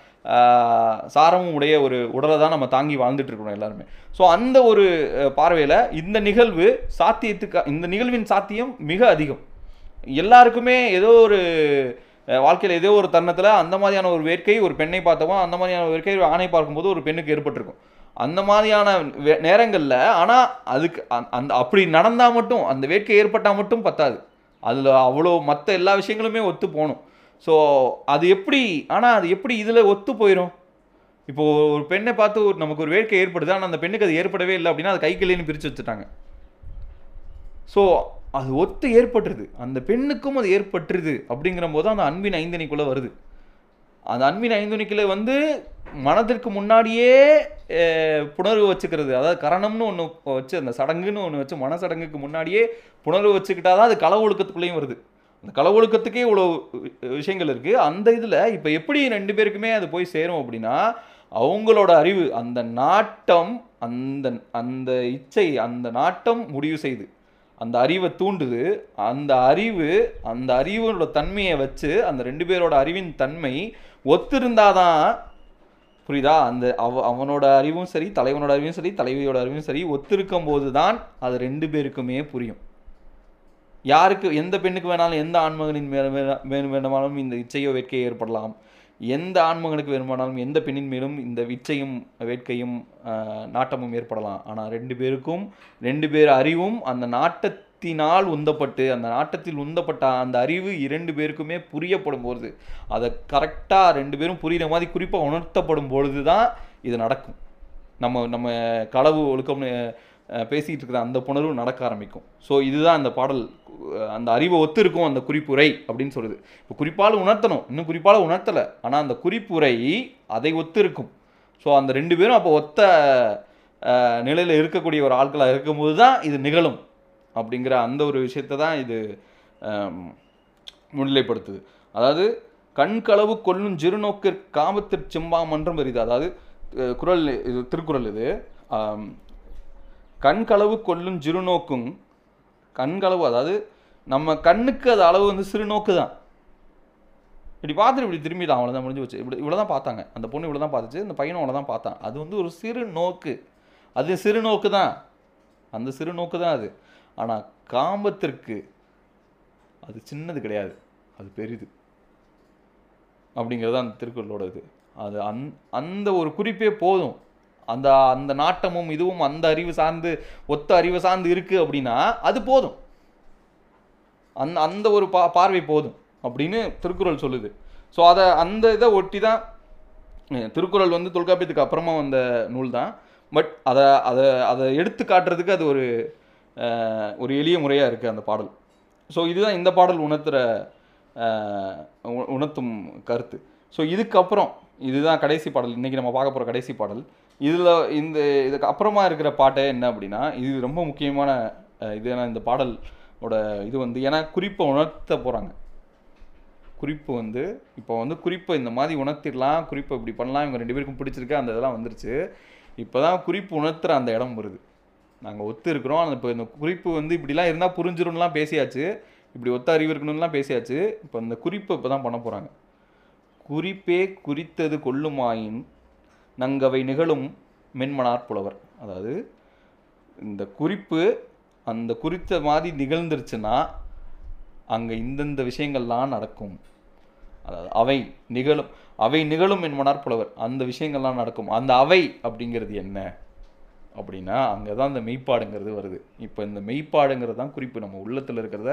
சாரமும் உடைய ஒரு உடலை தான் நம்ம தாங்கி வாழ்ந்துட்டு இருக்கிறோம் எல்லாருமே. ஸோ அந்த ஒரு பார்வையில் இந்த நிகழ்வு சாத்தியத்துக்கு இந்த நிகழ்வின் சாத்தியம் மிக அதிகம். எல்லாருக்குமே ஏதோ ஒரு வாழ்க்கையில் ஏதோ ஒரு தருணத்தில் அந்த மாதிரியான ஒரு வேட்கை ஒரு பெண்ணை பார்த்தவோ அந்த மாதிரியான வேட்கை ஒரு ஆணை பார்க்கும்போது ஒரு பெண்ணுக்கு ஏற்பட்டிருக்கும். அந்த மாதிரியான வே- ஆனால் அதுக்கு அந்த- அந்த அப்படி நடந்தால் மட்டும் அந்த வேட்கை ஏற்பட்டால் மட்டும் பத்தாது. அதில் அவ்வளோ மற்ற எல்லா விஷயங்களுமே ஒத்து போகணும். ஸோ அது எப்படி ஆனால் அது எப்படி இதில் ஒத்து போயிடும் இப்போது ஒரு பெண்ணை பார்த்து ஒரு நமக்கு ஒரு வேட்கை ஏற்படுது ஆனால் அந்த பெண்ணுக்கு அது ஏற்படவே இல்லை அப்படின்னா அது கை கிளின்னு பிரித்து வச்சுட்டாங்க. ஸோ அது ஒத்து ஏற்பட்டுருது. அந்த பெண்ணுக்கும் அது ஏற்பட்டுருது அப்படிங்கிற போது அந்த அன்பின் ஐந்தணிக்குள்ளே வருது. அந்த அன்பின் ஐந்தணிக்குள்ள வந்து மனதிற்கு முன்னாடியே புணர்வு வச்சுக்கிறது. அதாவது கரணம்னு ஒன்று வச்சு அந்த சடங்குன்னு ஒன்று வச்சு மனசடங்குக்கு முன்னாடியே புணர்வு வச்சுக்கிட்டாதான் அது கள ஒழுக்கத்துக்குள்ளேயும் வருது. அந்த கள ஒழுக்கத்துக்கே இவ்வளோ வி- விஷயங்கள் இருக்குது அந்த இதில் இப்போ எப்படி ரெண்டு பேருக்குமே அது போய் சேரும் அப்படின்னா அவங்களோட அறிவு அந்த நாட்டம் அந்த அந்த இச்சை அந்த நாட்டம் முடிவு செய்து. அந்த அறிவை தூண்டுது. அந்த அறிவு அந்த அறிவோட தன்மையை வச்சு அந்த ரெண்டு பேரோட அறிவின் தன்மை ஒத்திருந்தாதான் புரியுதா? அந்த அவ அவனோட அறிவும் சரி தலைவனோட அறிவும் சரி தலைவியோட அறிவும் சரி ஒத்திருக்கும் போது தான் அது ரெண்டு பேருக்குமே புரியும். யாருக்கு எந்த பெண்ணுக்கு வேணாலும் எந்த ஆண்மகனின் மேல வேணும் வேண்டுமானாலும் இந்த இச்சையோ வேட்கையோ ஏற்படலாம். எந்த ஆண்மகனுக்கு வேணுமானாலும் எந்த பெண்ணின் மேலும் இந்த விச்சையும் வேட்கையும் நாட்டமும் ஏற்படலாம். ஆனால் ரெண்டு பேருக்கும் ரெண்டு பேர் அறிவும் அந்த நாட்டத்தினால் உந்தப்பட்டு அந்த நாட்டத்தில் உந்தப்பட்ட அந்த அறிவு இரண்டு பேருக்குமே புரியப்படும் பொழுது அதை கரெக்டாக ரெண்டு பேரும் புரிகிற மாதிரி குறிப்பாக உணர்த்தப்படும் பொழுது தான் இது நடக்கும். நம்ம நம்ம களவு ஒழுக்கம்னு பேசிகிட்டு இருக்கிற அந்த புணர்வு நடக்க ஆரம்பிக்கும். ஸோ இதுதான் அந்த பாடல் அந்த அறிவை ஒத்து இருக்கும் அந்த குறிப்புரை அப்படின்னு சொல்லுது இப்போ குறிப்பால் உணர்த்தணும். இன்னும் குறிப்பால் உணர்த்தலை. ஆனால் அந்த குறிப்புரை அதை ஒத்து இருக்கும் ஸோ அந்த ரெண்டு பேரும் அப்போ ஒத்த நிலையில் இருக்கக்கூடிய ஒரு ஆட்களாக இருக்கும்போது தான் இது நிகழும் அப்படிங்கிற அந்த ஒரு விஷயத்தை தான் இது முன்னிலைப்படுத்துது. அதாவது கண்களவு கொல்லும் ஜிறுநோக்கிற் காமத்திற் செம்பாமன்றம் வருது அதாவது குரல் குறள் இது திருக்குறள் இது. கண்களவு கொல்லும் சிறுநோக்கும் கண்களவு அதாவது நம்ம கண்ணுக்கு அது அளவு வந்து சிறுநோக்கு தான். இப்படி பார்த்துட்டு இப்படி திரும்பிதான் அவ்வளோதான் முடிஞ்சு வச்சு இப்படி இவ்வளோ தான் பார்த்தாங்க. அந்த பொண்ணு இவ்வளோ தான் பார்த்துச்சு இந்த பையனும் அவ்வளோ தான் பார்த்தான். அது வந்து ஒரு சிறு நோக்கு அது சிறு நோக்கு தான். அந்த சிறு நோக்கு தான் அது. ஆனால் காமத்திற்கு அது சின்னது கிடையாது. அது பெரிது. அப்படிங்கிறது அந்த திருக்குறளோட இது. அது அந் அந்த ஒரு குறிப்பே போதும். அந்த அந்த நாட்டமும் இதுவும் அந்த அறிவு சார்ந்து ஒத்த அறிவு சார்ந்து இருக்குது அப்படின்னா அது போதும். அந் அந்த ஒரு பா பார்வை போதும் அப்படின்னு திருக்குறள் சொல்லுது. ஸோ அதை அந்த இதை ஒட்டி தான் திருக்குறள் வந்து தொல்காப்பியத்துக்கு அப்புறமா வந்த நூல் தான். பட் அதை அதை அதை எடுத்து காட்டுறதுக்கு அது ஒரு ஒரு எளிய முறையாக இருக்குது அந்த பாடல். ஸோ இதுதான் இந்த பாடல் உணர்த்துகிற உணர்த்தும் கருத்து. ஸோ இதுக்கப்புறம் இதுதான் கடைசி பாடல். இன்றைக்கி நம்ம பார்க்க போகிற கடைசி பாடல். இதில் இந்த இதுக்கு அப்புறமா இருக்கிற பாட்டே என்ன அப்படின்னா இது ரொம்ப முக்கியமான இது ஏன்னா இந்த பாடலோட இது வந்து ஏன்னா குறிப்பை உணர்த்த போகிறாங்க குறிப்பு வந்து இப்போ வந்து குறிப்பை இந்த மாதிரி உணர்த்திடலாம் குறிப்பை இப்படி பண்ணலாம் இவங்க ரெண்டு பேருக்கும் பிடிச்சிருக்கு அந்த இதெல்லாம் வந்துருச்சு. இப்போ தான் குறிப்பு உணர்த்துற அந்த இடம் வருது. நாங்கள் ஒத்து இருக்கிறோம் அந்த இப்போ இந்த குறிப்பு வந்து இப்படிலாம் இருந்தால் புரிஞ்சிரும்லாம் பேசியாச்சு. இப்படி ஒத்த அறிவு இருக்கணும்லாம் பேசியாச்சு. இப்போ இந்த குறிப்பு இப்போ தான் பண்ண போகிறாங்க குறிப்பே குறித்தது கொள்ளுமாயின் நங்கவை நிகழும் மென்மனார் புலவர். அதாவது இந்த குறிப்பு அந்த குறித்த மாதிரி நிகழ்ந்துருச்சுன்னா அங்கே இந்தந்த விஷயங்கள்லாம் நடக்கும். அதாவது அவை நிகழும் அவை நிகழும் என்பனார் புலவர் அந்த விஷயங்கள்லாம் நடக்கும். அந்த அவை அப்படிங்கிறது என்ன? அப்படின்னா அங்கே தான் அந்த மெய்ப்பாடுங்கிறது வருது. இப்போ இந்த மெய்ப்பாடுங்கிறது தான் குறிப்பு. நம்ம உள்ளத்தில் இருக்கிறத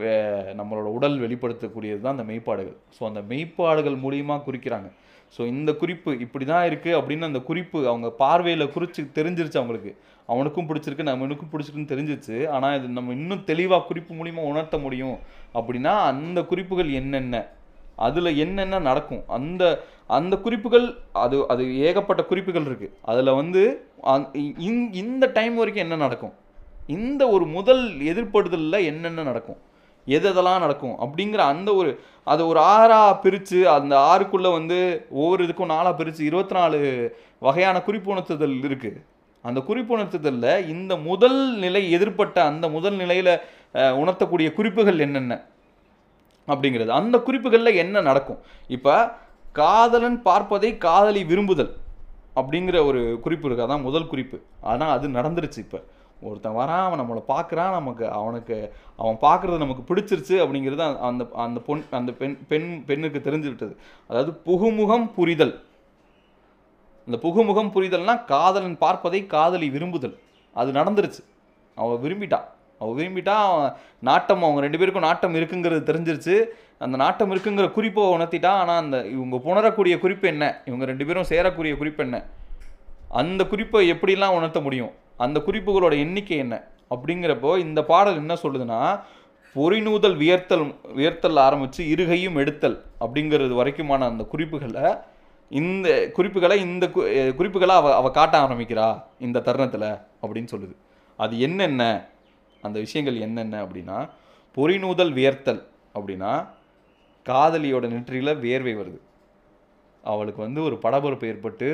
வே நம்மளோட உடல் வெளிப்படுத்தக்கூடியது தான் அந்த மெய்ப்பாடுகள். ஸோ அந்த மெய்ப்பாடுகள் மூலியமாக குறிக்கிறாங்க. ஸோ இந்த குறிப்பு இப்படி தான் இருக்குது அப்படின்னு அந்த குறிப்பு அவங்க பார்வையில் குறித்து தெரிஞ்சிருச்சு அவங்களுக்கு. அவனுக்கும் பிடிச்சிருக்கு நம்மனுக்கும் பிடிச்சிருக்குன்னு தெரிஞ்சிச்சு ஆனால் இது நம்ம இன்னும் தெளிவாக குறிப்பு மூலிமா உணர்த்த முடியும் அப்படின்னா அந்த குறிப்புகள் என்னென்ன? அதில் என்னென்ன நடக்கும்? அந்த அந்த குறிப்புகள் அது அது ஏகப்பட்ட குறிப்புகள் இருக்குது அதில் வந்து இந்- இந்த டைம் வரைக்கும் என்ன நடக்கும்? இந்த ஒரு முதல் எதிர்ப்படுதலில் என்னென்ன நடக்கும்? எது எதெல்லாம் நடக்கும்? அப்படிங்கிற அந்த ஒரு அதை ஒரு ஆறாக பிரித்து அந்த ஆறுக்குள்ளே வந்து ஒவ்வொரு இதுக்கும் நாளாக பிரித்து இருபத்தி நாலு வகையான குறிப்புணர்த்துதல் இருக்குது அந்த குறிப்புணர்த்துதலில் இந்த முதல் நிலை எதிர்ப்பட்ட அந்த முதல் நிலையில் உணர்த்தக்கூடிய குறிப்புகள் என்னென்ன? அப்படிங்கிறது. அந்த குறிப்புகளில் என்ன நடக்கும்? இப்போ காதலன் பார்ப்பதை காதலி விரும்புதல் அப்படிங்கிற ஒரு குறிப்பு இருக்கு? அதான் முதல் குறிப்பு. ஆனால் அது நடந்துருச்சு இப்போ. ஒருத்தன் வரான் அவன் நம்மளை பார்க்குறான் நமக்கு அவனுக்கு அவன் பார்க்குறது நமக்கு பிடிச்சிருச்சு அப்படிங்கிறது அந்த- அந்த பொன் அந்த பெண் பெண் பெண்ணுக்கு தெரிஞ்சு விட்டது அதாவது புகுமுகம் புரிதல். இந்த புகுமுகம் புரிதல்னா காதலன் பார்ப்பதை காதலி விரும்புதல். அது நடந்துருச்சு. அவன் விரும்பிட்டான். அவள் விரும்பிட்டா அவன் நாட்டம் அவங்க ரெண்டு பேருக்கும் நாட்டம் இருக்குங்கிறது தெரிஞ்சிருச்சு. அந்த நாட்டம் இருக்குங்கிற குறிப்பை உணர்த்திட்டா ஆனால் அந்த இவங்க புணரக்கூடிய குறிப்பு என்ன? இவங்க ரெண்டு பேரும் சேரக்கூடிய குறிப்பு என்ன? அந்த குறிப்பை எப்படிலாம் உணர்த்த முடியும்? அந்த குறிப்புகளோட எண்ணிக்கை என்ன? அப்படிங்கிறப்போ இந்த பாடல் என்ன சொல்லுதுன்னா பொறிநூதல் வியர்த்தல் வியர்த்தல் ஆரம்பித்து இருகையும் எடுத்தல் அப்படிங்கிறது வரைக்குமான அந்த குறிப்புகளை இந்த குறிப்புகளை இந்த குறிப்புகளை அவ அவள் காட்ட ஆரம்பிக்கிறா இந்த தருணத்தில் அப்படின்னு சொல்லுது. அது என்னென்ன? அந்த விஷயங்கள் என்னென்ன அப்படின்னா பொறிநூதல் வியர்த்தல் அப்படின்னா காதலியோட நெற்றியில் வேர்வை வருது. அவளுக்கு வந்து ஒரு படபரப்பு ஏற்பட்டு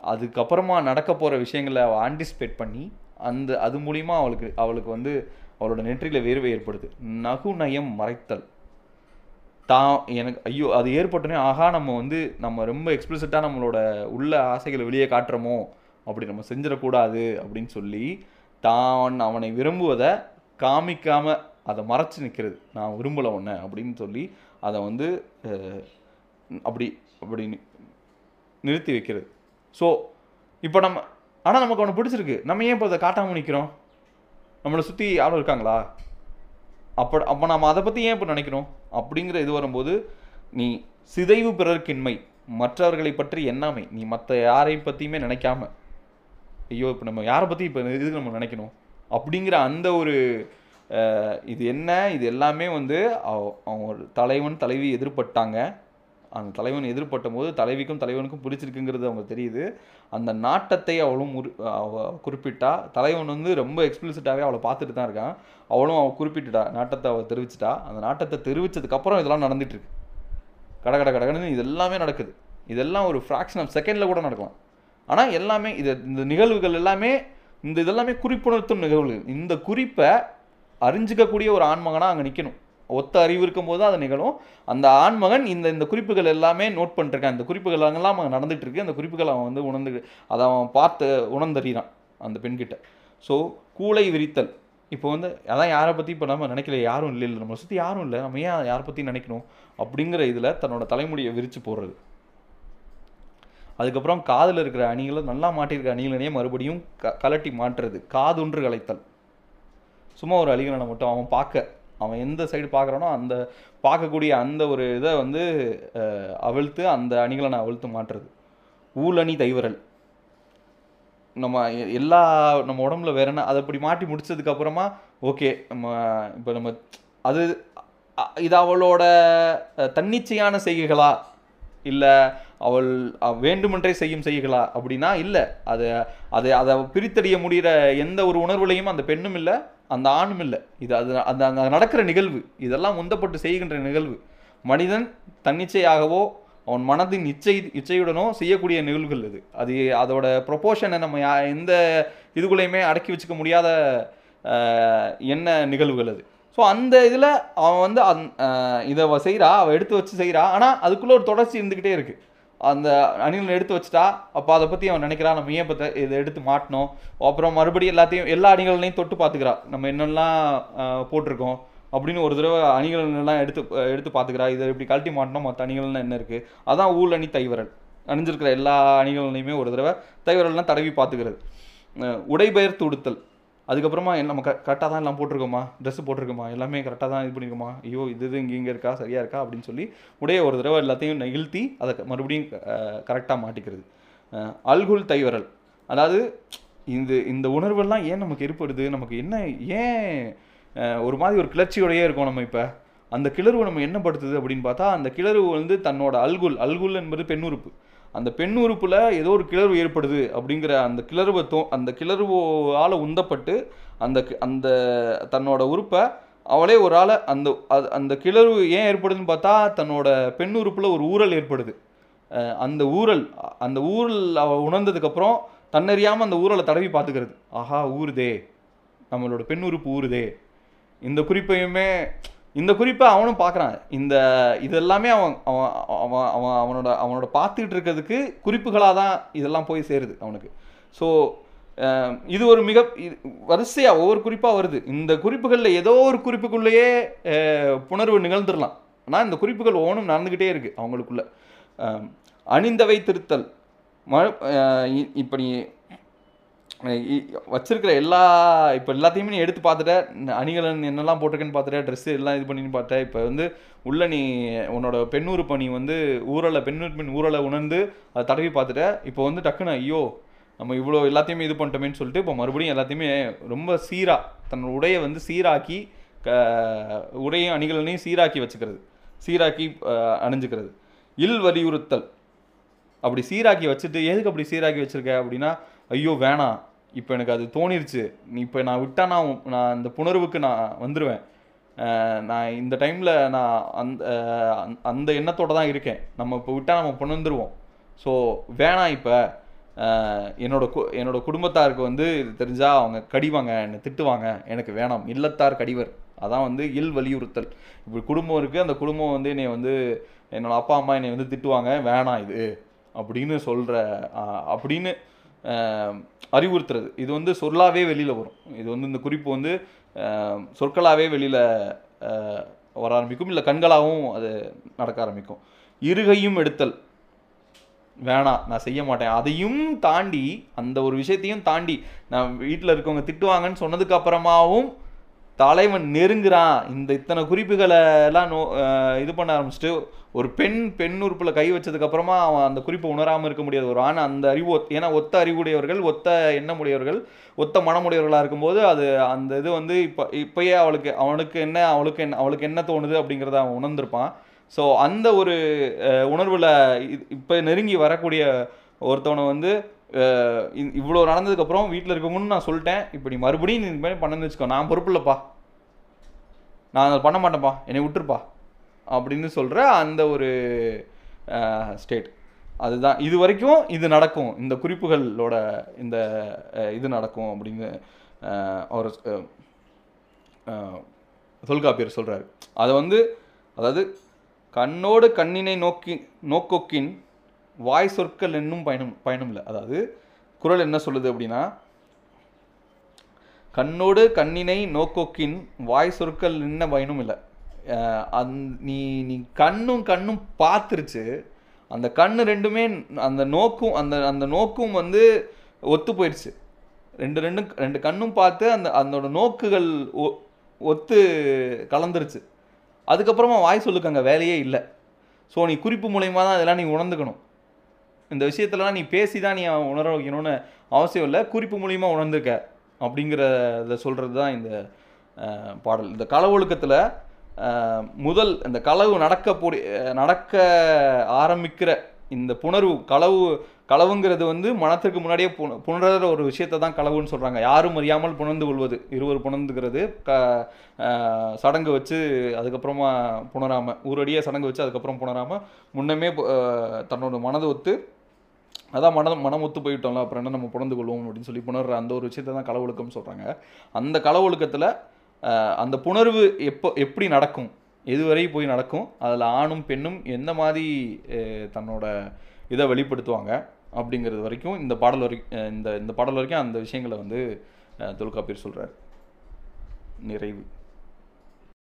அதுக்கப்புறமா நடக்க போகிற விஷயங்களை அவள் ஆன்டிசிபேட் பண்ணி அந்த அது மூலிமா அவளுக்கு அவளுக்கு வந்து அவளோட நெற்றியில் வேர்வை ஏற்படுது. நகுநயம் மறைத்தல். தான் எனக்கு ஐயோ அது ஏற்பட்டோன்னே ஆகா நம்ம வந்து நம்ம ரொம்ப எக்ஸ்பிளிசிட்டாக நம்மளோட உள்ள ஆசைகளை வெளியே காட்டுறோமோ அப்படி நம்ம செஞ்சிடக்கூடாது அப்படின்னு சொல்லி தான் அவனை விரும்புவதை காமிக்காமல் அதை மறைச்சி நிற்கிறது நான் விரும்பலை ஒன்று அப்படின்னு சொல்லி அதை வந்து அப்படி அப்படி நிறுத்தி வைக்கிறது. ஸோ இப்போ நம்ம ஆனால் நமக்கு அவனை பிடிச்சிருக்கு. நம்ம ஏன் இப்போ அதை காட்டாமல் நிற்கிறோம் நம்மளை சுற்றி யாரும் இருக்காங்களா? அப்போ அப்போ நம்ம அதை பற்றி ஏன் இப்போ நினைக்கிறோம்? அப்படிங்கிற இது வரும்போது நீ சிதைவு பிறர்க்கின்மை மற்றவர்களை பற்றி எண்ணாமை. நீ மற்ற யாரையும் பற்றியுமே நினைக்காம. ஐயோ இப்போ நம்ம யாரை பற்றி இப்போ இதுக்கு நம்ம நினைக்கணும்? அப்படிங்கிற அந்த ஒரு இது என்ன? இது எல்லாமே வந்து அவங்க ஒரு தலைவன் தலைவி எதிர்பட்டாங்க. அந்த தலைவன் எதிர்பட்ட போது தலைவிக்கும் தலைவனுக்கும் பிடிச்சிருக்குங்கிறது அவங்க தெரியுது. அந்த நாட்டத்தை அவளும் முறு அவ குறிப்பிட்டா. தலைவன் வந்து ரொம்ப எக்ஸ்பிளிசிட்டாகவே அவளை பார்த்துட்டு தான் இருக்கான். அவளும் அவள் குறிப்பிட்டுட்டா நாட்டத்தை அவள் தெரிவிச்சிட்டா. அந்த நாட்டத்தை தெரிவித்ததுக்கப்புறம் இதெல்லாம் நடந்துட்டு இருக்கு. கட கட கடகடன்னு இது எல்லாமே நடக்குது. இதெல்லாம் ஒரு ஃப்ராக்ஷன் ஆஃப் செகண்டில் கூட நடக்கலாம். ஆனால் எல்லாமே இது இந்த நிகழ்வுகள் எல்லாமே இந்த இதெல்லாமே குறிப்புணர்த்தும் நிகழ்வுகள். இந்த குறிப்பை அறிஞ்சிக்கக்கூடிய ஒரு ஆண்மகனாக அங்கே நிற்கணும் ஒத்த அறிவு இருக்கும்போது அது நிகழும். அந்த ஆண்மகன் இந்த இந்த குறிப்புகள் எல்லாமே நோட் பண்ணிருக்கான் இந்த குறிப்புகள் எல்லாம் அவன் நடந்துட்டு இருக்கு அந்த குறிப்புகள் அவன் வந்து உணர்ந்து அதை அவன் பார்த்து உணர்ந்தறிகிறான் அந்த பெண்கிட்ட. ஸோ கூளை விரித்தல். இப்போ வந்து அதான் யாரை பற்றி இப்போ நம்ம நினைக்கல? யாரும் இல்லை இல்லை. நம்மளை சுற்றி யாரும் இல்லை. நம்ம ஏன் யாரை பற்றி நினைக்கணும்? அப்படிங்கிற இதில் தன்னோட தலைமுடியை விரித்து போடுறது. அதுக்கப்புறம் காதில் இருக்கிற அணிகளை நல்லா மாட்டியிருக்க அணிகளையே மறுபடியும் க கலட்டி மாற்றுறது. காதுன்று கலைத்தல். சும்மா ஒரு அழிகலனை மட்டும் அவன் பார்க்க. அவன் எந்த சைடு பார்க்குறானோ அந்த பார்க்கக்கூடிய அந்த ஒரு இதை வந்து அவிழ்த்து அந்த அணிகலனை அவிழ்த்து மாட்டுறது ஊழணி தைவரல் நம்ம எல்லா நம்ம உடம்புல வேற என்ன அதை அப்படி மாட்டி முடிச்சதுக்கப்புறமா ஓகே நம்ம இப்போ நம்ம அது இது அவளோட தன்னிச்சையான செய்கைகளா? இல்லை அவள் வேண்டுமென்றே செய்யும் செய்களா? அப்படின்னா இல்லை. அது அதை அதை பிரித்தறிய முடிகிற எந்த ஒரு உணர்வுலையும் அந்த பெண்ணும் இல்லை அந்த ஆணும் இல்லை. இது அது அந்த அங்கே நடக்கிற நிகழ்வு இதெல்லாம் உந்தப்பட்டு செய்கின்ற நிகழ்வு. மனிதன் தன்னிச்சையாகவோ அவன் மனதின் இச்சை இச்சையுடனோ செய்யக்கூடிய நிகழ்வுகள் இது அது அதோட ப்ரொபோஷனை நம்ம யா எந்த இதுக்குள்ளேயுமே அடக்கி வச்சுக்க முடியாத என்ன நிகழ்வுகள் அது. ஸோ அந்த இதில் அவன் வந்து அந் இதை செய்கிறா அவள் எடுத்து வச்சு செய்கிறா ஆனால் அதுக்குள்ளே ஒரு தொடர்ச்சி இருந்துக்கிட்டே இருக்குது அந்த அணிலன் எடுத்து வச்சுட்டா அப்போ அதை பற்றி அவன் நினைக்கிறான் நம்ம ஏன் இப்போ இதை எடுத்து மாட்டணும்? அப்புறம் மறுபடியும் எல்லாத்தையும் எல்லா அணிகளையும் தொட்டு பார்த்துக்கிறா. நம்ம என்னெல்லாம் போட்டிருக்கோம் அப்படின்னு ஒரு தடவை அணிகள் எடுத்து எடுத்து பார்த்துக்கிறா. இதை இப்படி கழட்டி மாட்டணும் மற்ற அணிகள்லாம் என்ன இருக்குது அதான் ஊழ் அணி தைவரல் அணிஞ்சிருக்கிற எல்லா அணிகள்லையுமே ஒரு தடவை தைவரல்லாம் தடவி பார்த்துக்கிறது. உடைபெயர் உடைபெயர்த்து உடுத்தல். அதுக்கப்புறமா என்ன நம்ம கரெக்டாக தான் எல்லாம் போட்டிருக்கோமா? ட்ரெஸ் போட்டிருக்கோமா? எல்லாமே கரெக்டாக தான் இது பண்ணிருக்கோமா? ஐயோ இது இது இங்கே இங்கே இருக்கா? சரியா இருக்கா? அப்படின்னு சொல்லி உடைய ஒரு தடவை எல்லாத்தையும் நெகிழ்த்தி அதை க- மறுபடியும் கரெக்டாக மாட்டிக்கிறது. அல்குல் தைவரல். அதாவது இந்த இந்த உணர்வெல்லாம் ஏன் நமக்கு ஏற்படுது? நமக்கு என்ன ஏன் ஒரு மாதிரி ஒரு கிளர்ச்சியோடையே இருக்கோம் நம்ம இப்போ? அந்த கிளர்வு நம்ம என்ன படுத்துது அப்படின்னு பார்த்தா அந்த கிளர்வு வந்து தன்னோட அல்குல் அல்குல் என்பது பெண் உறுப்பு அந்த பெண் உறுப்பில் ஏதோ ஒரு கிளர்வு ஏற்படுது அப்படிங்கிற அந்த கிளர்வை தோ அந்த கிளர்வால் உந்தப்பட்டு அந்த கி- அந்த தன்னோட உறுப்பை அவளே ஒரு ஆளை அந்த அது- அந்த கிளர்வு ஏன் ஏற்படுதுன்னு பார்த்தா தன்னோட பெண் உறுப்பில் ஒரு ஊறல் ஏற்படுது. அந்த ஊறல் அந்த ஊரல் அவள் உணர்ந்ததுக்கப்புறம் தன்னறியாமல் அந்த ஊரலை தடவி பார்த்துக்கிறது. ஆஹா ஊறுதே. நம்மளோட பெண் உறுப்பு ஊறுதே. இந்த குறிப்பையுமே இந்த குறிப்பை அவனும் பார்க்குறான். இந்த இதெல்லாமே அவன் அவன் அவன் அவன் அவனோட அவனோட பார்த்துக்கிட்டு இருக்கிறதுக்கு குறிப்புகளாக தான் இதெல்லாம் போய் சேருது அவனுக்கு. ஸோ இது ஒரு மிக இது- ஒவ்வொரு குறிப்பாக வருது. இந்த குறிப்புகளில் ஏதோ ஒரு குறிப்புக்குள்ளேயே புணர்வு நிகழ்ந்துடலாம் ஆனால் இந்த குறிப்புகள் ஒவ்வொன்றும் நடந்துக்கிட்டே இருக்குது அவங்களுக்குள்ள. அணிந்தவை திருத்தல். ம இப்போ நீ வச்சிருக்கிற எல்லா இப்போ எல்லாத்தையுமே நீ எடுத்து பார்த்துட்ட. அணிகலன் என்னெல்லாம் போட்டிருக்கேன்னு பார்த்துட்ட. ட்ரெஸ் எல்லாம் இது பண்ணின்னு பார்த்த இப்போ வந்து உள்ளே நீ உன்னோட பெண்ணூறு பணி வந்து ஊரலை பெண்ணூர் பெண் ஊரலை உணர்ந்து அதை தடவி பார்த்துட்ட. இப்போ வந்து டக்குன்னு ஐயோ நம்ம இவ்வளோ எல்லாத்தையுமே இது பண்ணிட்டோமேன்னு சொல்லிட்டு இப்போ மறுபடியும் எல்லாத்தையுமே ரொம்ப சீராக தன்னோட உடையை வந்து சீராக்கி க உடையும் அணிகலனையும் சீராக்கி வச்சுக்கிறது. சீராக்கி அணிஞ்சுக்கிறது. இல் வலியுறுத்தல். அப்படி சீராக்கி வச்சுட்டு எதுக்கு அப்படி சீராக்கி வச்சுருக்க அப்படின்னா ஐயோ வேணாம். இப்போ எனக்கு அது தோணிருச்சு. நீ இப்போ நான் விட்டால் நான் நான் அந்த புணர்வுக்கு நான் வந்துடுவேன் நான் இந்த டைமில் நான் அந்த அந்த- எண்ணத்தோடு தான் இருக்கேன். நம்ம இப்போ விட்டால் நம்ம புணர்ந்துருவோம். ஸோ வேணாம் இப்போ. என்னோட கு- என்னோட குடும்பத்தாருக்கு வந்து இது தெரிஞ்சால் அவங்க கடிவாங்க என்னை திட்டுவாங்க. எனக்கு வேணாம். இல்லத்தார் கடிவர். அதான் வந்து இல் வலியுறுத்தல். இப்படி குடும்பம் இருக்குது அந்த குடும்பம் வந்து என்னை வந்து என்னோடய அப்பா அம்மா என்னை வந்து திட்டுவாங்க. வேணாம் இது. அப்படின்னு சொல்கிற அப்படின்னு அறிவுறுத்துறது. இது வந்து சொல்லாவே வெளியில் வரும். இது வந்து இந்த குறிப்பு வந்து சொற்களாகவே வெளியில் வர ஆரம்பிக்கும். இல்லை கண்களாகவும் அது நடக்க ஆரம்பிக்கும். இருகையும் எடுத்தல். வேணாம் நான் செய்ய மாட்டேன். அதையும் தாண்டி அந்த ஒரு விஷயத்தையும் தாண்டி நான் வீட்டில் இருக்கவங்க திட்டுவாங்கன்னு சொன்னதுக்கு அப்புறமாவும் தலைவன் நெருங்குறான். இந்த இத்தனை குறிப்புகளை எல்லாம் நோ இது பண்ண ஆரம்பிச்சுட்டு ஒரு பெண் பெண் உறுப்பில் கை வச்சதுக்கப்புறமா அவன் அந்த குறிப்பை உணராமல் இருக்க முடியாது. ஒரு ஆண் அந்த அறிவு ஒத்- ஏன்னா ஒத்த அறிவுடையவர்கள் ஒத்த எண்ணமுடையவர்கள் ஒத்த மனமுடையவர்களாக இருக்கும்போது அது அந்த இது வந்து இப்போ இப்போயே அவளுக்கு அவனுக்கு என்ன அவளுக்கு என்ன அவளுக்கு என்ன தோணுது அப்படிங்கிறத அவன் உணர்ந்திருப்பான். ஸோ அந்த ஒரு உணர்வில் இப்போ நெருங்கி வரக்கூடிய ஒருத்தவனை வந்து இவ்வளோ நடந்ததுக்கப்புறம் வீட்டில் இருக்கவங்கன்னு நான் சொல்லிட்டேன். இப்படி மறுபடியும் நீ இந்த மாதிரி பண்ணணும்னு வச்சுக்கோ. நான் பொறுப்பு இல்லைப்பா நான் அதை பண்ண மாட்டேன்ப்பா. என்னை விட்டுருப்பா. அப்படின்னு சொல்கிற அந்த ஒரு ஸ்டேட் அதுதான். இது வரைக்கும் இது நடக்கும். இந்த குறிப்புகளோட இந்த இது நடக்கும் அப்படின்னு அவர் தொல்காப்பியர் சொல்கிறாரு அதை வந்து அதாவது கண்ணோடு கண்ணினை நோக்கி நோக்கோக்கின் வாய் சொற்கள் என்னும் பயணம் பயணம் இல்லை அதாவது குறள் என்ன சொல்லுது அப்படின்னா கண்ணோடு கண்ணினை நோக்கோக்கின் வாய் சொற்கள் என்ன பயனும் இல்லை அந் நீ நீ கண்ணும் கண்ணும் பார்த்துருச்சு. அந்த கண் ரெண்டுமே அந்த நோக்கும் அந்த அந்த நோக்கும் வந்து ஒத்து போயிடுச்சு ரெண்டு ரெண்டும் ரெண்டு கண்ணும் பார்த்து அந்த அதனோட நோக்குகள் ஒ- ஒத்து கலந்துருச்சு. அதுக்கப்புறமா வாய் சொல்லுக்கு அங்கே வேலையே இல்லை. ஸோ நீ குறிப்பு மூலயமா தான் அதெல்லாம் நீ உணர்ந்துக்கணும். இந்த விஷயத்துலலாம் நீ பேசி தான் நீ உணர வைக்கணும்னு அவசியம் இல்லை. குறிப்பு மூலியமாக உணர்ந்துக்க அப்படிங்கிறத சொல்கிறது தான் இந்த பாடல். இந்த களவொழுக்கத்தில் முதல் இந்த களவு நடக்க போடி நடக்க ஆரம்பிக்கிற இந்த புணர்வு களவு களவுங்கிறது வந்து மனத்திற்கு முன்னாடியே புண புணர்ற ஒரு விஷயத்தை தான் களவுன்னு சொல்கிறாங்க யாரும் அறியாமல் புணர்ந்து கொள்வது இருவர் புணர்ந்துக்கிறது க சடங்கு வச்சு அதுக்கப்புறமா புணராமல் ஊரடியே சடங்கு வச்சு அதுக்கப்புறம் புணராமல் முன்னமே தன்னோட மனதை ஒத்து அதான் மனம் மனம் ஒத்து போயிட்டோம்ல அப்புறம் என்ன நம்ம புணர்ந்து கொள்வோம் அப்படின்னு சொல்லி புணர்ற அந்த ஒரு விஷயத்தை தான் களவொழுக்கம்னு சொல்கிறாங்க அந்த களவொழுக்கத்தில் அந்த புணர்வு எப்போ எப்படி நடக்கும்? எதுவரை போய் நடக்கும்? அதில் ஆணும் பெண்ணும் எந்த மாதிரி தன்னோட இதை வெளிப்படுத்துவாங்க? அப்படிங்கிறது வரைக்கும் இந்த பாடல் வரைக்கும் இந்த இந்த பாடல் வரைக்கும் அந்த விஷயங்களை வந்து தொல்காப்பியர் சொல்கிறார் நிறைவு.